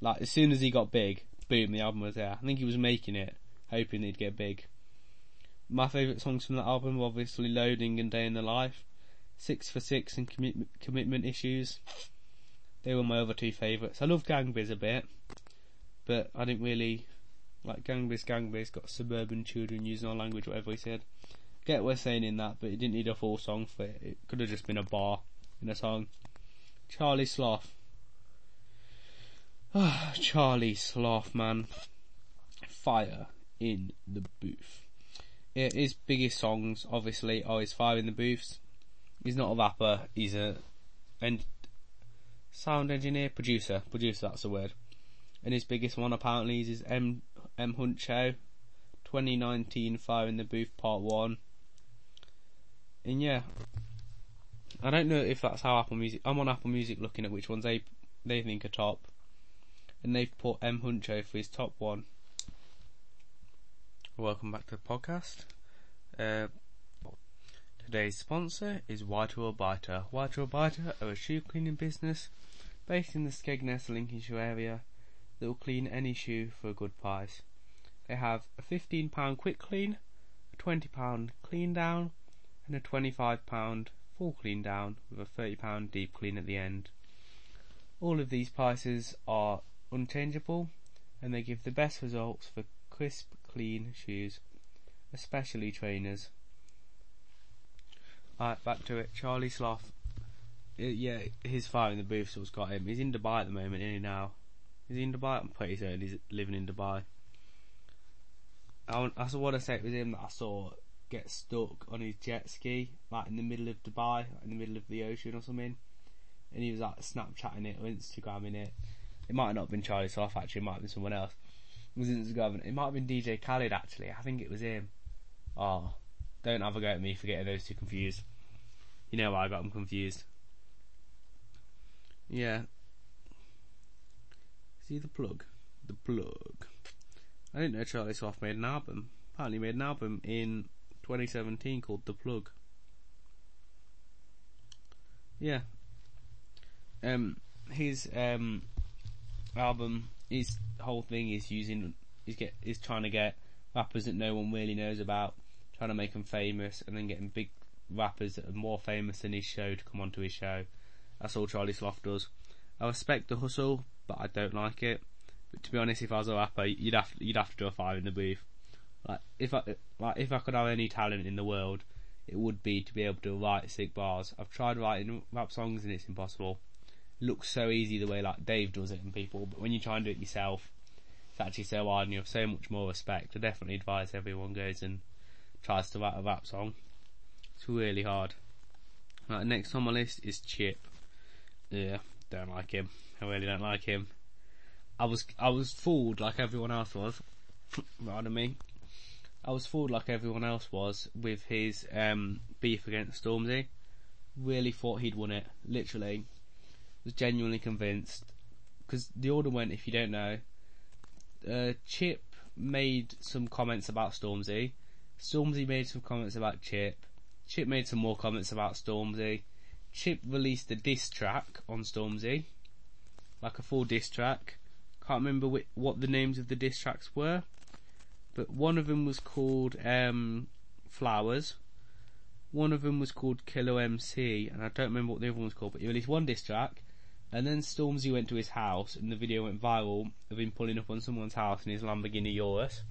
Like as soon as he got big, boom, the album was there. I think he was making it, hoping he'd get big. My favourite songs from that album were obviously Loading and Day in the Life. Six for Six and commi- Commitment Issues. They were my other two favourites. I love Gang Biz a bit, but I didn't really like Gang Biz. Gang got suburban children using our language, whatever he said. Get what we're saying in that, but it didn't need a full song for it. It could have just been a bar in a song. Charlie Sloth. Charlie Sloth, man. Fire in the booth. yeah, his biggest songs, obviously, are his Fire in the Booths. He's not a rapper, he's a and sound engineer, producer, producer, that's the word. And his biggest one apparently is his M M Huncho, 2019 Fire in the Booth Part 1. And yeah, I don't know if that's how Apple Music, I'm on Apple Music looking at which ones they, they think are top. And they've put M Huncho for his top one. Welcome back to the podcast. Uh, today's sponsor is White Whitewell Biter. Whitewell Biter are a shoe cleaning business based in the Skegness, Lincolnshire area that will clean any shoe for a good price. They have a £15 quick clean, a £20 clean down, and a £25 full clean down with a £30 deep clean at the end. All of these prices are unchangeable and they give the best results for crisp, clean shoes, especially trainers. Alright, back to it. Charlie Sloth. Uh, yeah, his fire in the booth has got him. He's in Dubai at the moment, isn't he now? Is he in Dubai? I'm pretty certain he's living in Dubai. I, I want to say it was him that I saw get stuck on his jet ski, like in the middle of Dubai, like in the middle of the ocean or something. And he was like Snapchatting it or Instagramming it. It might not have been Charlie Sloth actually, it might have been someone else. It was Instagramming it. might have been DJ Khaled actually, I think it was him. Oh, don't have a go at me for getting those two confused. You know why I got them confused. Yeah. See the plug? The plug. I didn't know Charlie Sloth made an album. Apparently made an album in 2017 called The Plug. Yeah. Um, his um album, his whole thing is using, is get, is trying to get rappers that no one really knows about, trying to make them famous, and then getting big rappers that are more famous than his show to come onto his show. That's all Charlie Sloth does. I respect the hustle, but I don't like it. But to be honest, if I was a rapper, you'd have you'd have to do a fire in the booth. Like if I like if I could have any talent in the world, it would be to be able to write sick bars. I've tried writing rap songs and it's impossible. It looks so easy the way like Dave does it and people, but when you try and do it yourself, it's actually so hard and you have so much more respect. I definitely advise everyone goes and tries to write a rap song. It's really hard. Right, next on my list is Chip. Yeah, don't like him. I really don't like him. I was I was fooled like everyone else was. Pardon me. I was fooled like everyone else was with his um, beef against Stormzy. Really thought he'd won it. Literally, was genuinely convinced. Because the order went, if you don't know, uh, Chip made some comments about Stormzy. Stormzy made some comments about Chip. Chip made some more comments about Stormzy. Chip released a diss track on Stormzy, like a full diss track. Can't remember wh- what the names of the diss tracks were, but one of them was called um, Flowers. One of them was called Killer MC, and I don't remember what the other one was called. But he released one diss track, and then Stormzy went to his house, and the video went viral of him pulling up on someone's house in his Lamborghini Urus.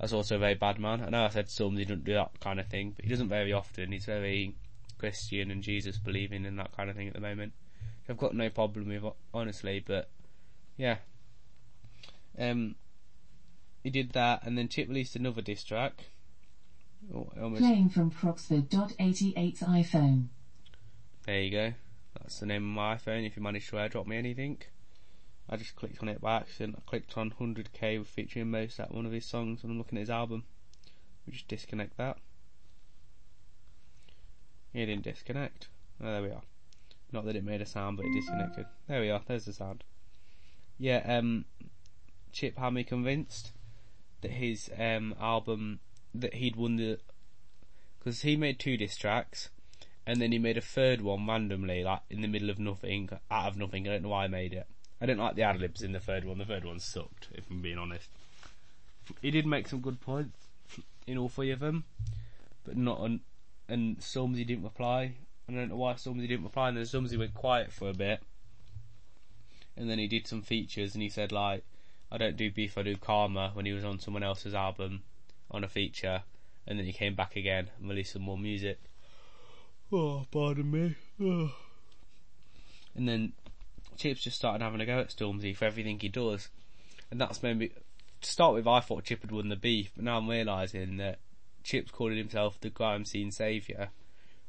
That's also a very bad man. I know I said Stormzy doesn't do that kind of thing, but he doesn't very often. He's very Christian and Jesus believing and that kind of thing at the moment. I've got no problem with, it, honestly, but yeah. Um, he did that, and then Chip released another diss track. Oh, Playing from Croxford.88's iPhone. There you go. That's the name of my iPhone. If you manage to airdrop me anything, I just clicked on it by accident. I clicked on 100k featuring most at one of his songs when I'm looking at his album. We just disconnect that. It didn't disconnect. Oh, there we are. Not that it made a sound, but it disconnected. There we are. There's the sound. Yeah, um, Chip had me convinced that his um, album that he'd won the because he made two diss tracks and then he made a third one randomly, like in the middle of nothing, out of nothing. I don't know why I made it. I didn't like the ad libs in the third one. The third one sucked, if I'm being honest. He did make some good points in all three of them, but not on. And some he didn't reply. I don't know why Stormzy didn't reply. And then Stormzy went quiet for a bit, and then he did some features, and he said like, "I don't do beef, I do karma." When he was on someone else's album, on a feature, and then he came back again and released some more music. Oh, pardon me. Oh. And then Chip's just started having a go at Stormzy for everything he does. And that's maybe, to start with, I thought Chip had won the beef, but now I'm realising that Chip's calling himself the grime scene saviour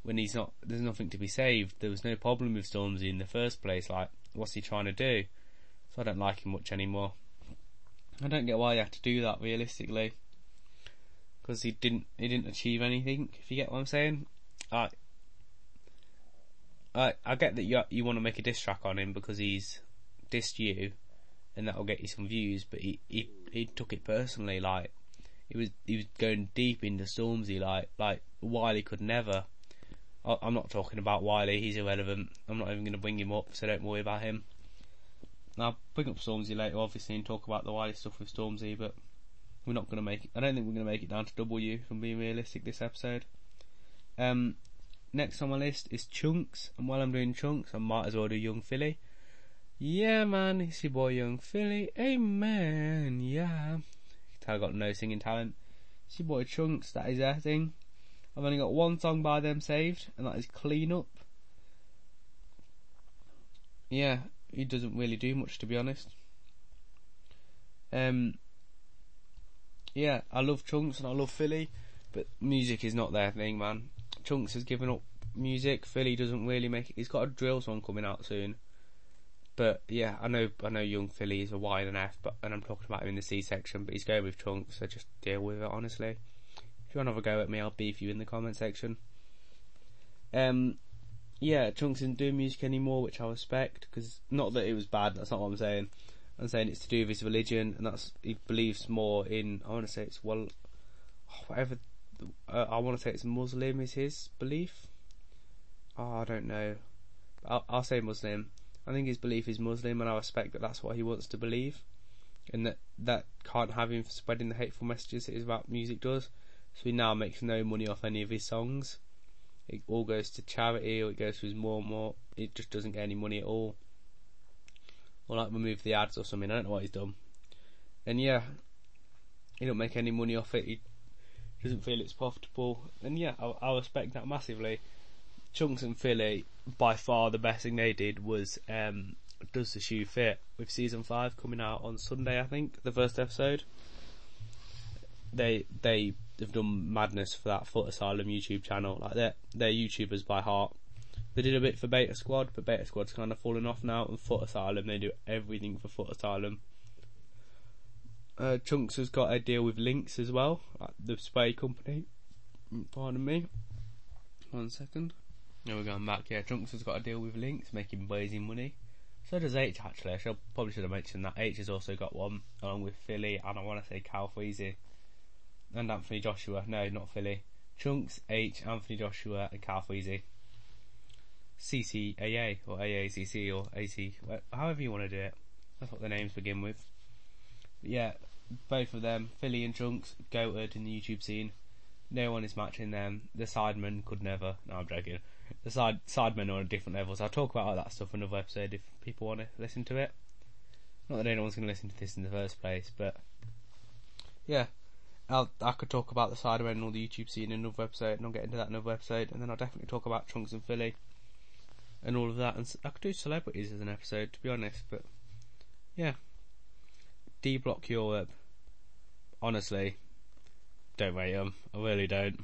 when he's not. There's nothing to be saved. There was no problem with Stormzy in the first place. Like, what's he trying to do? So I don't like him much anymore. I don't get why he had to do that realistically, because he didn't. He didn't achieve anything. If you get what I'm saying, I. I I get that you you want to make a diss track on him because he's dissed you, and that'll get you some views. But he he he took it personally. Like he was he was going deep into Stormzy. Like like Wiley could never. I'm not talking about Wiley. He's irrelevant. I'm not even going to bring him up, so don't worry about him. I'll bring up Stormzy later, obviously, and talk about the Wiley stuff with Stormzy, but we're not going to make it. I don't think we're going to make it down to W, if I'm being realistic, this episode. Um, next on my list is Chunkz, and while I'm doing Chunkz, I might as well do Yung Filly. Yeah, man, it's your boy Yung Filly. Amen, yeah. I got no singing talent. It's your boy Chunkz, that is their thing. I've only got one song by them saved, and that is Clean Up. Yeah, he doesn't really do much to be honest. Um, yeah, I love Chunkz and I love Filly, but music is not their thing, man. Chunkz has given up music. Filly doesn't really make it. He's got a drill song coming out soon. But yeah, I know I know Yung Filly is a Y and an F, but and I'm talking about him in the C section, but he's going with Chunkz, so just deal with it honestly. If you want to have a go at me, I'll beef you in the comment section. Um, yeah, Chunkz isn't doing music anymore, which I respect, because not that it was bad, that's not what I'm saying. I'm saying it's to do with his religion, and that's, he believes more in, I want to say it's, well, whatever, uh, I want to say it's Muslim is his belief. Oh, I don't know. I'll, I'll say Muslim. I think his belief is Muslim, and I respect that that's what he wants to believe, and that that can't have him spreading the hateful messages that his rap music does. So he now makes no money off any of his songs it all goes to charity or it goes to his and more. It just doesn't get any money at all. Or like remove the ads or something. I don't know what he's done. And yeah, he don't make any money off it. He doesn't feel it's profitable. And yeah, I, I respect that massively. Chunkz and Filly, by far the best thing they did was um, Does the Shoe Fit with season 5 coming out on Sunday, I think, the first episode. They they they've done madness for that Foot Asylum YouTube channel. Like they're they're YouTubers by heart. They did a bit for Beta Squad, but Beta Squad's kind of fallen off now. And Foot Asylum, they do everything for Foot Asylum. Uh, Chunkz has got a deal with Lynx as well, the spray company. Pardon me. One second. Now we're going back. Yeah, Chunkz has got a deal with Lynx, making blazing money. So does Aitch actually. I should, probably should have mentioned that Aitch has also got one along with Filly and I want to say Calfreezy and Anthony Joshua. No, not Filly. Chunkz, Aitch, Anthony Joshua, and Cal. CCAA, or AACC, or AC, however you want to do it. That's what the names begin with. But yeah, both of them, Filly and Chunkz, goated in the YouTube scene. No one is matching them. The Sidemen could never. No, I'm joking. The side Sidemen are on a different level, so I'll talk about all that stuff in another episode if people want to listen to it. Not that anyone's going to listen to this in the first place, but yeah, I'll, i could talk about the Sidemen and all the YouTube scene in another episode, and I'll get into that in another episode, and then I'll definitely talk about Chunkz and Filly and all of that. And I could do celebrities as an episode, to be honest, but yeah. D Block Europe. Honestly, don't rate them. I really don't.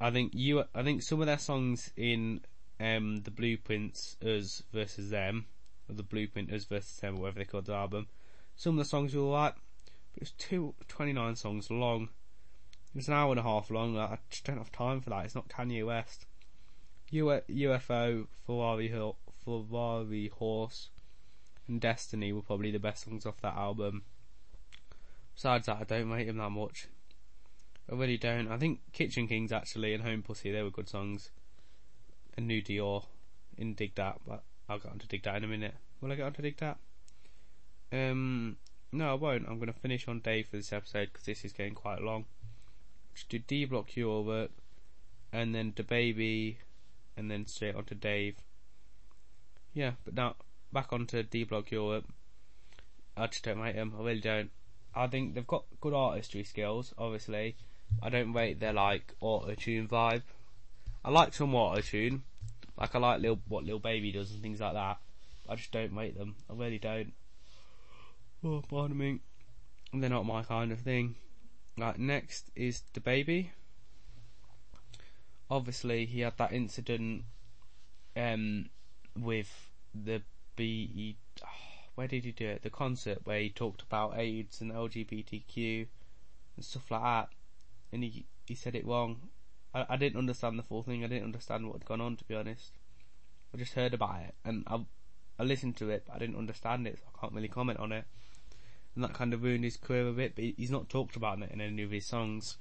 I think you. I think some of their songs in um, the Blueprints us versus them, or the Blueprint us versus them, or whatever they called the album. Some of the songs were alright. It's two, 29 songs long. It's an hour and a half long. I just don't have time for that. It's not Kanye West. UFO, Ferrari, Ferrari Horse, and Destiny were probably the best songs off that album. Besides that, I don't rate him that much. I really don't. I think Kitchen Kings actually and Home Pussy they were good songs. And New Dior in Digga D, but I'll get on to Digga D in a minute. Will I get on to Digga D? Um, no, I won't. I'm going to finish on Dave for this episode because this is getting quite long. Just do D Block Europe, and then DaBaby, and then straight on to Dave. Yeah, but now back onto D Block work. I just don't rate them. I really don't. I think they've got good artistry skills, obviously. I don't rate their like auto tune vibe. I like some auto tune, like I like what Lil Baby does and things like that. I just don't rate them. I really don't. Oh, pardon me. They're not my kind of thing. Right, next is DaBaby. Obviously, he had that incident um, with the B. Oh, where did he do it? The concert where he talked about AIDS and LGBTQ and stuff like that, and he he said it wrong. I, I didn't understand the full thing. I didn't understand what had gone on, to be honest. I just heard about it and I I listened to it, but I didn't understand it, so I can't really comment on it. And that kind of ruined his career a bit. But he's not talked about it in any of his songs.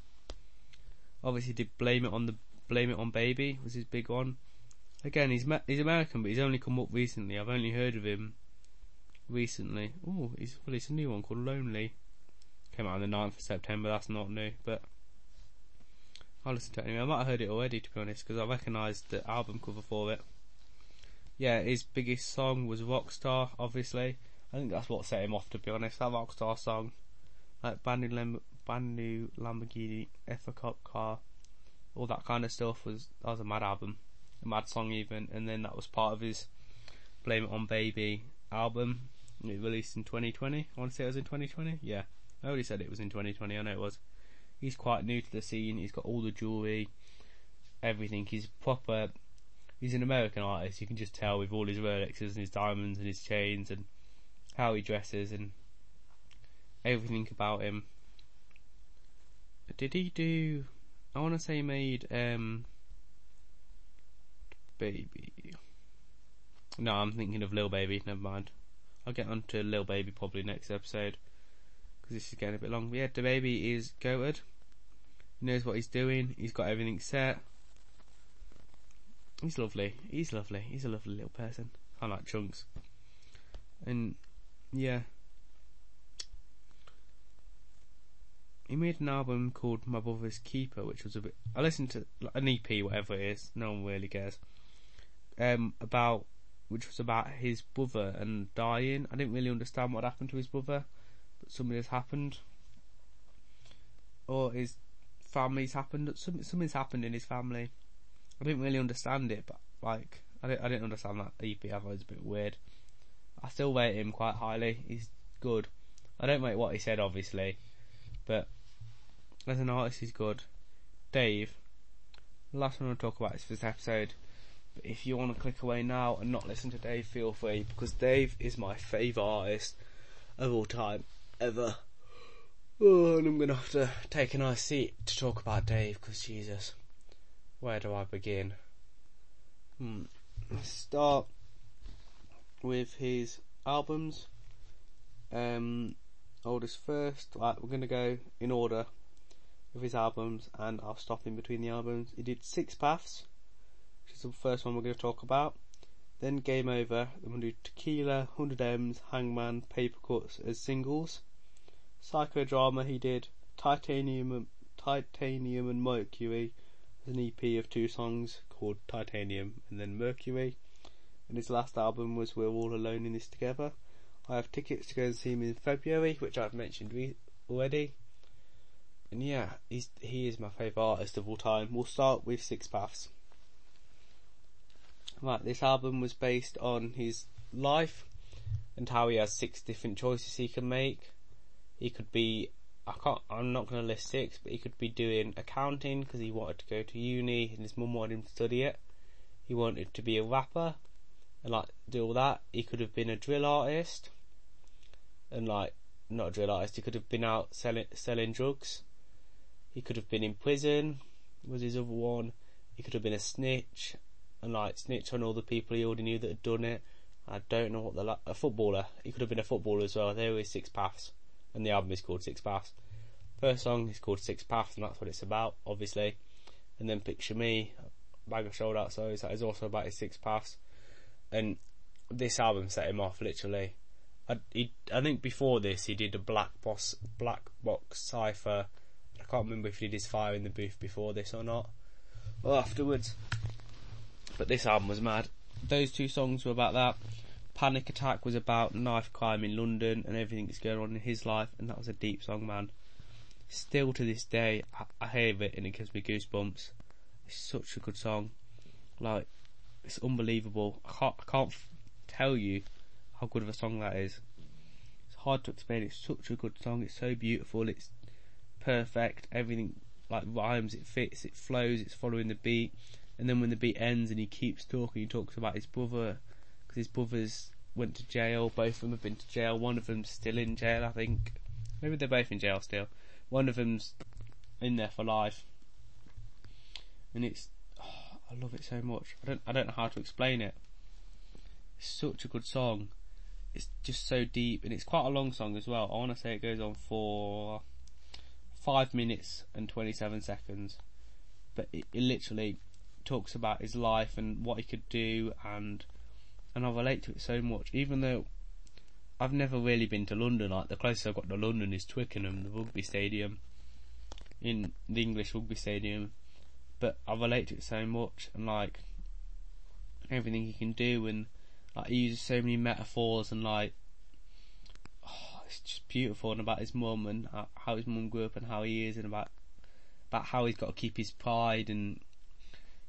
Obviously, did blame it on the blame it on Baby was his big one. Again, he's he's American, but he's only come up recently. I've only heard of him recently. Oh, he's well, it's a new one called Lonely. Came out on the 9th of September. That's not new, but I'll listen to it anyway. I might have heard it already, to be honest, because I recognised the album cover for it. Yeah, his biggest song was Rockstar, obviously. I think that's what set him off, to be honest. That Rockstar song, like brand new, Lam- brand new Lamborghini car, all that kind of stuff was that was a mad album, a mad song even. And then that was part of his Blame It on Baby album. It released in 2020. I want to say it was in 2020. Yeah, I already said it was in 2020. I know it was he's quite new to the scene. He's got all the jewelry, everything. He's proper. He's an American artist. You can just tell with all his Rolexes and his diamonds and his chains and how he dresses and everything about him. Did he do? I want to say he made um, Baby. No, I'm thinking of Lil Baby. Never mind. I'll get on to Lil Baby probably next episode because this is getting a bit long. But yeah, DaBaby is goated. He knows what he's doing. He's got everything set. He's lovely. He's lovely. He's a lovely little person. I like chunks. And yeah. He made an album called My Brother's Keeper, which was a bit. I listened to an EP, whatever it is. No one really cares. Um, about which was about his brother and dying. I didn't really understand what happened to his brother, but something has happened, or his family's happened. Something, something's happened in his family. I didn't really understand it, but like I didn't, I didn't understand that EP. I thought it was a bit weird. I still rate him quite highly. He's good. I don't rate what he said, obviously, but as an artist, he's good. Dave, last one I'll talk about is for this episode. But if you want to click away now and not listen to Dave, feel free because Dave is my favourite artist of all time ever. Oh, and I'm gonna have to take a nice seat to talk about Dave because Jesus, where do I begin? Hmm. Start with his albums. Um, oldest first. Right, we're gonna go in order with his albums, and I'll stop in between the albums. He did Six Paths which is the first one we're to talk about. Then Game Over, then we'll do Tequila, 100 M's, Hangman, Paper Cuts as singles. Psychodrama he did Titanium, Titanium and Mercury as an EP of two songs called Titanium and then Mercury. And his last album was We're All Alone in This Together. I have tickets to go and see him in February, which I've mentioned re- already. And yeah, he's he is my favourite artist of all time. We'll start with Six Paths. Right, this album was based on his life and how he has six different choices he can make. He could be, I can't, I'm not going to list six, but he could be doing accounting because he wanted to go to uni and his mum wanted him to study it. He wanted to be a rapper and like do all that. He could have been a drill artist and like not a drill artist. He could have been out selling selling drugs. He could have been in prison. Was his other one? He could have been a snitch and like snitch on all the people he already knew that had done it. I don't know what the la- a footballer. He could have been a footballer as well. There is Six Paths, and the album is called Six Paths. First song is called Six Paths, and that's what it's about, obviously. And then Picture Me, Bag of Sold Out Souls, that is also about his Six Paths. And this album set him off, literally. I, he, I think before this he did a Black Boss, Black Box Cipher. I can't remember if he did his Fire in the Booth before this or not, or afterwards. But this album was mad. Those two songs were about that. Panic Attack was about knife crime in London and everything that's going on in his life, and that was a deep song, man. Still to this day, I, I hear it and it gives me goosebumps. It's such a good song. Like, it's unbelievable. I can't, I can't tell you how good of a song that is. It's hard to explain. It's such a good song. It's so beautiful. It's perfect. Everything like rhymes, it fits, it flows, it's following the beat. And then when the beat ends and he keeps talking, he talks about his brother because his brothers went to jail. Both of them have been to jail. One of them's still in jail, I think. Maybe they're both in jail still. One of them's in there for life, and it's I love it so much. I don't I don't know how to explain it. It's such a good song. It's just so deep, and it's quite a long song as well. I want to say it goes on for five minutes and twenty seven seconds, but it, it literally talks about his life and what he could do, and and I relate to it so much. Even though I've never really been to London, like the closest I've got to London is Twickenham, the rugby stadium, in the English rugby stadium. But I relate to it so much, and like everything he can do, and like he uses so many metaphors, and like oh, it's just beautiful, and about his mum and uh, how his mum grew up, and how he is, and about about how he's got to keep his pride, and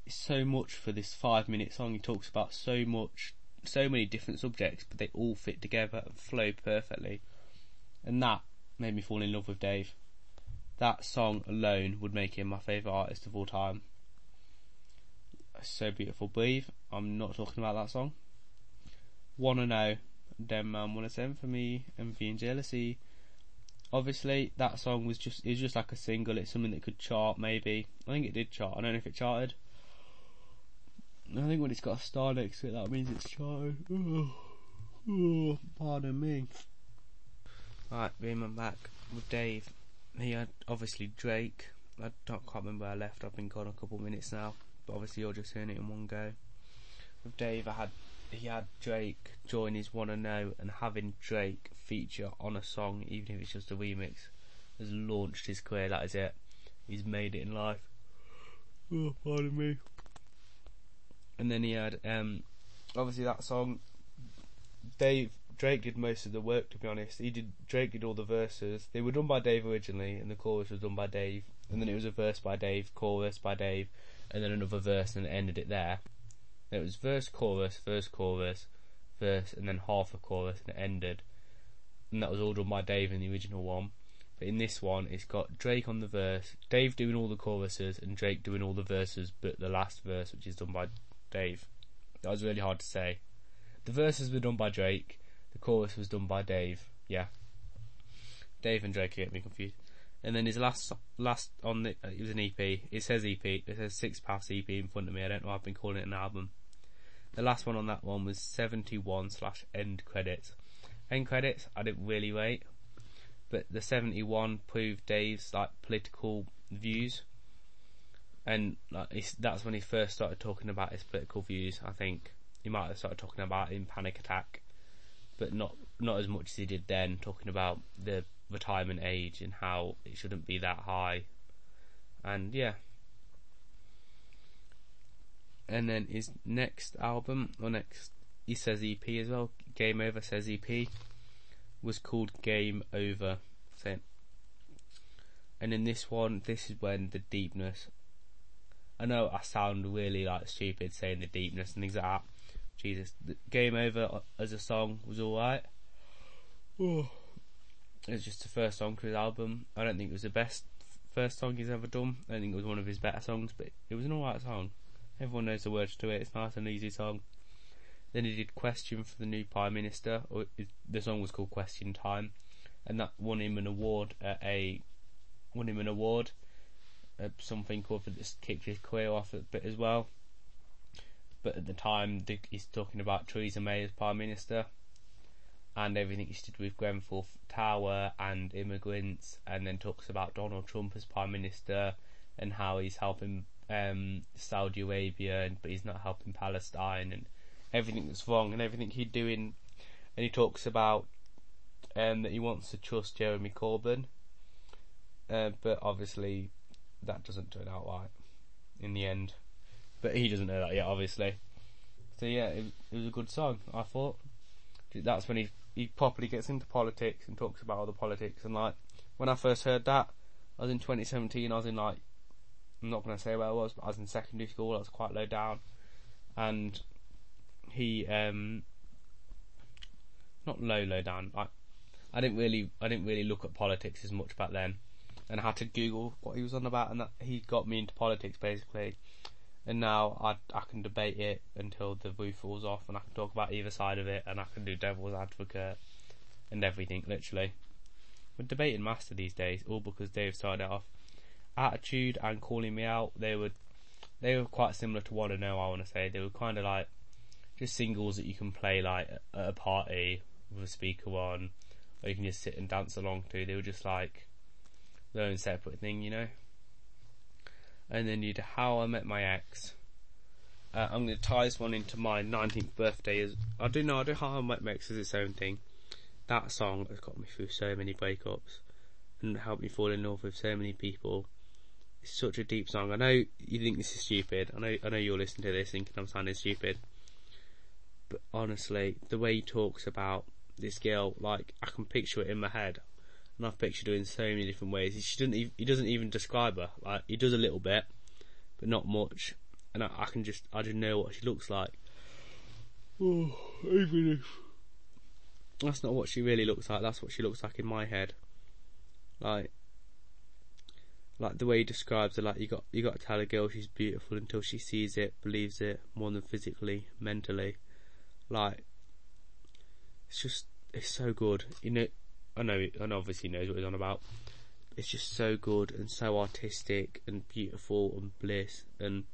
it's so much for this five minute song. He talks about so much, so many different subjects, but they all fit together and flow perfectly, and that made me fall in love with Dave. That song alone would make him my favourite artist of all time. So beautiful. Breathe. I'm not talking about that song. Wanna know. Dem man wanna send for me. Envy and jealousy. Obviously, that song was just was just like a single. It's something that could chart. Maybe I think it did chart. I don't know if it charted. I think when it's got a star next to it, that means it's charted. Pardon me. Right, being back with Dave he had obviously Drake. I don't quite remember where I left. I've been gone a couple of minutes now, but obviously you're just hearing it in one go. With Dave, I had he had Drake join his Wanna Know, and having Drake feature on a song, even if it's just a remix, has launched his career. That is it. He's made it in life. Oh, pardon me. And then he had um, obviously that song. Dave Drake did most of the work, to be honest. He did Drake did all the verses. They were done by Dave originally, and the chorus was done by Dave. And then it was a verse by Dave, chorus by Dave, and then another verse, and it ended it there. it was verse, chorus, verse, chorus, verse, and then half a chorus, and it ended. And that was all done by Dave in the original one. But in this one, it's got Drake on the verse, Dave doing all the choruses, and Drake doing all the verses, but the last verse, which is done by Dave. That was really hard to say. The verses were done by Drake, the chorus was done by Dave. Yeah, Dave and Drake get me confused. And then his last last on the uh, it was an EP. It says EP. It says Six Paths EP in front of me. I don't know. I've been calling it an album. The last one on that one was 71 slash end credits. End credits I didn't really rate, but the 71 proved Dave's like political views, and like that's when he first started talking about his political views. I think he might have started talking about in Panic Attack but not not as much as he did then, talking about the retirement age and how it shouldn't be that high. And yeah. And then his next album, or next, he says EP as well, Game Over says EP, was called Game Over. And in this one, this is when the deepness. I know I sound really like stupid saying the deepness and things like that, Jesus, Game Over as a song was alright. Oh. It's just the first song for his album. I don't think it was the best first song he's ever done. I don't think it was one of his better songs, but it was an alright song. Everyone knows the words to it. It's nice and easy song. Then he did Question for the new Prime Minister, oh, or it, the song was called Question Time, and that won him an award at a won him an award at something called for this kicked his career off a bit as well but at the time he's talking about Theresa May as Prime Minister and everything he did with Grenfell Tower and immigrants, and then talks about Donald Trump as Prime Minister and how he's helping um, Saudi Arabia, but he's not helping Palestine, and everything that's wrong and everything he's doing. And he talks about um, that he wants to trust Jeremy Corbyn, uh, but obviously that doesn't turn out right in the end but he doesn't know that yet, obviously. So yeah, it, it was a good song. I thought that's when he he properly gets into politics and talks about all the politics. And like when I first heard that, I was in 2017. I was in like I'm not gonna say where I was, but I was in secondary school. I was quite low down, and he um not low low down. I I didn't really I didn't really look at politics as much back then, and I had to Google what he was on about, and that he got me into politics basically. And now I I can debate it until the roof falls off, and I can talk about either side of it, and I can do devil's advocate and everything literally. We're debating master these days, all because Dave started off. Attitude and calling me out, they were they were quite similar to Wanna Know. I want to say they were kind of like just singles that you can play like at a party with a speaker on, or you can just sit and dance along to. They were just like their own separate thing, you know. And then you'd How I Met My Ex. Uh, I'm going to tie this one into my 19th birthday. As I do know, I do How I Met My Ex as its own thing. That song has got me through so many breakups and helped me fall in love with so many people. It's such a deep song. I know you think this is stupid. I know I know you're listening to this thinking I'm sounding stupid. But honestly, the way he talks about this girl, like I can picture it in my head, and I've pictured her in so many different ways. He doesn't, even, he doesn't even describe her. Like he does a little bit, but not much. And I, I can just, I just know what she looks like. Oh, even if that's not what she really looks like. That's what she looks like in my head. Like, like the way he describes her. Like you got, you got to tell a girl she's beautiful until she sees it, believes it more than physically, mentally. Like, it's just, it's so good. You know, I know, and obviously knows what he's on about. It's just so good and so artistic and beautiful and bliss, and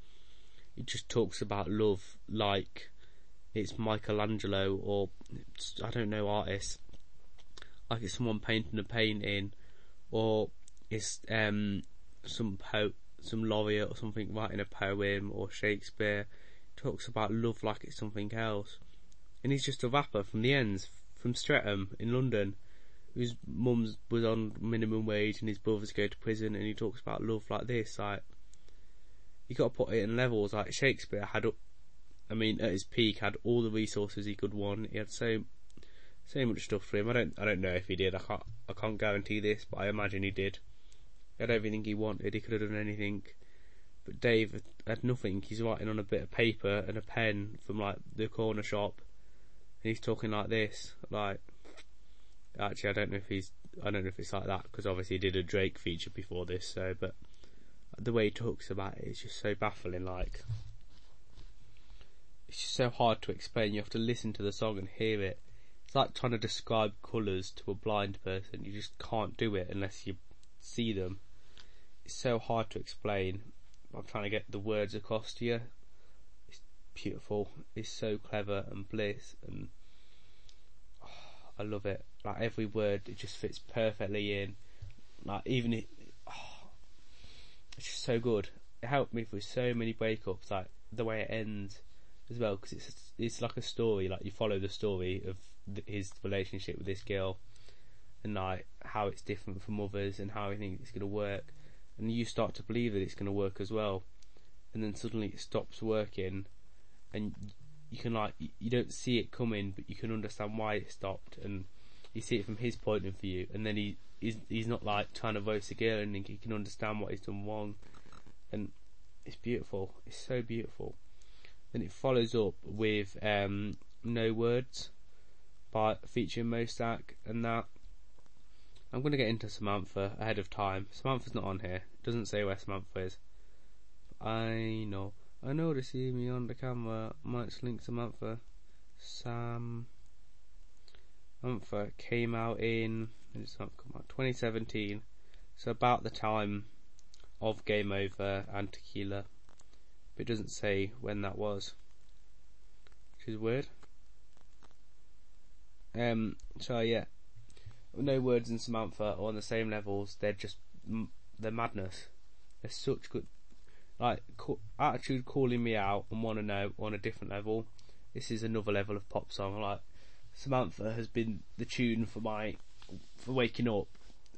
it just talks about love like it's Michelangelo or I don't know artists, like it's someone painting a painting, or it's um some poet, some laureate or something writing a poem, or Shakespeare. Talks about love like it's something else, and he's just a rapper from the ends from Streatham in London his mum's was on minimum wage and his brothers go to prison and he talks about love like this like you got to put it in levels. Like Shakespeare had I mean at his peak had all the resources he could want. He had so so much stuff for him. I don't I don't know if he did. I can't I can't guarantee this but I imagine he did. He had everything he wanted. He could have done anything. But Dave had nothing. He's writing on a bit of paper and a pen from like the corner shop. And he's talking like this like Actually, I don't know if he's. I don't know if it's like that because obviously he did a Drake feature before this. So, but the way he talks about it is just so baffling. Like, it's just so hard to explain. You have to listen to the song and hear it. It's like trying to describe colours to a blind person. You just can't do it unless you see them. It's so hard to explain. I'm trying to get the words across to you. It's beautiful. It's so clever and bliss and oh, I love it like every word it just fits perfectly in. Like even it, oh, it's just so good. It helped me through so many breakups. Like the way it ends as well, because it's it's like a story. Like you follow the story of th- his relationship with this girl, and like how it's different from others, and how he thinks it's gonna work, and you start to believe that it's gonna work as well, and then suddenly it stops working, and you can like you don't see it coming, but you can understand why it stopped, and you see it from his point of view, and then he he's he's not like trying to voice a girl, and he can understand what he's done wrong, and it's beautiful. It's so beautiful. Then it follows up with um, No Words by featuring MoStack, and that I'm going to get into Samantha ahead of time. Samantha's not on here. It doesn't say where Samantha is. I know. I know they see me on the camera. Might link Samantha. Sam month came out in it's not come out 2017, so about the time of Game Over and Tequila, but it doesn't say when that was, which is weird. Um, so yeah, no words and Samantha are on the same levels. They're just they're madness. They're such good, like attitude calling me out and want to know on a different level. This is another level of pop song. Like Samantha has been the tune for my for waking up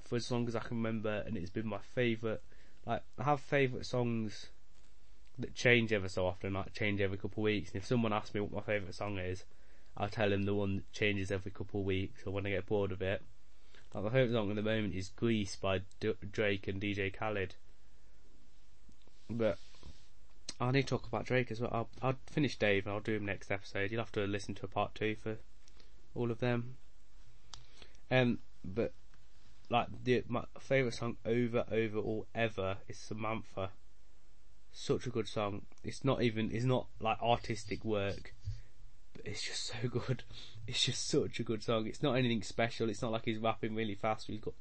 for as long as I can remember, and it's been my favourite. Like I have favourite songs that change ever so often, like change every couple of weeks. And if someone asks me what my favourite song is, I'll tell them the one that changes every couple of weeks, or when I get bored of it. Like my favourite song at the moment is "Greece" by D- Drake and DJ Khaled. But I need to talk about Drake as well. I'll, I'll finish Dave and I'll do him next episode. You'll have to listen to a part two for all of them. Um, but like the my favorite song over over all ever is Samantha. Such a good song. It's not even it's not like artistic work, but it's just so good. It's just such a good song. It's not anything special. It's not like he's rapping really fast. He's got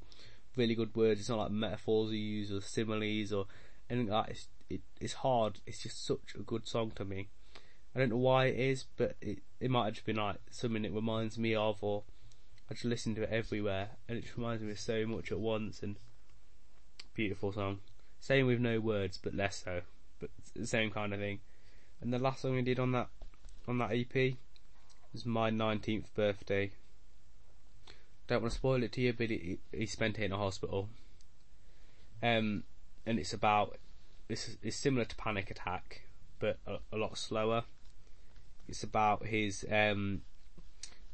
really good words. It's not like metaphors he uses or similes or anything like that. It's, it, it's hard. It's just such a good song to me. I don't know why it is, but it, it might have just been like something it reminds me of or I just listen to it everywhere and it just reminds me of so much at once and beautiful song. Same with no words but less so. But the same kind of thing. And the last song I did on that on that EP was my nineteenth birthday. Don't want to spoil it to you, but he, he spent it in a hospital. Um, and it's about it's, it's similar to Panic Attack, but a, a lot slower. It's about his um,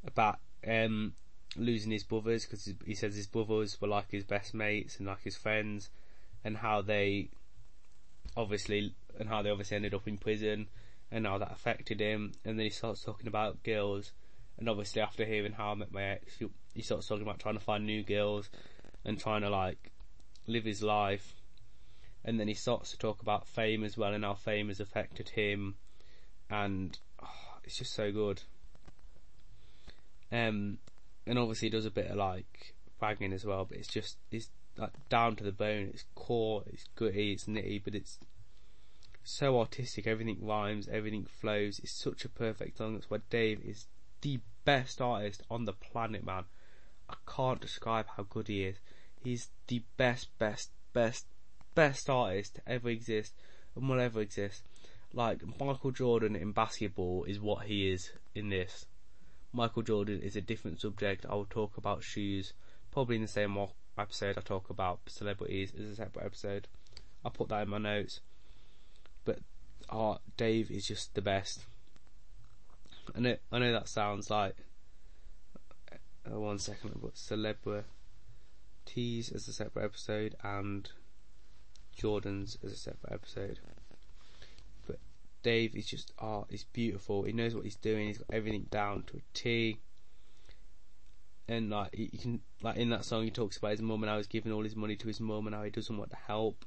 about um, losing his brothers because he says his brothers were like his best mates and like his friends, and how they obviously and how they obviously ended up in prison and how that affected him. And then he starts talking about girls, and obviously after hearing how I met my ex, he, he starts talking about trying to find new girls and trying to like live his life. And then he starts to talk about fame as well and how fame has affected him, and it's just so good. Um, and obviously does a bit of like bragging as well, but it's just it's like down to the bone. It's core, it's gritty, it's nitty, but it's so artistic. Everything rhymes, everything flows. It's such a perfect song. That's why Dave is the best artist on the planet, man. I can't describe how good he is. He's the best, best, best, best artist to ever exist and will ever exist. Like Michael Jordan in basketball is what he is in this. Michael Jordan is a different subject. I will talk about shoes probably in the same episode. I talk about celebrities as a separate episode. I'll put that in my notes. But uh, Dave is just the best. I know, I know that sounds like uh, one second, but celebrities as a separate episode and Jordan's as a separate episode. Dave is just art. Oh, he's beautiful. He knows what he's doing. He's got everything down to a T. And like you can like in that song, he talks about his mum and how he's giving all his money to his mum and how he doesn't want to help,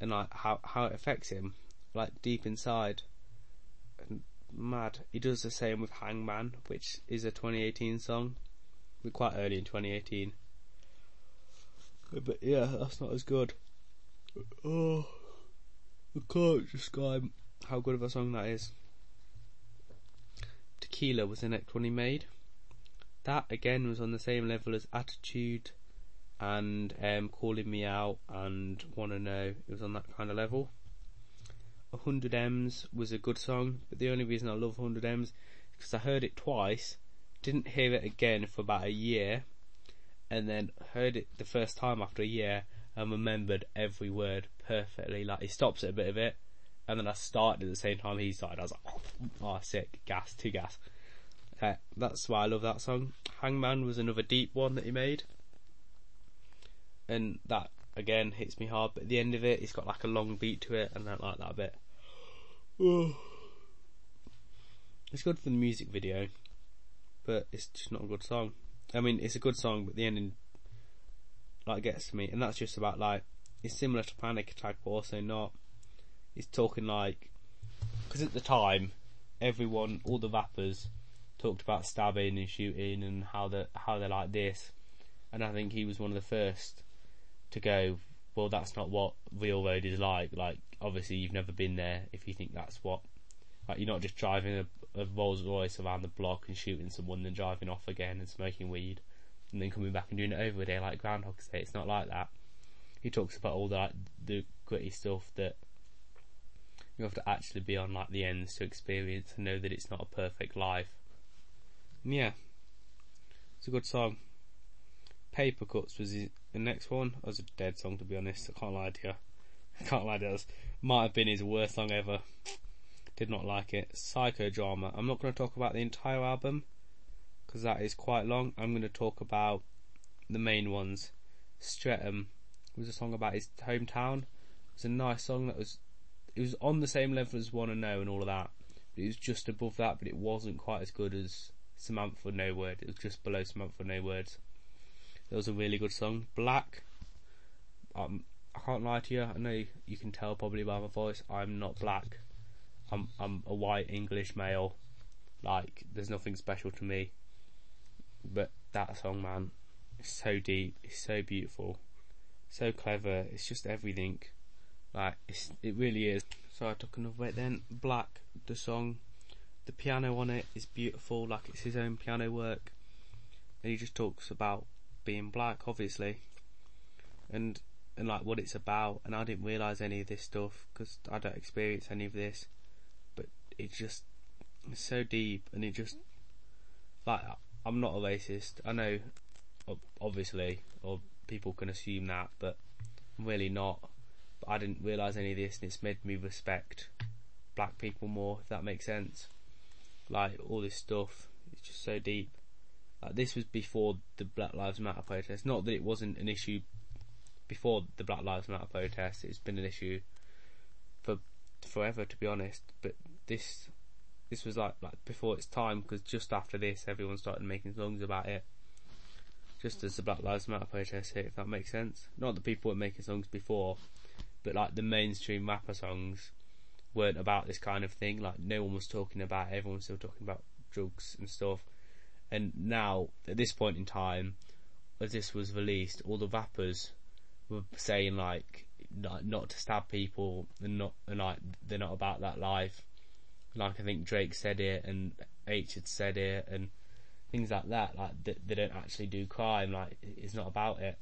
and like how how it affects him, like deep inside. And mad. He does the same with Hangman, which is a 2018 song. We're quite early in 2018. But yeah, that's not as good. Oh, I can't describe how good of a song that is. Tequila was the next one he made. That again was on the same level as Attitude and um, Calling Me Out and Wanna Know. It was on that kind of level. 100 M's was a good song, but the only reason I love 100 M's is because I heard it twice, didn't hear it again for about a year, and then heard it the first time after a year and remembered every word perfectly. Like he stops at a bit of it, and then I started at the same time he started. I was like, oh, sick, gas, two gas. Uh, that's why I love that song. Hangman was another deep one that he made, and that again hits me hard. But at the end of it, it's got like a long beat to it, and I like that a bit. It's good for the music video, but it's just not a good song. I mean, it's a good song, but the ending like gets to me, and that's just about like it's similar to Panic Attack, but also not is talking like because at the time everyone, all the rappers, talked about stabbing and shooting and how they how they're like this, and I think he was one of the first to go. Well, that's not what real road is like. Like, obviously, you've never been there. If you think that's what, like, you're not just driving a, a Rolls Royce around the block and shooting someone, then driving off again and smoking weed, and then coming back and doing it over again like Groundhog Day. It's not like that. He talks about all that the gritty stuff that you have to actually be on like the ends to experience and know that it's not a perfect life. And yeah, it's a good song. Paper Cuts was the next one. It was a dead song to be honest. I can't lie to you. I can't lie to you. Might have been his worst song ever. Did not like it. Psychodrama. I'm not going to talk about the entire album because that is quite long. I'm going to talk about the main ones. Streatham was a song about his hometown. It was a nice song that was it was on the same level as Wanna Know and all of that. But it was just above that, but it wasn't quite as good as Samantha No Word. It was just below Samantha No Words. That was a really good song. Black. Um, I can't lie to you. I know you can tell probably by my voice. I'm not black. I'm I'm a white English male. Like there's nothing special to me. But that song, man, is so deep. It's so beautiful, so clever. It's just everything. Like it's it really is. So I took another bit then. Black, the song, the piano on it is beautiful. Like it's his own piano work, and he just talks about being black, obviously, and and like what it's about. And I didn't realize any of this stuff because I don't experience any of this, but it just it's so deep, and it just like I'm not a racist. I know, obviously, or people can assume that, but I'm really not. I didn't realize any of this, and it's made me respect black people more. If that makes sense. Like all this stuff, it's just so deep. Like this was before the Black Lives Matter protest. Not that it wasn't an issue before the Black Lives Matter protest. It's been an issue for forever, to be honest. But this this was like like before its time because just after this, everyone started making songs about it. Just as the Black Lives Matter protest hit, if that makes sense. Not the people were making songs before, but like the mainstream rapper songs weren't about this kind of thing. Like no one was talking about it. Everyone was still talking about drugs and stuff. And now, at this point in time, as this was released, all the rappers were saying like not, to stab people and not and like they're not about that life. Like I think Drake said it and Aitch had said it and things like that. Like they, they don't actually do crime. Like it's not about it.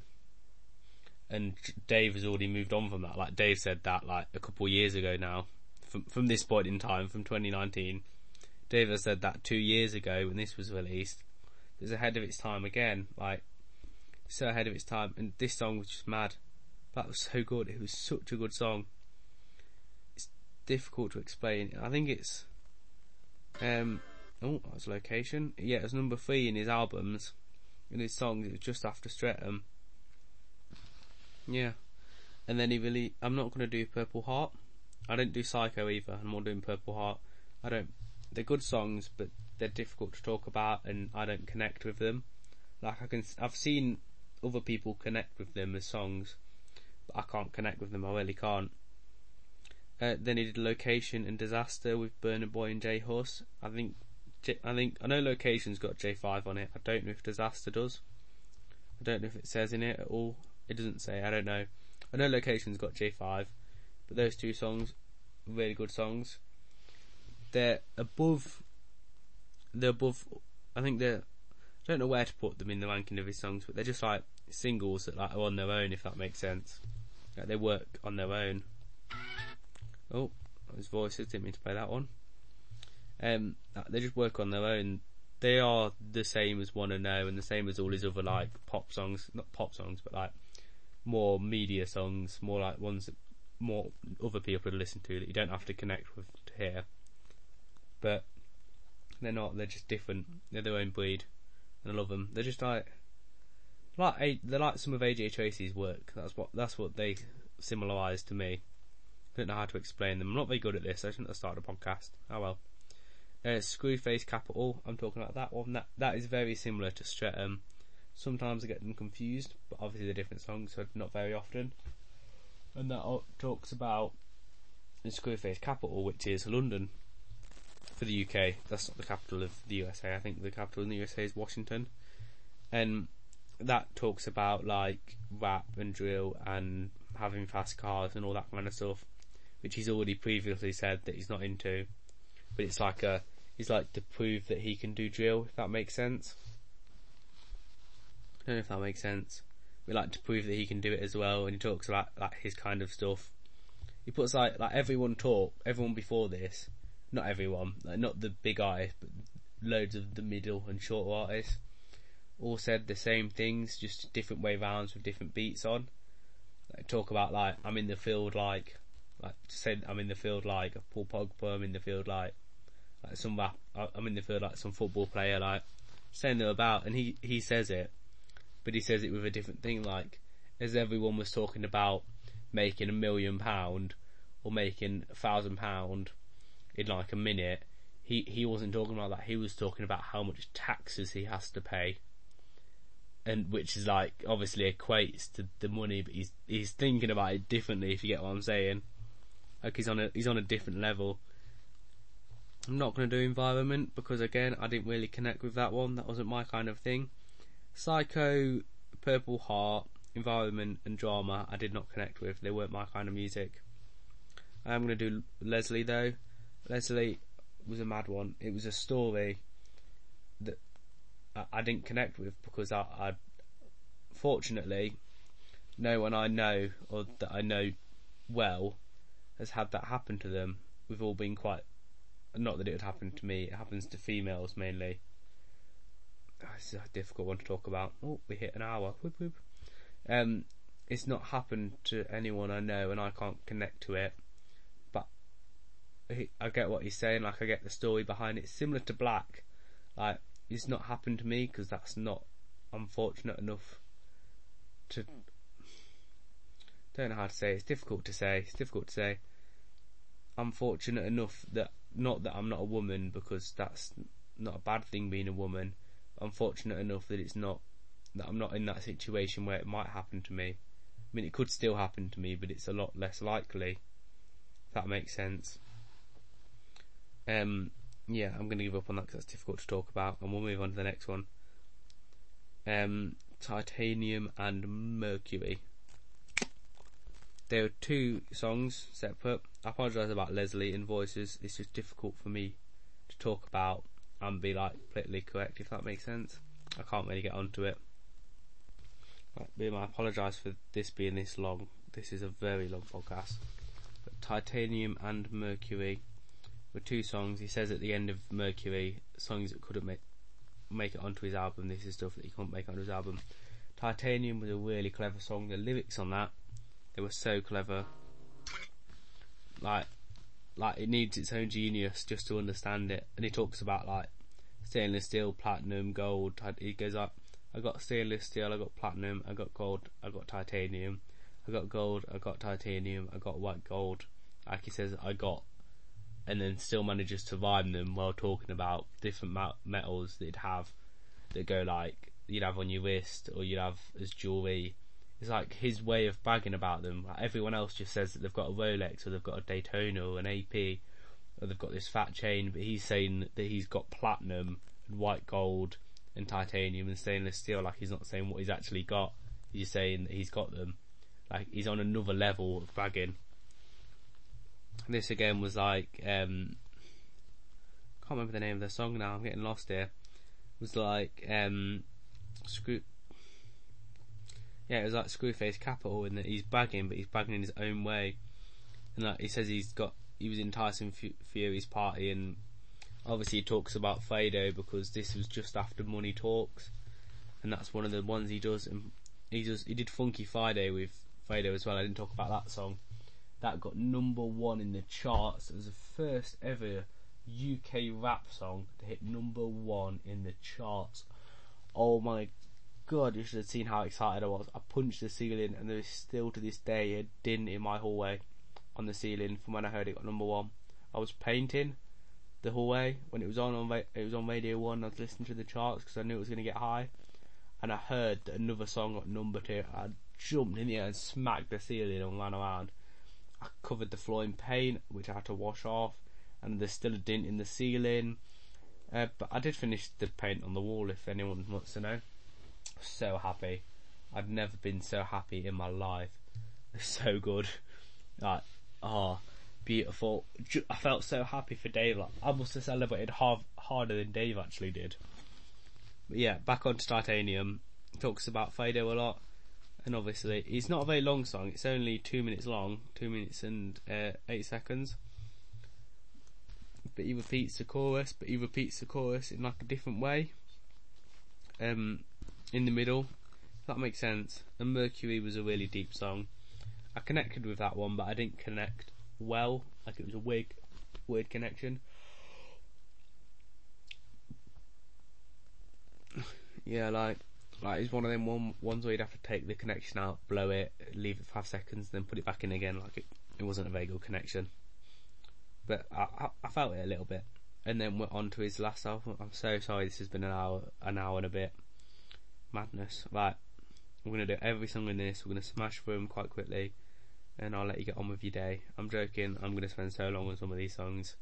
And Dave has already moved on from that. Like Dave said that like a couple of years ago now. From from this point in time, from 2019, Dave has said that two years ago when this was released. It's ahead of its time again. Like so ahead of its time. And this song was just mad. That was so good. It was such a good song. It's difficult to explain. I think it's um oh that was location. Yeah, it was number three in his albums. In his songs, it was just after Streatham. Yeah. And then he really I'm not gonna do Purple Heart. I don't do Psycho either, I'm more doing Purple Heart. I don't they're good songs but they're difficult to talk about and I don't connect with them. Like I can I've seen other people connect with them as songs, but I can't connect with them. I really can't. Uh, then he did Location and Disaster with Burna Boy and J Hus. I think, I think I know Location's got J5 on it. I don't know if Disaster does. I don't know if it says in it at all. It doesn't say. I don't know. I know Location's got J5, but those two songs, really good songs. They're above. They're above. I think they're I don't know where to put them in the ranking of his songs, but they're just like singles that like are on their own, if that makes sense. Like they work on their own. Oh, his voices didn't mean to play that one. Um, they just work on their own. They are the same as Wanna Know and the same as all his other like pop songs, not pop songs, but like more media songs, more like ones that more other people would listen to that you don't have to connect with to hear. But they're not. They're just different. They're their own breed and I love them. They're just like like they're like some of AJ Tracey's work. That's what that's what they similarise to me. I don't know how to explain them. I'm not very good at this. I shouldn't have started a podcast. Oh well. Uh, Screwface Capital. I'm talking about that one. That that is very similar to Streatham. Sometimes I get them confused, but obviously they're different songs, so not very often. And that talks about the Screwface Capital, which is London for the UK. That's not the capital of the USA. I think the capital in the USA is Washington, and that talks about like rap and drill and having fast cars and all that kind of stuff, which he's already previously said that he's not into. But it's like a, he's like to prove that he can do drill, if that makes sense. Don't know if that makes sense. We like to prove that he can do it as well, and he talks about like his kind of stuff. He puts like like everyone talk, everyone before this not everyone, like not the big eye, but loads of the middle and short artists, all said the same things, just different way rounds with different beats on. Like talk about like I'm in the field like like said I'm in the field like Paul Pogba, I'm in the field like like some rap, I'm in the field like some football player like saying them about, and he he says it, but he says it with a different thing like as everyone was talking about making a million pound or making a thousand pound in like a minute, he he wasn't talking about that. He was talking about how much taxes he has to pay. and which is like obviously equates to the money, but he's he's thinking about it differently. If you get what I'm saying, like he's on a he's on a different level. I'm not going to do environment because again I didn't really connect with that one. That wasn't my kind of thing. Psycho, Purple Heart, environment and drama I did not connect with. They weren't my kind of music. I'm going to do Leslie though. Leslie was a mad one. It was a story that I, didn't connect with because I, I, fortunately, no one I know or that I know well has had that happen to them. We've all been quite, not that it would happen to me, it happens to females mainly. This is a difficult one to talk about. Oh, we hit an hour. Whoop, whoop. Um, it's not happened to anyone I know and I can't connect to it. But I get what he's saying, like I get the story behind it. Similar to Black. Like, it's not happened to me because that's not unfortunate enough to. Don't know how to say. It. It's difficult to say. It's difficult to say. I'm fortunate enough that not that I'm not a woman because that's not a bad thing being a woman. I'm enough that it's not that I'm not in that situation where it might happen to me. I mean, it could still happen to me, but it's a lot less likely. If that makes sense. Um, yeah, I'm going to give up on that because that's difficult to talk about, and we'll move on to the next one. Um, titanium and mercury. There are two songs separate. I apologise about Leslie and voices. It's just difficult for me to talk about and be like politically correct, if that makes sense. I can't really get onto it. But I apologise for this being this long. This is a very long podcast. But Titanium and Mercury were two songs. He says at the end of Mercury, songs that couldn't make make it onto his album. This is stuff that he couldn't make onto his album. Titanium was a really clever song. The lyrics on that, they were so clever. Like, like it needs its own genius just to understand it. And he talks about like stainless steel, platinum, gold. He goes like, I got stainless steel, I got platinum, I got gold, I got titanium, I got gold, I got titanium, I got white gold. Like he says, I got and then still manages to rhyme them while talking about different metals that would have that go like you'd have on your wrist or you'd have as jewelry. It's like his way of bragging about them. Like everyone else just says that they've got a Rolex or they've got a Daytona or an AP or they've got this fat chain, but he's saying that he's got platinum and white gold and titanium and stainless steel. Like he's not saying what he's actually got. He's just saying that he's got them. Like he's on another level of bragging this again was like um, can't remember the name of the song now. I'm getting lost here. It was like um, screw. Yeah, it was like Screwface Capital, and he's bagging, but he's bagging in his own way. And like he says, he's got he was in Tyson Fury's party, and obviously he talks about Fredo because this was just after Money Talks, and that's one of the ones he does. And he does he did Funky Friday with Fredo as well. I didn't talk about that song that got number one in the charts. It was the first ever UK rap song to hit number one in the charts. Oh my god, you should have seen how excited I was. I punched the ceiling and there is still to this day a din in my hallway on the ceiling from when I heard it got number one. I was painting the hallway when it was on, on it was on Radio 1 I was listening to the charts because I knew it was going to get high and I heard that another song got number two I jumped in the air and smacked the ceiling and ran around I covered the floor in paint, which I had to wash off, and there's still a dent in the ceiling. Uh, but I did finish the paint on the wall, if anyone wants to know. So happy. I've never been so happy in my life. So good. Like, oh, beautiful. I felt so happy for Dave. Like, I must have celebrated hard, harder than Dave actually did. But yeah, back onto Titanium. Talks about Fredo a lot and obviously it's not a very long song. It's only two minutes long, two minutes and uh, eight seconds. But he repeats the chorus, but he repeats the chorus in like a different way. Um, in the middle, that makes sense. And Mercury was a really deep song. I connected with that one, but I didn't connect well. Like it was a weird, weird connection. yeah, like like it's one of them one ones where you'd have to take the connection out, blow it, leave it five seconds, then put it back in again. Like it, it wasn't a very good connection. But I, I, I felt it a little bit, and then went on to his last album. I'm so sorry. This has been an hour, an hour and a bit. Madness. Right, we're gonna do every song in this. We're gonna smash through them quite quickly, and I'll let you get on with your day. I'm joking. I'm gonna spend so long on some of these songs.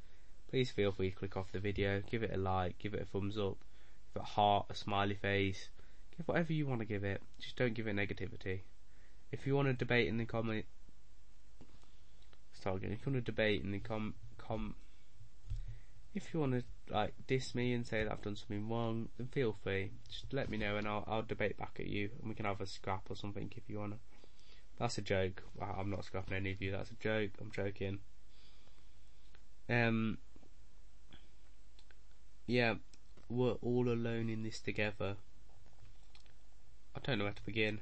Please feel free to click off the video, give it a like, give it a thumbs up, give it a heart, a smiley face, give whatever you want to give it. Just don't give it negativity. If you want to debate in the comment, start again. If you want to debate in the com com if you want to like diss me and say that I've done something wrong, then feel free. Just let me know and I'll I'll debate back at you and we can have a scrap or something if you wanna. That's a joke. I'm not scrapping any of you. That's a joke. I'm joking. Um. Yeah, we're all alone in this together. I don't know where to begin.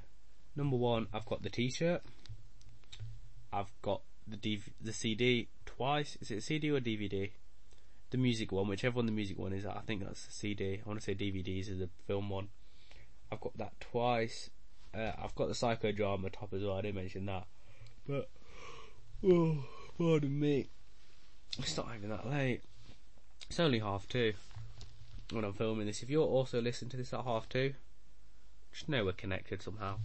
Number one, I've got the T-shirt. I've got the DV- the CD twice. Is it CD or DVD? The music one, whichever one the music one is, I think that's the CD. I want to say DVDs is the film one. I've got that twice. Uh, I've got the psychodrama top as well. I didn't mention that, but oh, pardon me. It's not even that late. It's only half two when I'm filming this. If you're also listening to this at half two, just know we're connected somehow.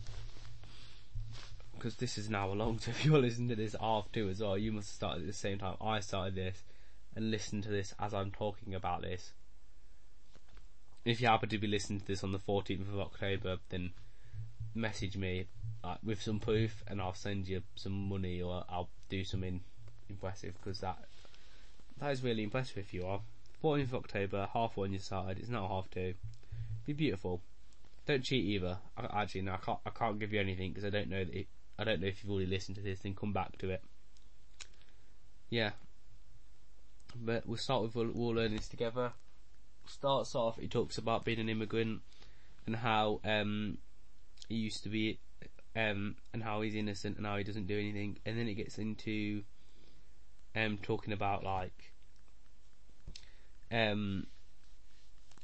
Because this is an hour long, so if you're listening to this half two as well, you must have started at the same time I started this and listen to this as I'm talking about this. If you happen to be listening to this on the 14th of October, then message me with some proof and I'll send you some money or I'll do something impressive because that that is really impressive if you are. 14th of October, half one you started, it's now half two. Be beautiful. Don't cheat either. I, actually, no, I can't. I can't give you anything because I don't know that. It, I don't know if you've already listened to this. Then come back to it. Yeah, but we'll start with we'll, we'll learn this together. Starts off, he talks about being an immigrant and how um, he used to be, um, and how he's innocent and how he doesn't do anything, and then it gets into um, talking about like um,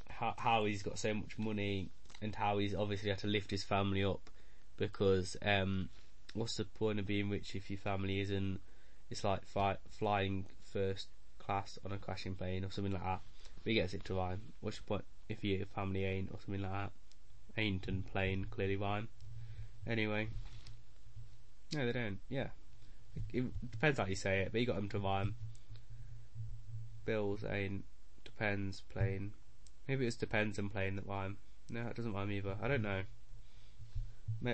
how how he's got so much money and how he's obviously had to lift his family up because um, what's the point of being rich if your family isn't? It's like fi- flying first class on a crashing plane or something like that. But he gets it to rhyme. What's the point if your family ain't or something like that? Ain't and plane clearly rhyme. Anyway. No, they don't. Yeah. It, it depends how you say it, but you got them to rhyme. Bills ain't depends plane. Maybe it's depends and plane that rhyme. No, it doesn't rhyme either. I don't know.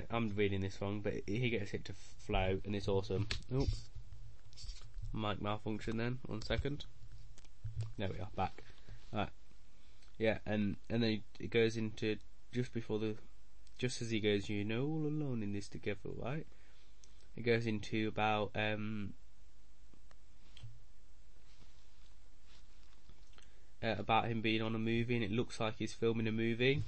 I'm reading this wrong, but he gets it to flow, and it's awesome. Oh, mic malfunction then. One second. There we are, back. Alright. Yeah, and, and then it goes into, just before the, just as he goes, you know, all alone in this together, right? It goes into about, um, uh, about him being on a movie and it looks like he's filming a movie.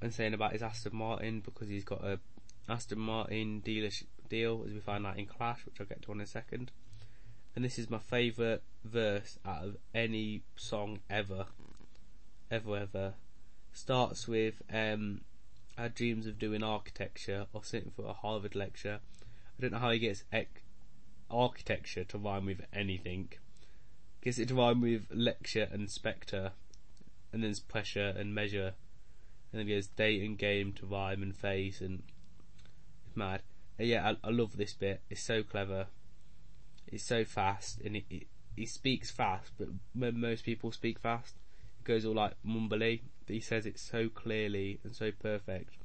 And saying about his Aston Martin because he's got a Aston Martin dealership deal, as we find out in Clash, which I'll get to in a second. And this is my favourite verse out of any song ever. Ever, ever. Starts with, um, I had dreams of doing architecture or sitting for a Harvard lecture. I don't know how he gets ec- architecture to rhyme with anything. Gets it to rhyme with lecture and spectre. And then pressure and measure. And then he goes date and game to rhyme and face and mad yeah, I, I, love this bit. It's so clever. It's so fast, and it, he speaks fast, but when most people speak fast, it goes all like mumbly. But he says it so clearly and so perfect.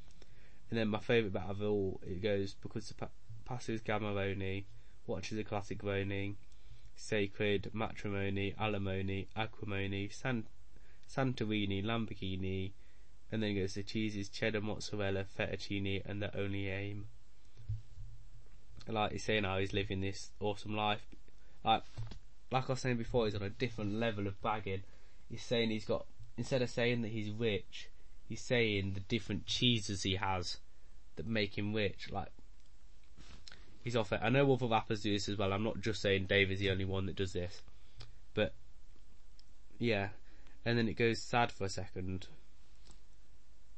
And then my favourite bit of all, it goes because the pa- passes Gamaroni, watches a classic Roni, sacred matrimony, alimony, acrimony, San- Santorini, Lamborghini, and then it goes the cheeses cheddar, mozzarella, fettuccine, and the only aim like he's saying how he's living this awesome life. Like, like I was saying before, he's on a different level of bagging. He's saying he's got, instead of saying that he's rich, he's saying the different cheeses he has that make him rich. Like, he's off it. I know other rappers do this as well. I'm not just saying Dave is the only one that does this. But, yeah. And then it goes sad for a second.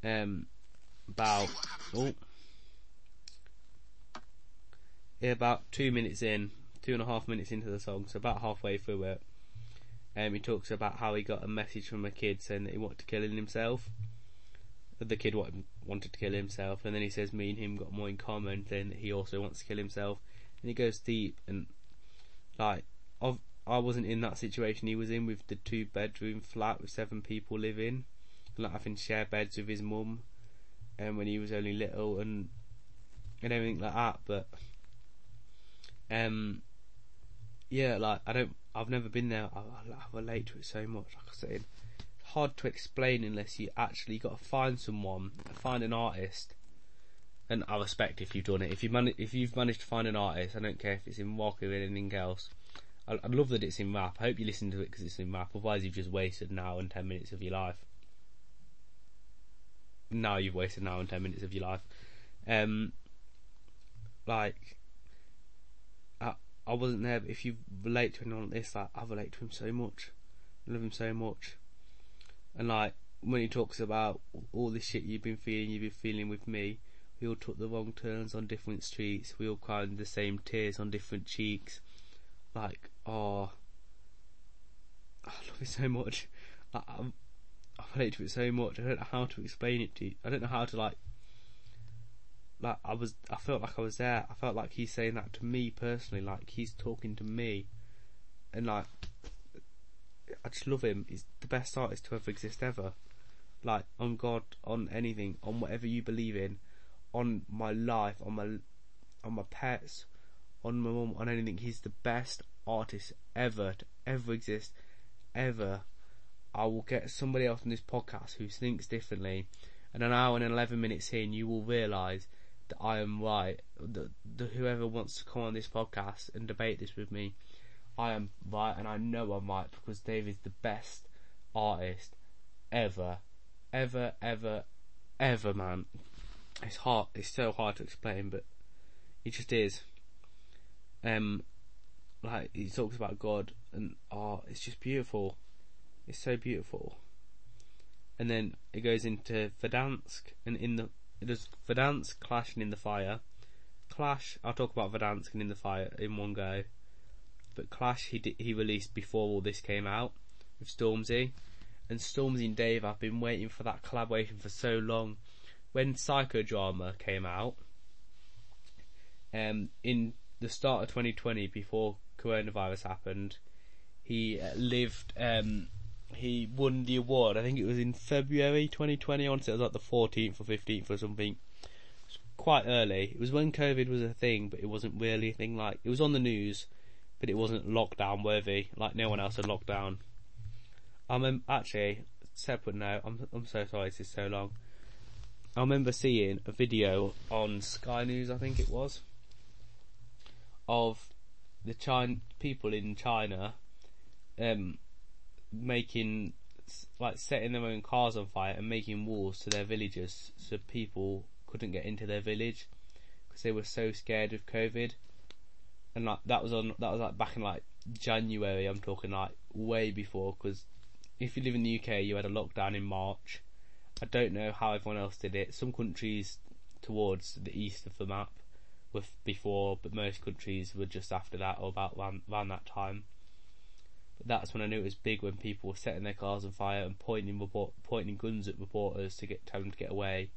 Um, about, oh about two minutes in, two and a half minutes into the song, so about halfway through it, um, he talks about how he got a message from a kid saying that he wanted to kill himself. the kid wanted, to kill himself, and then he says me and him got more in common. Then he also wants to kill himself, and he goes deep and like I wasn't in that situation he was in with the two bedroom flat with seven people living, and like having share beds with his mum, and when he was only little and and everything like that. But um, yeah, like I don't, I've never been there. I, I relate to it so much. Like I said, it's hard to explain unless you actually got to find someone, find an artist. And I respect if you've done it. If you man- if you've managed to find an artist, I don't care if it's in rock or anything else. I, I love that it's in rap. I hope you listen to it because it's in rap. Otherwise, you've just wasted an hour and ten minutes of your life. Now you've wasted an hour and ten minutes of your life. Um, like, I wasn't there, but if you relate to anyone like this, like I relate to him so much. I love him so much. And like when he talks about all the shit you've been feeling, you've been feeling with me. We all took the wrong turns on different streets. We all cried the same tears on different cheeks. Like, oh, I love it so much. I, I, I relate to it so much. I don't know how to explain it to you. I don't know how to like. Like I was, I felt like I was there. I felt like he's saying that to me personally. Like he's talking to me, and like I just love him. He's the best artist to ever exist ever. Like on God, on anything, on whatever you believe in, on my life, on my on my pets, on my mum, on anything. He's the best artist ever to ever exist, ever. I will get somebody else on this podcast who thinks differently, and an hour and eleven minutes in, you will realise that I am right. That, that whoever wants to come on this podcast and debate this with me I am right, and I know I'm right because Dave is the best artist ever, ever, ever, ever, man. It's hard. It's so hard to explain, but he just is. Um, like he talks about God and art. It's just beautiful. It's so beautiful. And then it goes into Verdansk, and in the it does Verdansk, Clash, in the fire. Clash. I'll talk about Verdansk and in the fire in one go but Clash he did, he released before all this came out with Stormzy, and Stormzy and Dave have been waiting for that collaboration for so long. When Psychodrama came out, um, in the start of 2020, before coronavirus happened, he uh, lived. Um, he won the award. I think it was in February 2020. I want to say it was like the 14th or 15th or something. quite early. It was when COVID was a thing, but it wasn't really a thing. Like it was on the news, but it wasn't lockdown worthy, like no one else had locked down. I am actually, separate now, I'm, I'm so sorry this is so long. I remember seeing a video on Sky News, I think it was, of the China, people in China, um, making, like setting their own cars on fire and making walls to their villages so people couldn't get into their village because they were so scared of COVID and like that was on that was like back in like January. I'm talking like way before because if you live in the UK, you had a lockdown in March. I don't know how everyone else did it. Some countries towards the east of the map were before, but most countries were just after that or about around, around that time. But that's when I knew it was big when people were setting their cars on fire and pointing report, pointing guns at reporters to get tell them to get away.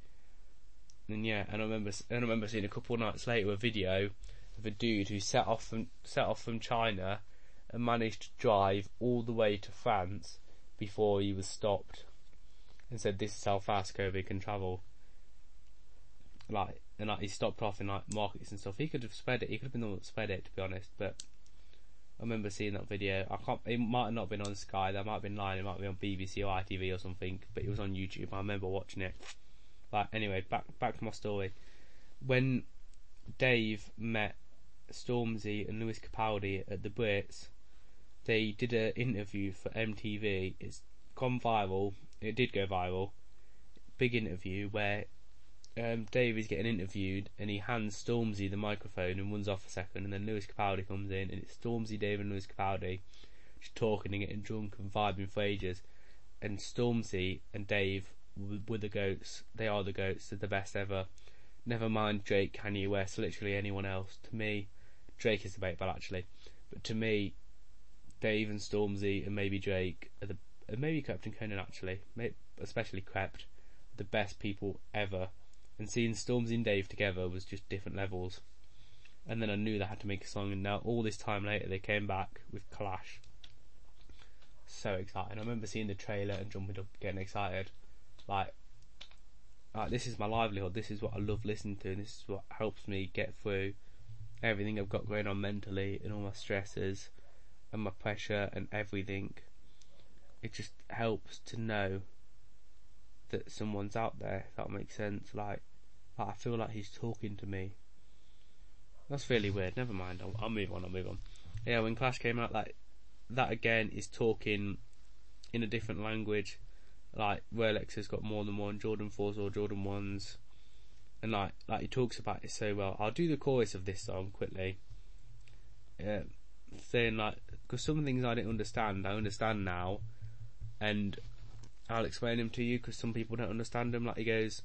And yeah, and I remember and I remember seeing a couple of nights later a video of a dude who set off from set off from China and managed to drive all the way to France before he was stopped and said this is how fast COVID can travel. Like and like he stopped off in like markets and stuff. He could have spread it. He could have been the one that spread it, to be honest. But I remember seeing that video. I can't. It might have not been on Sky. That might have been lying. It might be on BBC or ITV or something. But it was on YouTube. I remember watching it. Like anyway, back back to my story. When Dave met Stormzy and Lewis Capaldi at the Brits, they did an interview for MTV. It's gone viral. It did go viral. Big interview where um, Dave is getting interviewed and he hands Stormzy the microphone and runs off a second, and then Lewis Capaldi comes in and it's Stormzy, Dave, and Lewis Capaldi just talking and getting drunk and vibing for ages. And Stormzy and Dave were the goats. They are the goats. They're the best ever. Never mind Drake, Kanye West, literally anyone else. To me, Drake is debatable actually, but to me, Dave and Stormzy and maybe Drake are the and maybe Krept and Konan actually, especially Krept, the best people ever. And seeing Stormzy and Dave together was just different levels. And then I knew they had to make a song, and now all this time later they came back with Clash. So exciting! I remember seeing the trailer and jumping up, getting excited. Like, like this is my livelihood. This is what I love listening to, and this is what helps me get through everything I've got going on mentally and all my stresses and my pressure and everything. It just helps to know that someone's out there. If that makes sense. Like, I feel like he's talking to me. That's really weird. Never mind. I'll, I'll move on. I'll move on. Yeah, when Clash came out, like that again is talking in a different language. Like Rolex has got more than one Jordan fours or Jordan ones, and like like he talks about it so well. I'll do the chorus of this song quickly. Yeah, saying like because some things I didn't understand, I understand now, and I'll explain them to you because some people don't understand them. Like he goes,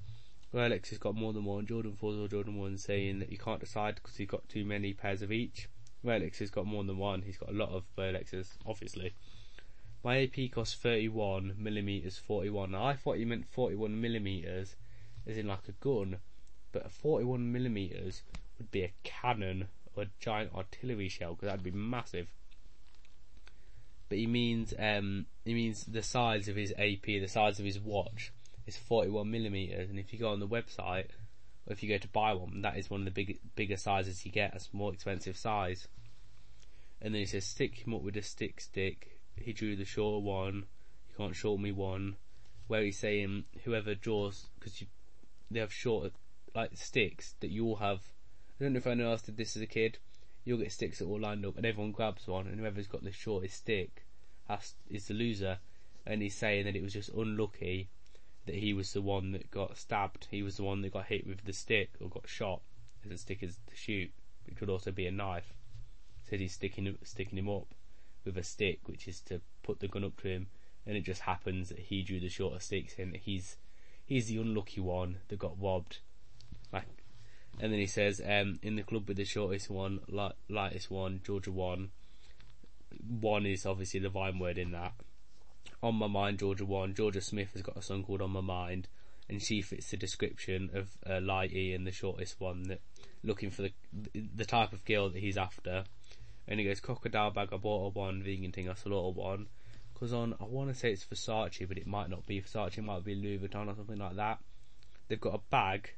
Rolex has got more than one Jordan fours or Jordan ones, saying that you can't decide because he's got too many pairs of each. Rolex has got more than one. He's got a lot of Rolexes, obviously. My AP costs 31 millimeters 41. Now, I thought he meant 41 millimeters, as in like a gun, but 41 millimeters would be a cannon or a giant artillery shell because that'd be massive. But he means um, he means the size of his AP, the size of his watch is 41 millimeters, and if you go on the website or if you go to buy one, that is one of the big, bigger sizes you get. That's more expensive size. And then he says, stick him up with a stick stick. He drew the short one. You can't short me one. Where he's saying whoever draws, because they have short like sticks that you all have. I don't know if anyone else did this as a kid. You'll get sticks that are all lined up, and everyone grabs one, and whoever's got the shortest stick has, is the loser. And he's saying that it was just unlucky that he was the one that got stabbed. He was the one that got hit with the stick or got shot. The stick is to shoot, which could also be a knife. Said he's sticking sticking him up with a stick, which is to put the gun up to him. And it just happens that he drew the shorter sticks, and he's he's the unlucky one that got robbed. Like, and then he says, um, in the club with the shortest one, light, lightest one, Jorja one. One is obviously the Vine word in that on My Mind, Jorja One. Jorja Smith has got a song called On My Mind, and she fits the description of uh, Lighty and the shortest one that looking for the the type of girl that he's after. And he goes, Crocodile bag, I bought a one, vegan thing, I slaughtered one. Because on, I want to say it's Versace, but it might not be Versace, it might be Louis Vuitton or something like that. They've got a bag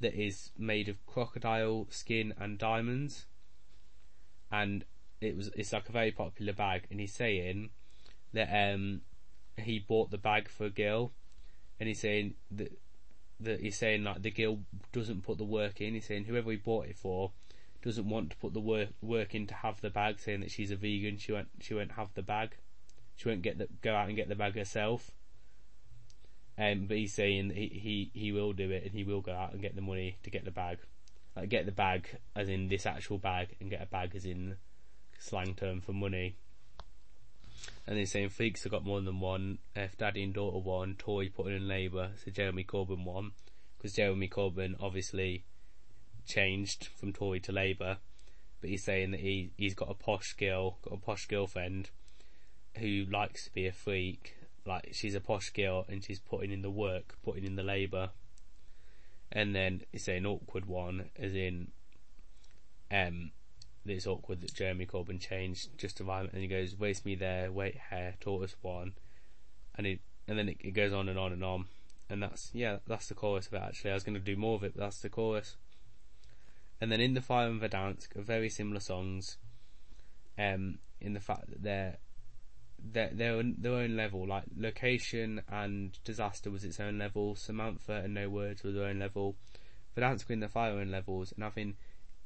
that is made of crocodile skin and diamonds. And it was, it's like a very popular bag, and he's saying that, um, he bought the bag for a girl, and he's saying that that he's saying like the girl doesn't put the work in. He's saying whoever he bought it for doesn't want to put the work work in to have the bag, saying that she's a vegan. She won't she won't have the bag. She won't get the go out and get the bag herself. Um, but he's saying he, he he will do it and he will go out and get the money to get the bag, like get the bag as in this actual bag and get a bag as in slang term for money. And he's saying Freaks have got more than one. If Daddy and Daughter won, Tory putting in Labour, so Jeremy Corbyn won. Because Jeremy Corbyn obviously changed from Tory to Labour. But he's saying that he, he's got a posh girl, got a posh girlfriend who likes to be a freak. Like, she's a posh girl and she's putting in the work, putting in the labour. And then he's saying awkward one, as in, um, it's awkward that Jeremy Corbyn changed just to violent, and he goes, "Waste me there, wait hair, tortoise one," and it and then it, it, goes on and on and on, and that's yeah, that's the chorus of it. Actually, I was going to do more of it, but that's the chorus. And then in the Fire and Verdansk are very similar songs, um, in the fact that they're they're, they're their own level. Like location and disaster was its own level. Samantha and No Words was their own level. Verdansk in the Fire own levels, and having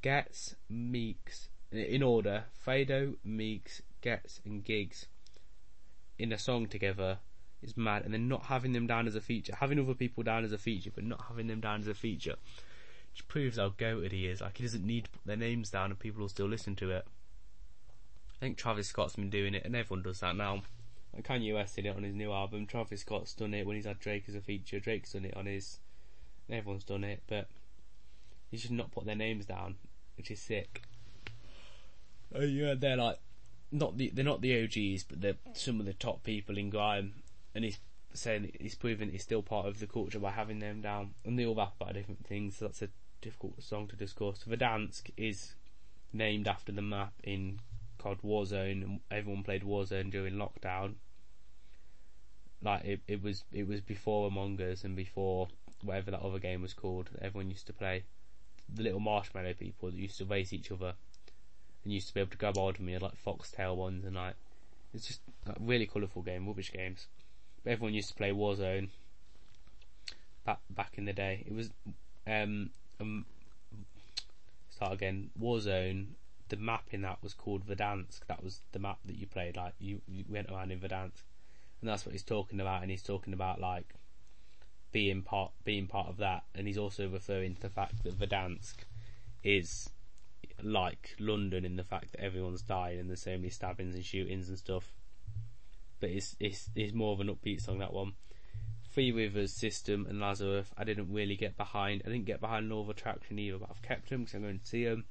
Ghetts, Meekz, in order, Fredo, Meekz, Ghetts, and Giggs in a song together is mad, and then not having them down as a feature, having other people down as a feature, but not having them down as a feature, which proves how goated he is. Like he doesn't need to put their names down, and people will still listen to it. I think Travis Scott's been doing it, and everyone does that now. Kanye West did it on his new album. Travis Scott's done it when he's had Drake as a feature. Drake's done it on his. Everyone's done it, but he should not put their names down which is sick. Oh yeah, they're like not the they're not the OGs, but they're some of the top people in grime, and he's saying he's proven he's still part of the culture by having them down, and they all rap about different things. So that's a difficult song to discuss. Verdansk is named after the map in called Warzone, and everyone played Warzone during lockdown. Like it, it was it was before Among Us and before whatever that other game was called. Everyone used to play the little marshmallow people that used to race each other and used to be able to grab hold of me like foxtail ones and like it's just like really colourful game, rubbish games. But everyone used to play Warzone back back in the day. It was um, um start again Warzone. The map in that was called Verdansk. That was the map that you played. Like you, you went around in Verdansk, and that's what he's talking about. And he's talking about like being part being part of that, and he's also referring to the fact that Verdansk is like London in the fact that everyone's dying and there's so many stabbings and shootings and stuff. But it's it's it's more of an upbeat song that one. Three Rivers, System, and Lazarus. I didn't really get behind. I didn't get behind Law of Attraction either, but I've kept them because I'm going to see them.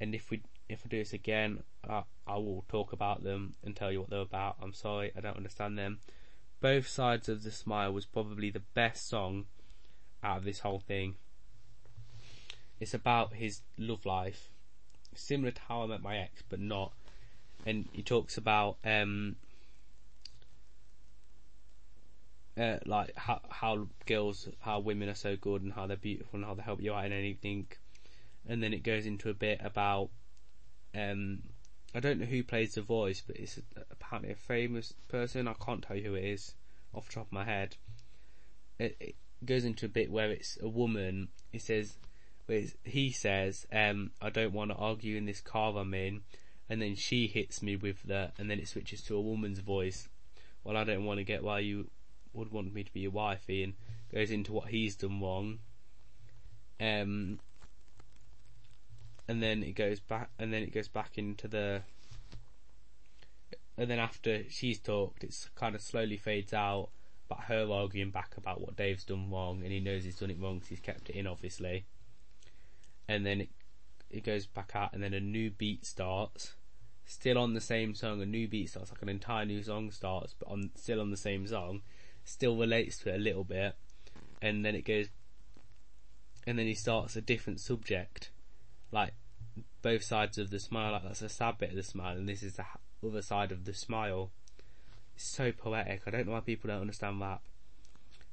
And if we if I do this again, I, I will talk about them and tell you what they're about. I'm sorry, I don't understand them. Both Sides of the Smile was probably the best song out of this whole thing. It's about his love life similar to How I Met My Ex, but not. And he talks about um, uh, like how how girls, how women are so good, and how they're beautiful, and how they help you out in anything. And then it goes into a bit about um, I don't know who plays the voice, but it's apparently a famous person. I can't tell you who it is off the top of my head. It, it goes into a bit where it's a woman. It says he says, um, I don't want to argue in this car I'm in, and then she hits me with the, and then it switches to a woman's voice. Well, I don't want to get why you would want me to be your wifey, and goes into what he's done wrong. Um, and then it goes back, and then it goes back into the, and then after she's talked, it's kind of slowly fades out, but her arguing back about what Dave's done wrong, and he knows he's done it wrong because he's kept it in, obviously and then it, it goes back out, and then a new beat starts. Still on the same song, a new beat starts, like an entire new song starts, but on still on the same song. Still relates to it a little bit, and then it goes, and then he starts a different subject, like both sides of the smile. Like that's a sad bit of the smile, and this is the other side of the smile. It's so poetic. I don't know why people don't understand that.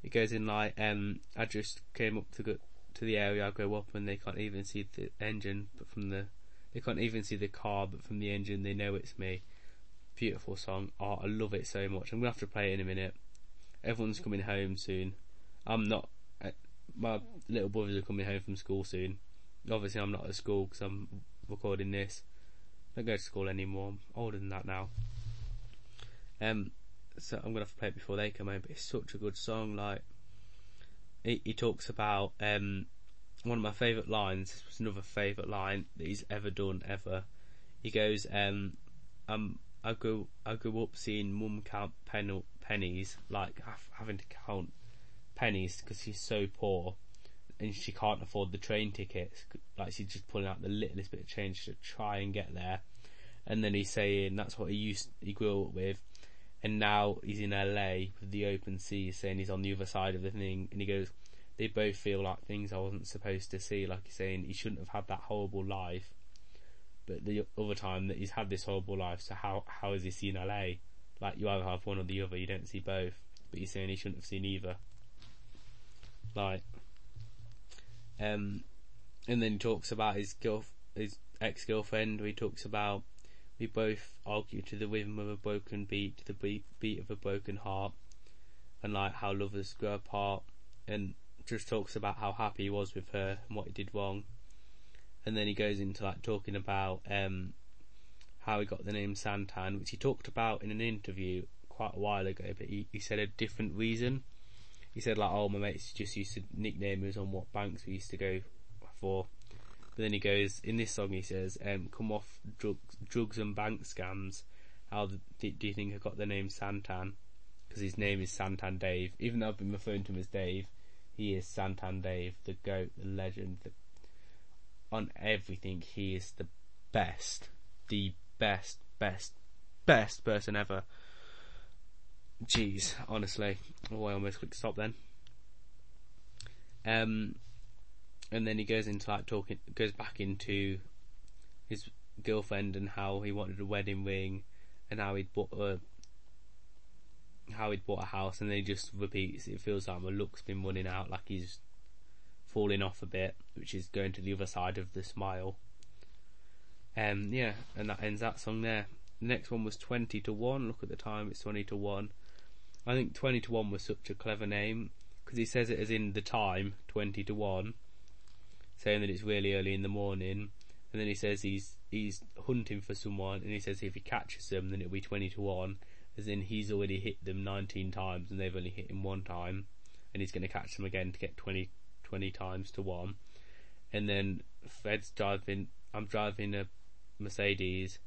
It goes in like, um, I just came up to go, to the area I go up and they can't even see the engine, but from the they can't even see the car, but from the engine they know it's me. Beautiful song. Oh, I love it so much. I'm gonna have to play it in a minute. Everyone's coming home soon. I'm not. Uh, my little brothers are coming home from school soon. Obviously, I'm not at school because I'm recording this. I don't go to school anymore. I'm older than that now. Um, so I'm gonna have to play it before they come home. But it's such a good song. Like he, he talks about um, one of my favourite lines. This was another favourite line that he's ever done ever. He goes, um, um, I grew I grew up seeing mum count pen, pennies, like having to count pennies because she's so poor and she can't afford the train tickets. Like she's just pulling out the littlest bit of change to try and get there. And then he's saying that's what he used he grew up with and now he's in LA with the open sea, saying he's on the other side of the thing, and he goes, they both feel like things I wasn't supposed to see, like he's saying he shouldn't have had that horrible life, but the other time that he's had this horrible life, so how how is he seen LA? Like you either have one or the other, you don't see both, but he's saying he shouldn't have seen either. Like, um, and then he talks about his girl, his ex girlfriend. He talks about we both argue to the rhythm of a broken beat, to the beat, beat of a broken heart, and like how lovers grow apart, and just talks about how happy he was with her and what he did wrong, and then he goes into like talking about um, how he got the name Santan, which he talked about in an interview quite a while ago, but he, he said a different reason. He said like, oh, my mates just used to nickname us on what banks we used to go for, but then he goes in this song. He says, um, "Come off drugs, drugs and bank scams." How do, you think I got the name Santan? Because his name is Santan Dave. Even though I've been referring to him as Dave, he is Santan Dave, the goat, the legend. The, on everything, he is the best, the best, best, best person ever. Jeez, honestly, oh, I almost clicked stop then. Um, and then he goes into like talking, goes back into his girlfriend and how he wanted a wedding ring, and how he'd bought a how he'd bought a house, and then he just repeats. It feels like my look's been running out, like he's falling off a bit, which is going to the other side of the smile. Um, yeah, and that ends that song there. The next one was 20 to 1. Look at the time, it's 20 to 1. I think 20 to 1 was such a clever name because he says it as in the time, 20 to 1, saying that it's really early in the morning. And then he says he's he's hunting for someone, and he says if he catches them, then it'll be 20 to 1, as in he's already hit them 19 times and they've only hit him one time, and he's going to catch them again to get 20, 20 times to 1. And then Fred's driving, I'm driving a Mercedes,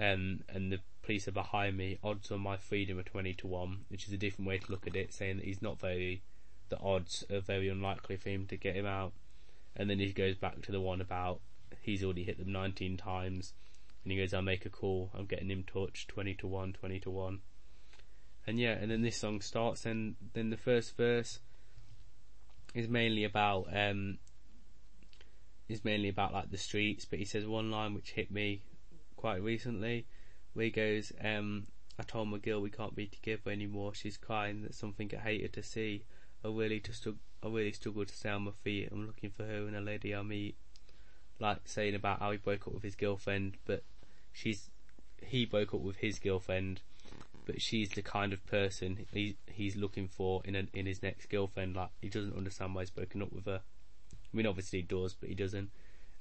um, and the police are behind me. Odds on my freedom are 20 to 1, which is a different way to look at it, saying that he's not very, the odds are very unlikely for him to get him out. And then he goes back to the one about he's already hit them 19 times. And he goes, I'll make a call, I'm getting him touched, 20 to 1, 20 to 1. And yeah, and then this song starts, and then the first verse is mainly about, um, is mainly about like the streets, but he says one line which hit me quite recently, he goes, um, I told my girl we can't be together anymore. She's crying that something I hated to see. I really stu- I really struggle to stay on my feet. I'm looking for her and a lady I meet. Like saying about how he broke up with his girlfriend, but she's he broke up with his girlfriend, but she's the kind of person he he's looking for in a, in his next girlfriend. Like he doesn't understand why he's broken up with her. I mean, obviously he does, but he doesn't.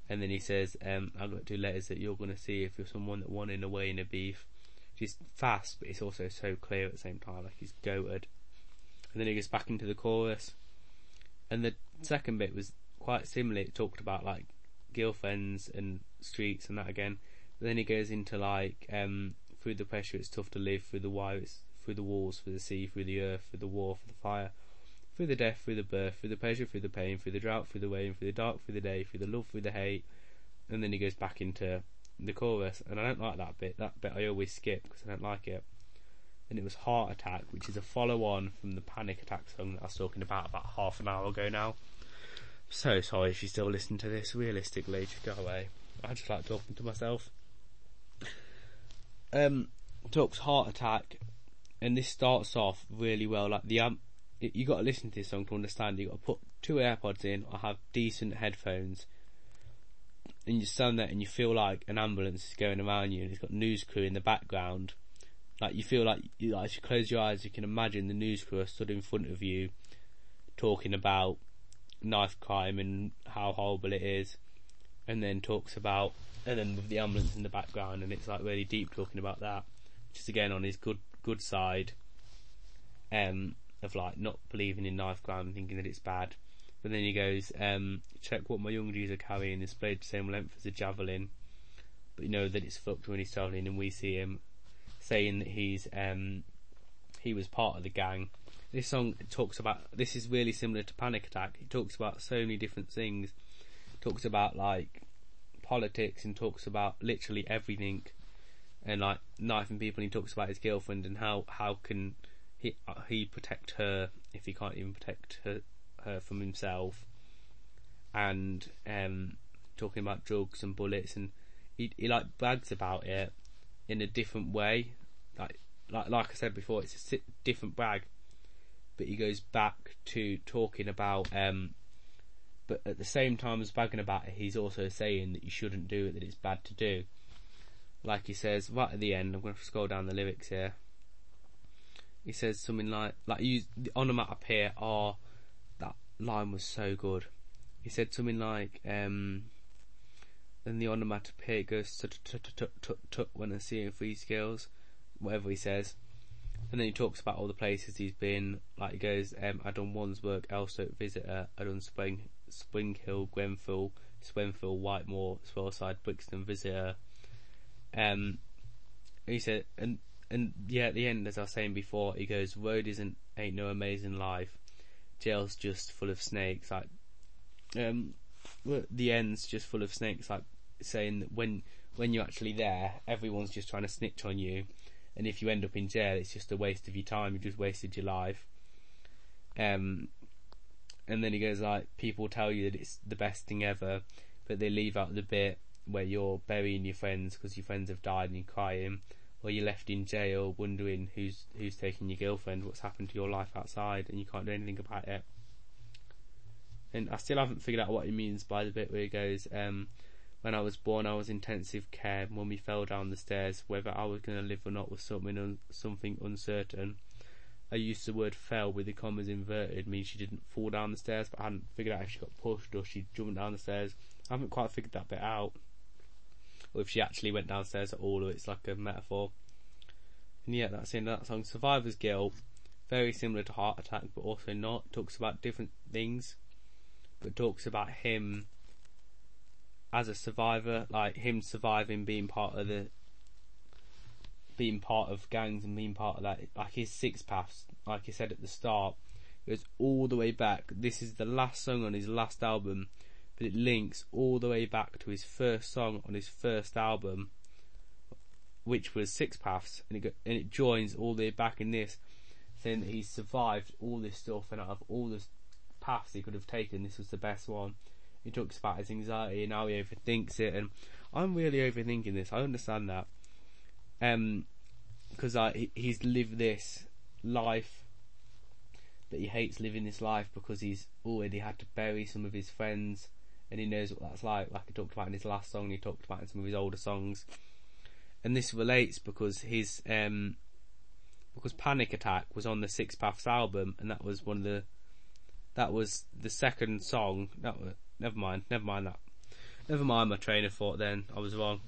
And then he says, um, I've got two letters that you're going to see if you're someone that won in a way in a beef. She's fast, but it's also so clear at the same time, like he's goated. And then he goes back into the chorus. And the second bit was quite similar. It talked about like girlfriends and streets and that again. But then he goes into like, um, through the pressure it's tough to live, through the wires, through the walls, through the sea, through the earth, through the war, through the fire through the death, through the birth, through the pleasure, through the pain, through the drought, through the rain, through the dark, through the day, through the love, through the hate, and then he goes back into the chorus, and I don't like that bit. That bit I always skip because I don't like it. And it was Heart Attack, which is a follow-on from the Panic Attack song that I was talking about about half an hour ago now. So sorry if you still listen to this. Realistically, just go away. I just like talking to myself. Um, talks Heart Attack, and this starts off really well. Like the um, you got to listen to this song to understand. You got to put two AirPods in or have decent headphones, and you stand there and you feel like an ambulance is going around you, and it's got news crew in the background. Like you feel like, you, like as you close your eyes, you can imagine the news crew are stood in front of you, talking about knife crime and how horrible it is, and then talks about, and then with the ambulance in the background, and it's like really deep talking about that, which is again on his good good side. Um, of like not believing in knife crime thinking that it's bad. But then he goes, um, check what my young G's are carrying, displayed the same length as a javelin. But you know that it's fucked when he's travelling and we see him saying that he's, um, he was part of the gang. This song talks about, this is really similar to Panic Attack. It talks about so many different things. It talks about like politics and talks about literally everything and like knifing people. And he talks about his girlfriend and how, how can, he uh, he protect her if he can't even protect her her from himself, and um, talking about drugs and bullets, and he he like brags about it in a different way, like like like I said before, it's a different brag, but he goes back to talking about um, but at the same time as bragging about it, he's also saying that you shouldn't do it, that it's bad to do. Like he says right at the end, I'm going to scroll down the lyrics here he says something like like you the onomatopoeia are that line was so good. He said something like um then the onomatopoeia goes tut tut tut tut tut when I see him free scales, whatever he says. And then he talks about all the places he's been. Like he goes, um, I done Wandsworth, Elstoke, Visitor, I done Spring, Spring Hill, Grenfell, Swenfield, Whitemoor, Swaleside, Brixton, Visitor. Um, he said, and and yeah, at the end, as I was saying before, he goes, "Road isn't ain't no amazing life. Jail's just full of snakes." Like, um, the end's just full of snakes. Like saying that when when you're actually there, everyone's just trying to snitch on you, and if you end up in jail, it's just a waste of your time. You've just wasted your life. Um, and then he goes like, people tell you that it's the best thing ever, but they leave out the bit where you're burying your friends because your friends have died and you're crying, or you're left in jail wondering who's who's taking your girlfriend, what's happened to your life outside, and you can't do anything about it. And I still haven't figured out what he means by the bit where he goes, um, when I was born, I was intensive care. We fell down the stairs, whether I was going to live or not was something un- something uncertain. I used the word fell with the commas inverted, means she didn't fall down the stairs, but I hadn't figured out if she got pushed or she jumped down the stairs. I haven't quite figured that bit out. Or if she actually went downstairs at all, or it's like a metaphor. And yeah, that's of that song. Survivor's Guilt, very similar to Heart Attack, but also not. Talks about different things, but talks about him as a survivor, like him surviving being part of the being part of gangs and being part of that like his six paths, like he said at the start, goes all the way back. This is the last song on his last album, but it links all the way back to his first song on his first album, which was Six Paths, and it and it joins all the way back in this, saying that he's survived all this stuff and out of all the paths he could have taken, this was the best one. He talks about his anxiety and how he overthinks it, and I'm really overthinking this. I understand that, um, because I he's lived this life, but he hates living this life because he's already had to bury some of his friends, and he knows what that's like. Like he talked about in his last song, he talked about in some of his older songs, and this relates because his um, because Panic Attack was on the Six Paths album, and that was one of the that was the second song. That was never mind, never mind that. Never mind my train of thought then, I was wrong.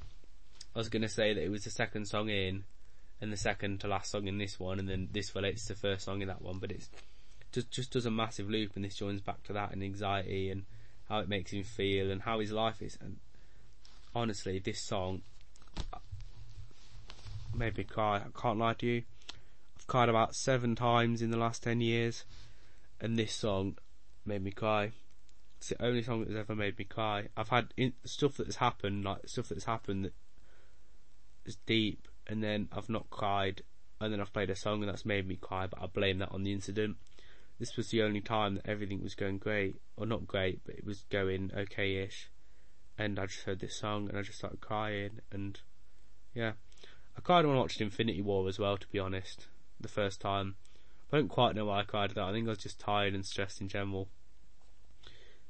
I was gonna say that it was the second song in, and the second to last song in this one, and then this relates to the first song in that one, but it's just, just does a massive loop, and this joins back to that, and anxiety, and how it makes him feel, and how his life is, and honestly, this song made me cry, I can't lie to you. I've cried about seven times in the last ten years, and this song made me cry. It's the only song that's ever made me cry. I've had in, stuff that has happened, like stuff that's happened that is deep, and then I've not cried, and then I've played a song and that's made me cry, but I blame that on the incident. This was the only time that everything was going great, or not great, but it was going okay-ish, and I just heard this song and I just started crying, and yeah. I cried when I watched Infinity War as well, to be honest, the first time. I don't quite know why I cried at that. I think I was just tired and stressed in general.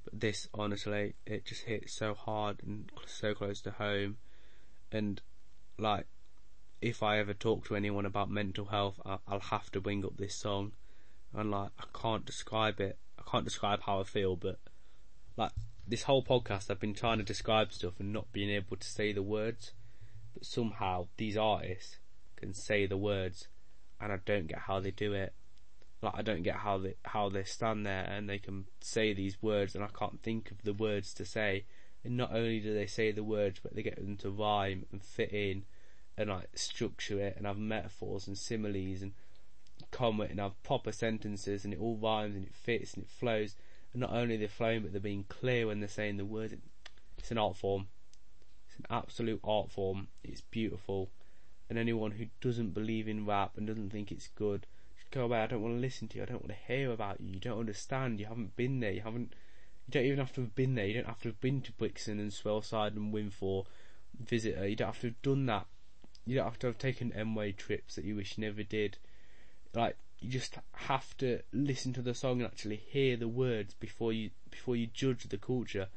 But this, honestly, it just hit so hard and so close to home. And, like, if I ever talk to anyone about mental health, I'll have to bring up this song. And, like, I can't describe it. I can't describe how I feel, but, like, this whole podcast I've been trying to describe stuff and not being able to say the words. But somehow, these artists can say the words, and I don't get how they do it like I don't get how they how they stand there and they can say these words and I can't think of the words to say. And not only do they say the words, but they get them to rhyme and fit in and like structure it and have metaphors and similes and comment and have proper sentences and it all rhymes and it fits and it flows. And not only they're flowing, but they're being clear when they're saying the words. It's an art form. It's an absolute art form. It's beautiful. And anyone who doesn't believe in rap and doesn't think it's good should go away. I don't want to listen to you. I don't want to hear about you. You don't understand. You haven't been there. You haven't. You don't even have to have been there. You don't have to have been to Brixton and Swaleside and Winfor visitor. You don't have to have done that. You don't have to have taken M-way trips that you wish you never did. Like you just have to listen to the song and actually hear the words before you before you judge the culture,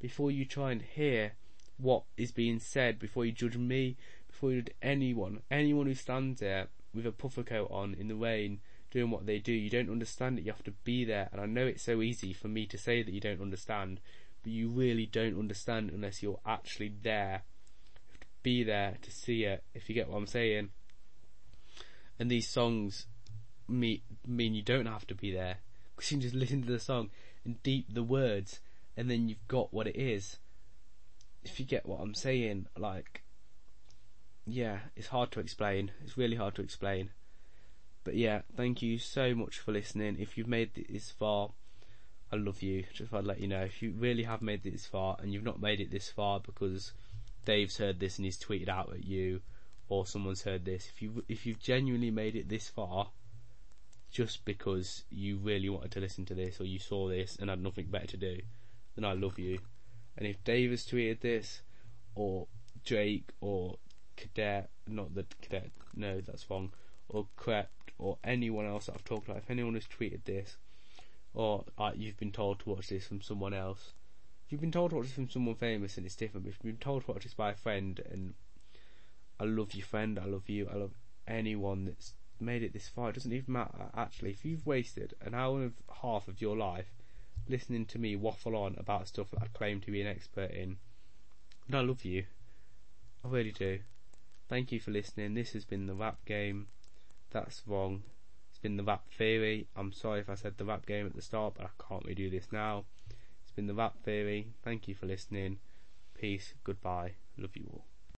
before you try and hear what is being said, before you judge me, before you judge anyone, anyone who stands there with a puffer coat on in the rain doing what they do. You don't understand it. You have to be there. And I know it's so easy for me to say that you don't understand, but you really don't understand unless you're actually there. You have to be there to see it, if you get what I'm saying. And these songs mean, mean you don't have to be there. Because you can just listen to the song and deep the words, and then you've got what it is. If you get what I'm saying, like, yeah, it's hard to explain. It's really hard to explain. But yeah, thank you so much for listening. If you've made it this far, I love you. Just I'd let you know. If you really have made it this far and you've not made it this far because Dave's heard this and he's tweeted out at you, or someone's heard this, if you if you've genuinely made it this far, just because you really wanted to listen to this or you saw this and had nothing better to do, then I love you. And if Dave has tweeted this, or Drake, or Cadet, not the Cadet, no, that's wrong, or Krept, or anyone else that I've talked about, if anyone has tweeted this, or uh, you've been told to watch this from someone else, if you've been told to watch this from someone famous and it's different, but if you've been told to watch this by a friend and I love you friend, I love you, I love anyone that's made it this far, it doesn't even matter actually, if you've wasted an hour and a half of your life listening to me waffle on about stuff that I claim to be an expert in, and I love you. I really do. Thank you for listening. This has been the rap game. That's wrong. It's been the rap theory. I'm sorry if I said the rap game at the start, but I can't redo this now. It's been the rap theory. Thank you for listening. Peace. Goodbye. Love you all.